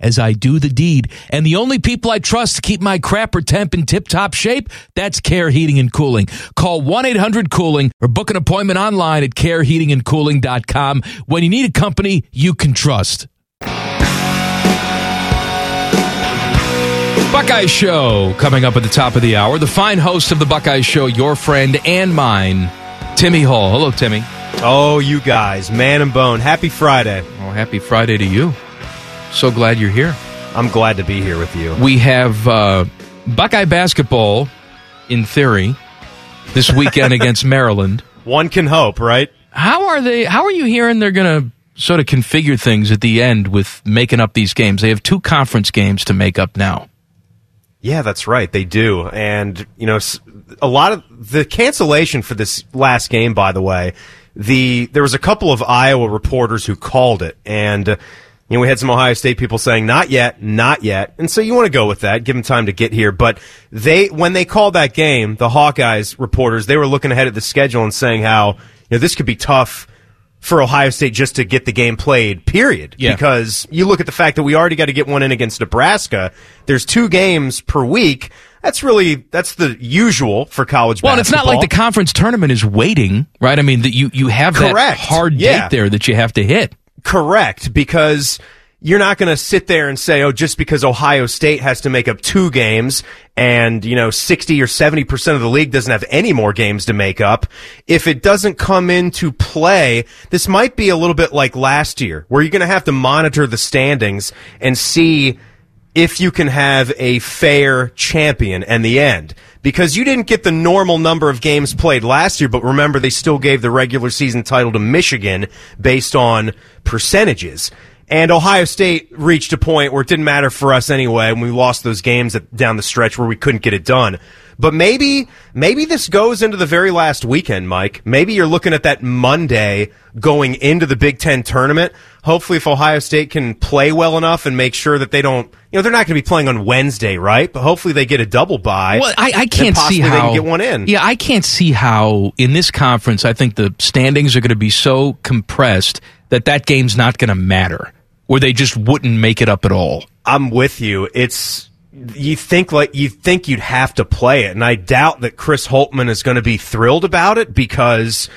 as I do the deed. And the only people I trust to keep my crapper temp in tip top shape, that's Care Heating and Cooling. Call 1 800 Cooling or book an appointment online at careheatingandcooling.com when you need a company you can trust. Buckeye Show coming up at the top of the hour. The fine host of the Buckeye Show, your friend and mine, Timmy Hall. Hello, Timmy. Oh, you guys, man and bone. Happy Friday. Oh, happy Friday to you. So glad you're here. I'm glad to be here with you. We have uh, Buckeye basketball, in theory, this weekend *laughs* against Maryland. One can hope, right? How are they? How are you hearing they're going to sort of configure things at the end with making up these games? They have two conference games to make up now. Yeah, that's right. They do. And, you know, a lot of the cancellation for this last game, by the way, the, there was a couple of Iowa reporters who called it and, uh, you know, we had some Ohio State people saying, not yet, not yet. And so you want to go with that, give them time to get here. But they, when they called that game, the Hawkeyes reporters, they were looking ahead at the schedule and saying how, you know, this could be tough for Ohio State just to get the game played, period. Yeah. Because you look at the fact that we already got to get one in against Nebraska. There's two games per week. That's really, that's the usual for college Well, it's not like the conference tournament is waiting, right? I mean, that you you have that hard Yeah. date there that you have to hit. Correct, because you're not going to sit there and say, oh, just because Ohio State has to make up two games and, you know, 60 or 70% of the league doesn't have any more games to make up. If it doesn't come into play, this might be a little bit like last year, where you're going to have to monitor the standings and see if you can have a fair champion in the end. Because you didn't get the normal number of games played last year, but remember they still gave the regular season title to Michigan based on percentages. And Ohio State reached a point where it didn't matter for us anyway, and we lost those games at, down the stretch where we couldn't get it done. But maybe, maybe this goes into the very last weekend, Mike. Maybe you're looking at that Monday going into the Big Ten tournament. Hopefully, if Ohio State can play well enough and make sure that they don't, you know, they're not going to be playing on Wednesday, right? But hopefully they get a double bye. Well, I, I can't see how they can get one in. Yeah, I can't see how in this conference. I think the standings are going to be so compressed that that game's not going to matter, where they just wouldn't make it up at all. I'm with you. It's you think like you think you'd have to play it, and I doubt that Chris Holtmann is going to be thrilled about it because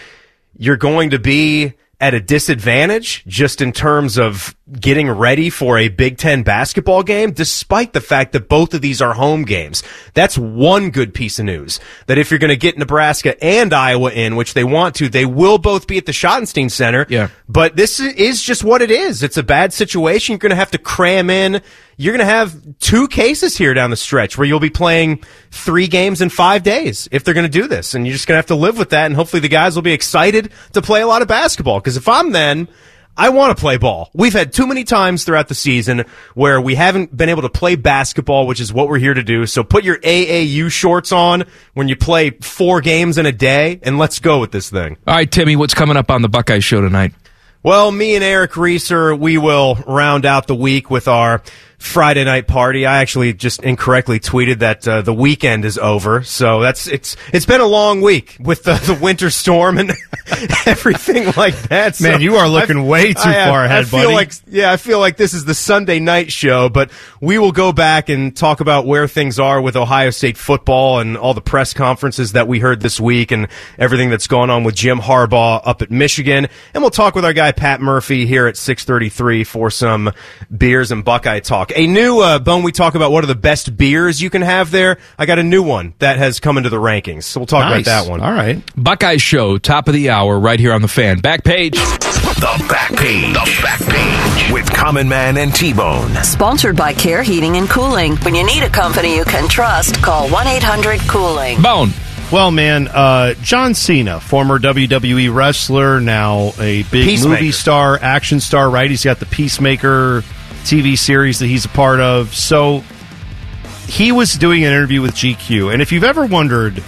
you're going to be at a disadvantage just in terms of getting ready for a Big Ten basketball game, despite the fact that both of these are home games. That's one good piece of news. That if you're going to get Nebraska and Iowa in, which they want to, they will both be at the Schottenstein Center. Yeah. But this is just what it is. It's a bad situation. You're going to have to cram in. You're going to have two cases here down the stretch where you'll be playing three games in five days if they're going to do this. And you're just going to have to live with that. And hopefully the guys will be excited to play a lot of basketball. Because if I'm then, I want to play ball. We've had too many times throughout the season where we haven't been able to play basketball, which is what we're here to do. So put your AAU shorts on when you play four games in a day and let's go with this thing. All right, Timmy, what's coming up on the Buckeye Show tonight? Well, me and Eric Reeser, we will round out the week with our Friday night party. I actually just incorrectly tweeted that uh, the weekend is over, so that's it's it's been a long week with the, *laughs* the winter storm and *laughs* everything like that. So Man, you are looking way too I- far ahead, I feel buddy. like yeah, I feel like this is the Sunday night show, but we will go back and talk about where things are with Ohio State football and all the press conferences that we heard this week and everything that's going on with Jim Harbaugh up at Michigan. And we'll talk with our guy Pat Murphy here at 633 for some beers and Buckeye talk. A new uh, bone we talk about what are the best beers you can have there. I got a new one that has come into the rankings. So we'll talk Nice. about that one. All right. Buckeye Show, top of the hour, right here on the fan. Back page. The back page. The back page with Common Man and T Bone. Sponsored by Care Heating and Cooling. When you need a company you can trust, call 1 800 Cooling. Bone. Well, man, uh, John Cena, former WWE wrestler, now a big Peacemaker. movie star, action star, right? He's got the Peacemaker TV series that he's a part of. So he was doing an interview with GQ. And if you've ever wondered,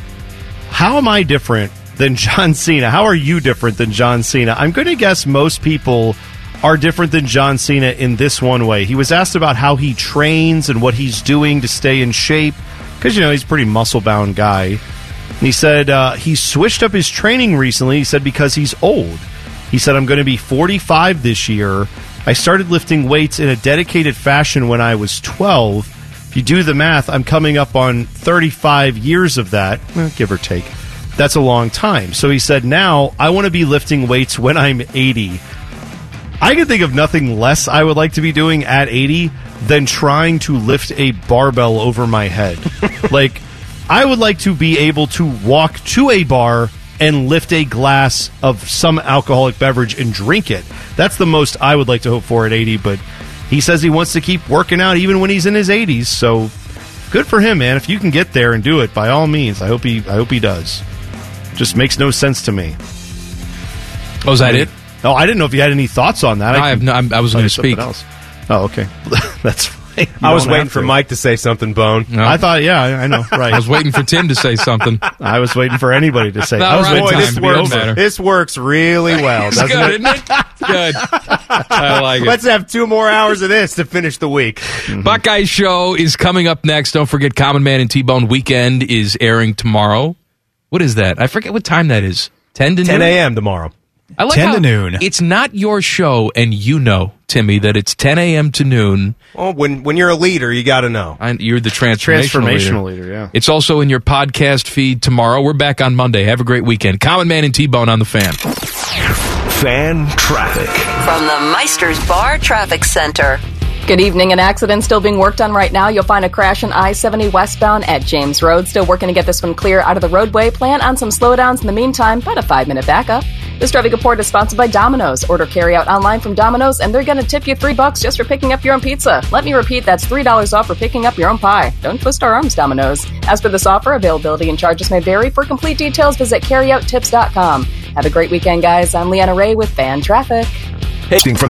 how am I different than *laughs* John Cena? How are you different than John Cena? I'm going to guess most people are different than John Cena in this one way. He was asked about how he trains and what he's doing to stay in shape because, you know, he's a pretty muscle bound guy. And he said uh, he switched up his training recently. He said because he's old. He said, I'm going to be 45 this year. I started lifting weights in a dedicated fashion when I was 12. If you do the math, I'm coming up on 35 years of that, give or take. That's a long time. So he said, now I want to be lifting weights when I'm 80. I can think of nothing less I would like to be doing at 80 than trying to lift a barbell over my head. *laughs* like, I would like to be able to walk to a bar and lift a glass of some alcoholic beverage and drink it. That's the most I would like to hope for at 80, but he says he wants to keep working out even when he's in his 80s, so good for him, man. If you can get there and do it, by all means, I hope he I hope he does. Just makes no sense to me. Oh, is that it? No, I didn't know if you had any thoughts on that. I have no- I'm- I was gonna speak. Else. Oh, okay. *laughs* That's I was waiting for to. Mike to say something, Bone. I thought, yeah, I know, *laughs* right. I was waiting for Tim to say something. I was waiting for anybody to say. No, I was we're waiting Boy, this works. This works really well, It's doesn't good, it? isn't it? Good. *laughs* I like it. Let's have two more hours of this to finish the week. Mm-hmm. Buckeye Show is coming up next. Don't forget, Common Man and T Bone Weekend is airing tomorrow. What is that? I forget what time that is. 10 to 10 a.m. tomorrow. I like 10 how to noon. It's not your show, and you know, Timmy, that it's 10 a.m. to noon. Well, when when you're a leader, you got to know. I, you're the transformational, Transformational leader. leader, yeah. It's also in your podcast feed tomorrow. We're back on Monday. Have a great weekend. Common Man and T Bone on the fan. Fan traffic. From the Meister's Bar Traffic Center. Good evening. An accident still being worked on right now. You'll find a crash on I 70 westbound at James Road. Still working to get this one clear out of the roadway. Plan on some slowdowns in the meantime, but a five minute backup. This traffic report is sponsored by Domino's. Order carry out online from Domino's, and they're going to tip you three bucks just for picking up your own pizza. Let me repeat, that's $3 off for picking up your own pie. Don't twist our arms, Domino's. As for this offer, availability and charges may vary. For complete details, visit carryouttips.com. Have a great weekend, guys. I'm Leanna Ray with Fan Traffic. From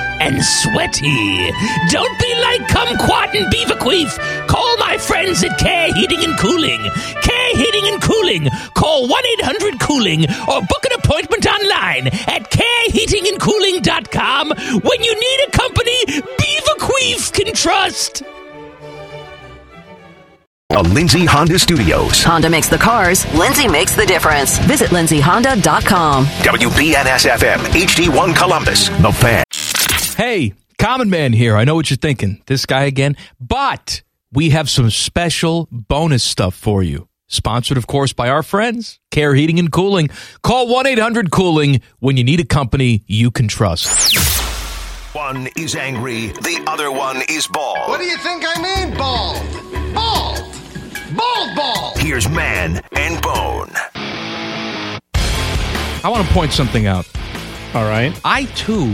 and sweaty. Don't be like Kumquat and Beaverqueef. Call my friends at Care Heating and Cooling. Care Heating and Cooling. Call 1 800 Cooling or book an appointment online at careheatingandcooling.com when you need a company Beaverqueef can trust. the Lindsay Honda Studios. Honda makes the cars, Lindsay makes the difference. Visit lindsayhonda.com. WBNS FM, HD1 Columbus. The Fan. Hey, Common Man here. I know what you're thinking. This guy again. But we have some special bonus stuff for you. Sponsored, of course, by our friends, Care Heating and Cooling. Call 1 800 Cooling when you need a company you can trust. One is angry, the other one is bald. What do you think I mean, bald? Bald! Bald bald! Here's Man and Bone. I want to point something out. All right. I too